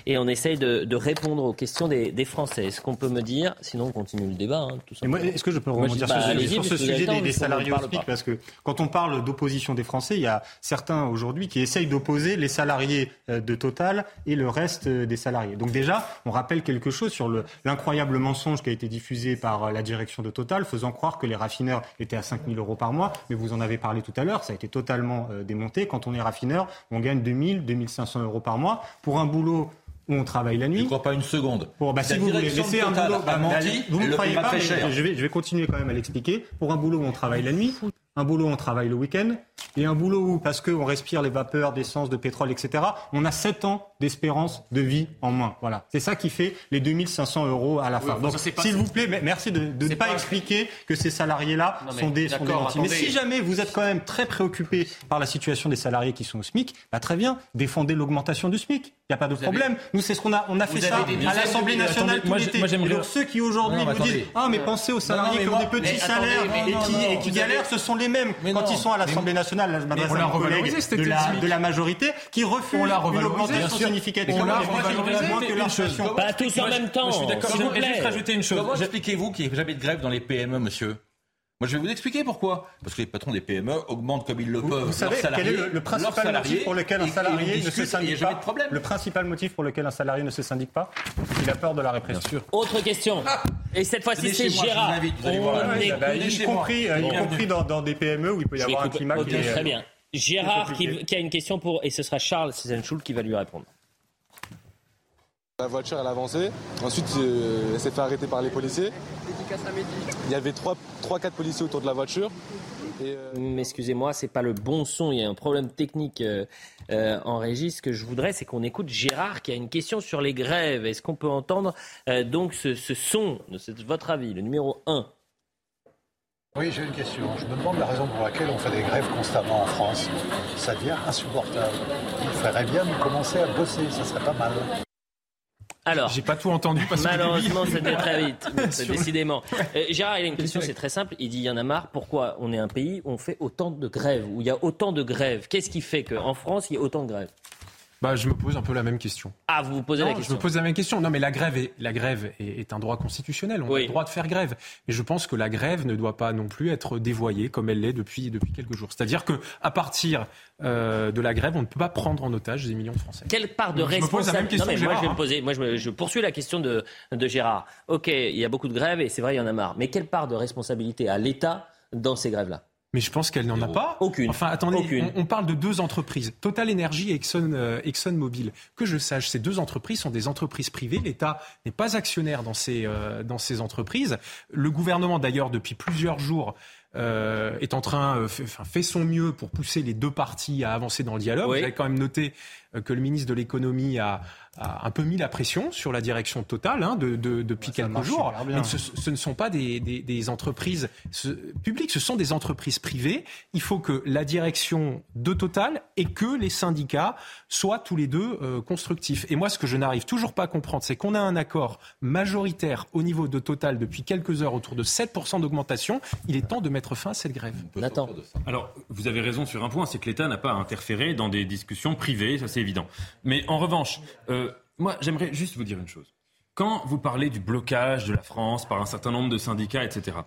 et on essaye de, répondre aux questions des, Français. Est-ce qu'on peut me dire, sinon on continue le débat, hein, tout Est-ce que je peux rebondir sur, ce, sujet des, salariés au SMIC Parce que quand on parle d'opposition des Français, il y a certains aujourd'hui qui essayent d'opposer les salariés euh, de Total et le reste des salariés. Donc déjà, on rappelle quelque chose sur l'incroyable mensonge qui a été diffusé par euh, la direction de Total, faisant croire que les raffineurs étaient à 5 000 euros par mois. Mais vous en avez parlé tout à l'heure, ça a été totalement euh, démonté. Quand on est raffineur, on gagne 2 000, 2 500 euros par mois. Pour un boulot où on travaille la nuit. Je ne crois pas une seconde. Bon, bah, si vous voulez laisser un boulot, bah, vous ne croyez pas, je vais, je vais continuer quand même à l'expliquer. Pour un boulot où on travaille la nuit, un boulot où on travaille le week-end, et un boulot où, parce qu'on respire les vapeurs d'essence, de pétrole, etc., on a 7 ans d'espérance de vie en moins. Voilà. C'est ça qui fait les 2500 euros à la fin. Donc, s'il vous plaît, merci de, ne pas, expliquer que ces salariés-là sont des, sont Mais si jamais vous êtes quand même très préoccupé par la situation des salariés qui sont au SMIC, bah, très bien, défendez l'augmentation du SMIC. Il n'y a pas de problème. Nous, c'est ce qu'on a, on a fait ça à l'Assemblée nationale tout l'été. Donc, ceux qui aujourd'hui vous disent, ah, mais pensez aux salariés qui ont des petits salaires et qui galèrent, ce sont les mêmes quand ils sont à l'Assemblée nationale je m'adresse à collègues de la, de la majorité, qui refusent une augmentation significative. On l'a revalorisé. Pas tous en même temps. Je suis d'accord. J'aimerais juste rajouter une chose. Comment expliquez-vous qu'il n'y ait jamais de grève dans les PME, monsieur? Moi, je vais vous expliquer pourquoi. Parce que les patrons des PME augmentent comme ils le peuvent. Vous savez quel est le, principal motif pour lequel un salarié ne se syndique pas Le principal motif pour lequel un salarié ne se syndique pas, il a peur de la répression. Autre question. Et cette fois-ci, c'est Gérard. y compris, y compris dans, des PME où il peut y avoir un climat qui est... Très bien. Gérard qui, a une question pour... Et ce sera Charles Sizenschul qui va lui répondre. La voiture, elle a avancé. Ensuite, euh, elle s'est fait arrêter par les policiers. Il y avait 3-4 policiers autour de la voiture. Euh, Mais excusez-moi, c'est pas le bon son. Il y a un problème technique euh, en régie. Ce que je voudrais, c'est qu'on écoute Gérard qui a une question sur les grèves. Est-ce qu'on peut entendre donc ce, ce son, de votre avis, le numéro 1 oui, j'ai une question. Je me demande la raison pour laquelle on fait des grèves constamment en France. Ça devient insupportable. Il faudrait bien nous commencer à bosser, ça serait pas mal. Alors, j'ai pas tout entendu parce malheureusement, ça devient très vite, décidément. Euh, Gérard, il a une question, c'est très simple. Il dit il y en a marre. Pourquoi on est un pays où on fait autant de grèves, où il y a autant de grèves? Qu'est-ce qui fait qu'en France il y a autant de grèves? Bah, je me pose un peu la même question. Ah, vous vous posez la question Je me pose la même question. Non, mais la grève est, la grève est, un droit constitutionnel. On a le droit de faire grève. Mais je pense que la grève ne doit pas non plus être dévoyée comme elle l'est depuis, depuis quelques jours. C'est-à-dire qu'à partir euh, de la grève, on ne peut pas prendre en otage des millions de Français. Quelle part de responsabilité Non, mais moi, je vais me poser. Moi, je, je poursuis la question de, de Gérard. OK, il y a beaucoup de grèves et c'est vrai, il y en a marre. Mais quelle part de responsabilité a l'État dans ces grèves-là? Mais je pense qu'elle n'en a pas. Aucune. Enfin, attendez, On, parle de deux entreprises, Total Energy et Exxon, euh, ExxonMobil. Que je sache, ces deux entreprises sont des entreprises privées. L'État n'est pas actionnaire dans ces, euh, dans ces entreprises. Le gouvernement, d'ailleurs, depuis plusieurs jours, euh, est en train, euh, fait, fait, son mieux pour pousser les deux parties à avancer dans le dialogue. Vous avez quand même noté que le ministre de l'économie a, a un peu mis la pression sur la direction totale hein, de, de, depuis quelques jours. Mais ce, ce, ne sont pas des, des, des entreprises publiques, ce sont des entreprises privées. Il faut que la direction de Total et que les syndicats soient tous les deux euh, constructifs. Et moi, ce que je n'arrive toujours pas à comprendre, c'est qu'on a un accord majoritaire au niveau de Total depuis quelques heures autour de 7% d'augmentation. Il est temps de mettre fin à cette grève. Nathan. Alors, vous avez raison sur un point, c'est que l'État n'a pas interféré dans des discussions privées, ça c'est évident. Mais en revanche, euh, moi, j'aimerais juste vous dire une chose. Quand vous parlez du blocage de la France par un certain nombre de syndicats, etc.,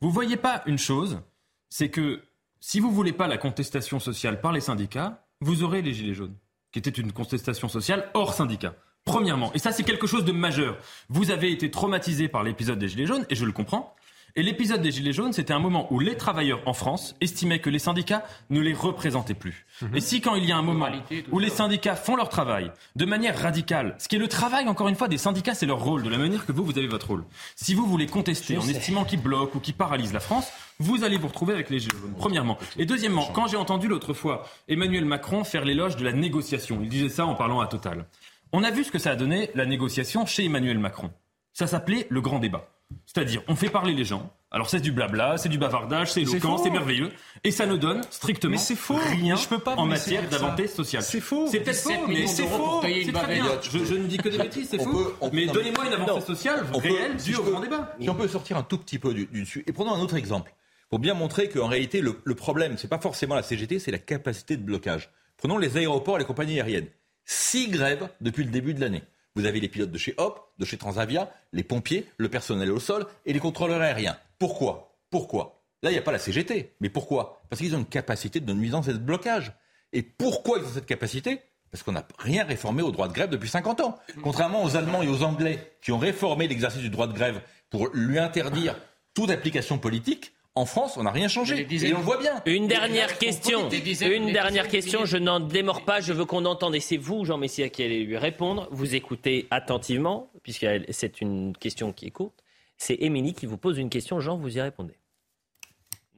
vous voyez pas une chose, c'est que si vous voulez pas la contestation sociale par les syndicats, vous aurez les Gilets jaunes, qui était une contestation sociale hors syndicat. Premièrement, et ça c'est quelque chose de majeur. Vous avez été traumatisé par l'épisode des Gilets jaunes, et je le comprends. Et l'épisode des Gilets jaunes, c'était un moment où les travailleurs en France estimaient que les syndicats ne les représentaient plus. Mhm. Et si quand il y a un moment où les syndicats font leur travail de manière radicale, ce qui est le travail, encore une fois, des syndicats, c'est leur rôle, de la manière que vous, vous avez votre rôle. Si vous voulez contester en estimant qu'ils bloquent ou qu'ils paralysent la France, vous allez vous retrouver avec les Gilets jaunes, premièrement. Et deuxièmement, quand j'ai entendu l'autre fois Emmanuel Macron faire l'éloge de la négociation, il disait ça en parlant à Total. On a vu ce que ça a donné, la négociation chez Emmanuel Macron. Ça s'appelait le grand débat. C'est-à-dire, on fait parler les gens. Alors c'est du blabla, c'est du bavardage, c'est éloquent, c'est merveilleux, et ça ne donne strictement rien je peux pas en matière d'avantage social. C'est faux. C'est peut-être faux, mais c'est faux. C'est très bien. Je, je, ne dis que des bêtises, c'est faux. mais donnez-moi une avancée sociale réelle due au grand débat. Si on peut sortir un tout petit peu du, dessus, et prenons un autre exemple, pour bien montrer qu'en réalité le, le problème, c'est pas forcément la CGT, c'est la capacité de blocage. Prenons les aéroports et les compagnies aériennes. Six grèves depuis le début de l'année. Vous avez les pilotes de chez Hop, de chez Transavia, les pompiers, le personnel au sol et les contrôleurs aériens. Pourquoi? Pourquoi? Là, il n'y a pas la CGT. Mais pourquoi? Parce qu'ils ont une capacité de nuisance et de blocage. Et pourquoi ils ont cette capacité? Parce qu'on n'a rien réformé au droit de grève depuis 50 ans. Contrairement aux Allemands et aux Anglais qui ont réformé l'exercice du droit de grève pour lui interdire toute application politique, en France, on n'a rien changé. Et on le voit bien. Une dernière question. Une dernière question. Je n'en démords pas. Je veux qu'on entende. Et c'est vous, Jean Messia, qui allez lui répondre. Vous écoutez attentivement, puisque c'est une question qui est courte. C'est Émilie qui vous pose une question. Jean, vous y répondez.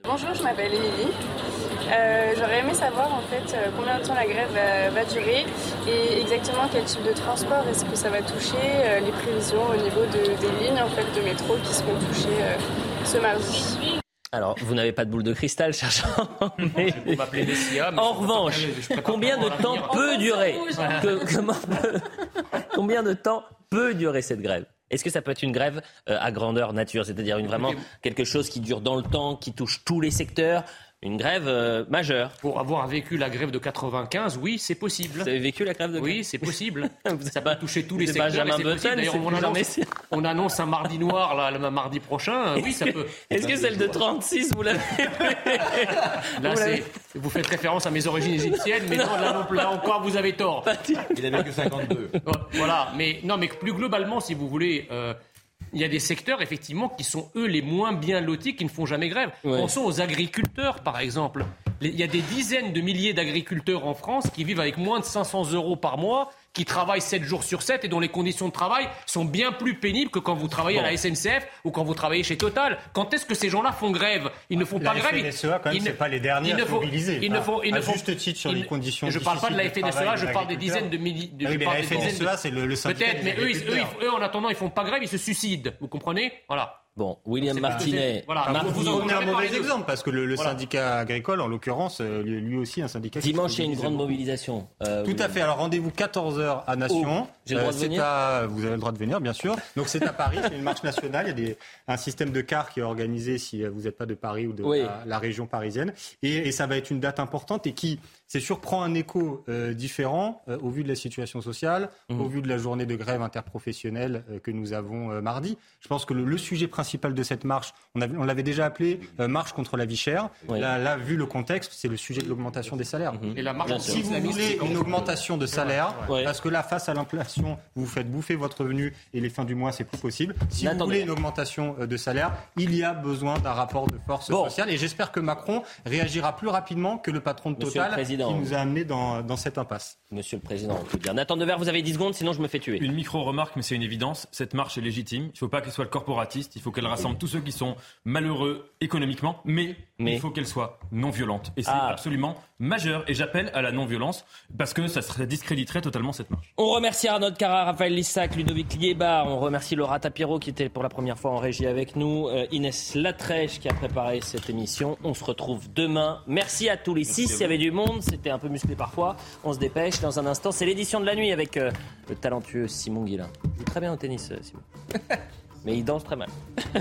Bonjour, je m'appelle Émilie. Euh, j'aurais aimé savoir en fait euh, combien de temps la grève va, durer et exactement quel type de transport est-ce que ça va toucher, euh, les prévisions au niveau de, des lignes en fait de métro qui seront touchées ce mardi. Alors, vous n'avez pas de boule de cristal, cherchant. Mais... Messia. en revanche, combien de temps peut durer Combien de temps peut durer cette grève? Est-ce que ça peut être une grève euh, à grandeur nature, c'est-à-dire une, vraiment quelque chose qui dure dans le temps, qui touche tous les secteurs une grève euh, majeure. Pour avoir vécu la grève de 95, oui, c'est possible. Vous avez vécu la grève de Oui, c'est possible. ça peut toucher tous les secteurs. Benjamin Button, on, annonce, on annonce un mardi noir là, le mardi prochain. Oui, ça peut. Est-ce que celle de 36, vous l'avez Là, vous, vous faites référence à mes origines égyptiennes, mais non, là, là encore, vous avez tort. Il n'avait que 52. Voilà, mais non, mais plus globalement, si vous voulez. Euh, il y a des secteurs, effectivement, qui sont, eux, les moins bien lotis, qui ne font jamais grève. Pensons aux agriculteurs, par exemple. Il y a des dizaines de milliers d'agriculteurs en France qui vivent avec moins de 500 euros par mois qui travaillent 7 jours sur 7 et dont les conditions de travail sont bien plus pénibles que quand vous travaillez à la SNCF ou quand vous travaillez chez Total. Quand est-ce que ces gens-là font grève? Ils ne font pas grève. La FNSEA, quand même, c'est pas les derniers à mobiliser. Ils ne font, ils à font, juste titre sur les conditions Je ne parle pas de la FNSEA, je parle des dizaines de milliers. Oui, mais la FNSEA, c'est le, syndicat Peut-être, mais eux, eux, eux, en attendant, ils font pas grève, ils se suicident. Vous comprenez? Voilà. Bon, William Martinet. Voilà, vous, vous en donnez un mauvais exemple parce que le, le syndicat agricole, en l'occurrence, euh, lui, lui, aussi un syndicat. Dimanche, il y a une grande mobilisation. Euh, Tout à fait. Alors rendez-vous 14h à Nation. Oh, j'ai le droit de Euh, venir à, vous avez le droit de venir, bien sûr. Donc c'est à Paris, c'est une marche nationale. Il y a des, un système de cars qui est organisé si vous n'êtes pas de Paris ou de Oui. la, la région parisienne. Et, et ça va être une date importante et qui, c'est sûr, prend un écho euh, différent euh, au vu de la situation sociale, Mhm. au vu de la journée de grève interprofessionnelle euh, que nous avons euh, mardi. Je pense que le, le sujet principal de cette marche, on, avait- on l'avait déjà appelé euh, marche contre la vie chère. Oui. Là, là, vu le contexte, c'est le sujet de l'augmentation des salaires. Et la marche sûr. Si vous voulez une augmentation de salaire, Ouais. parce que là, face à l'inflation, vous vous faites bouffer votre revenu et les fins du mois, c'est plus possible. Si vous Attendez. voulez une augmentation euh, de salaire, il y a besoin d'un rapport de force Bon. sociale. Et j'espère que Macron réagira plus rapidement que le patron de Monsieur le Total Président. qui nous a amenés dans, dans cette impasse. Monsieur le Président, on peut dire. Nathan Devers, vous avez 10 secondes, sinon je me fais tuer. Une micro-remarque, mais c'est une évidence. Cette marche est légitime. Il ne faut pas qu'elle soit le corporatiste. Il faut qu'elle rassemble tous ceux qui sont malheureux économiquement. Mais, Mais- il faut qu'elle soit non violente. Et c'est Ah. absolument majeur. Et j'appelle à la non-violence parce que ça discréditerait totalement cette marche. On remercie Arnaud Cara, Raphaël Lissac, Ludovic Liébar. On remercie Laura Tapiro qui était pour la première fois en régie avec nous. euh, Inès Latrèche qui a préparé cette émission. On se retrouve demain. Merci à tous les six. Il y avait du monde. C'était un peu musclé parfois. On se dépêche. Dans un instant, c'est l'édition de la nuit avec euh, le talentueux Simon Guillain. Il joue très bien au tennis, euh, Simon. Mais il danse très mal.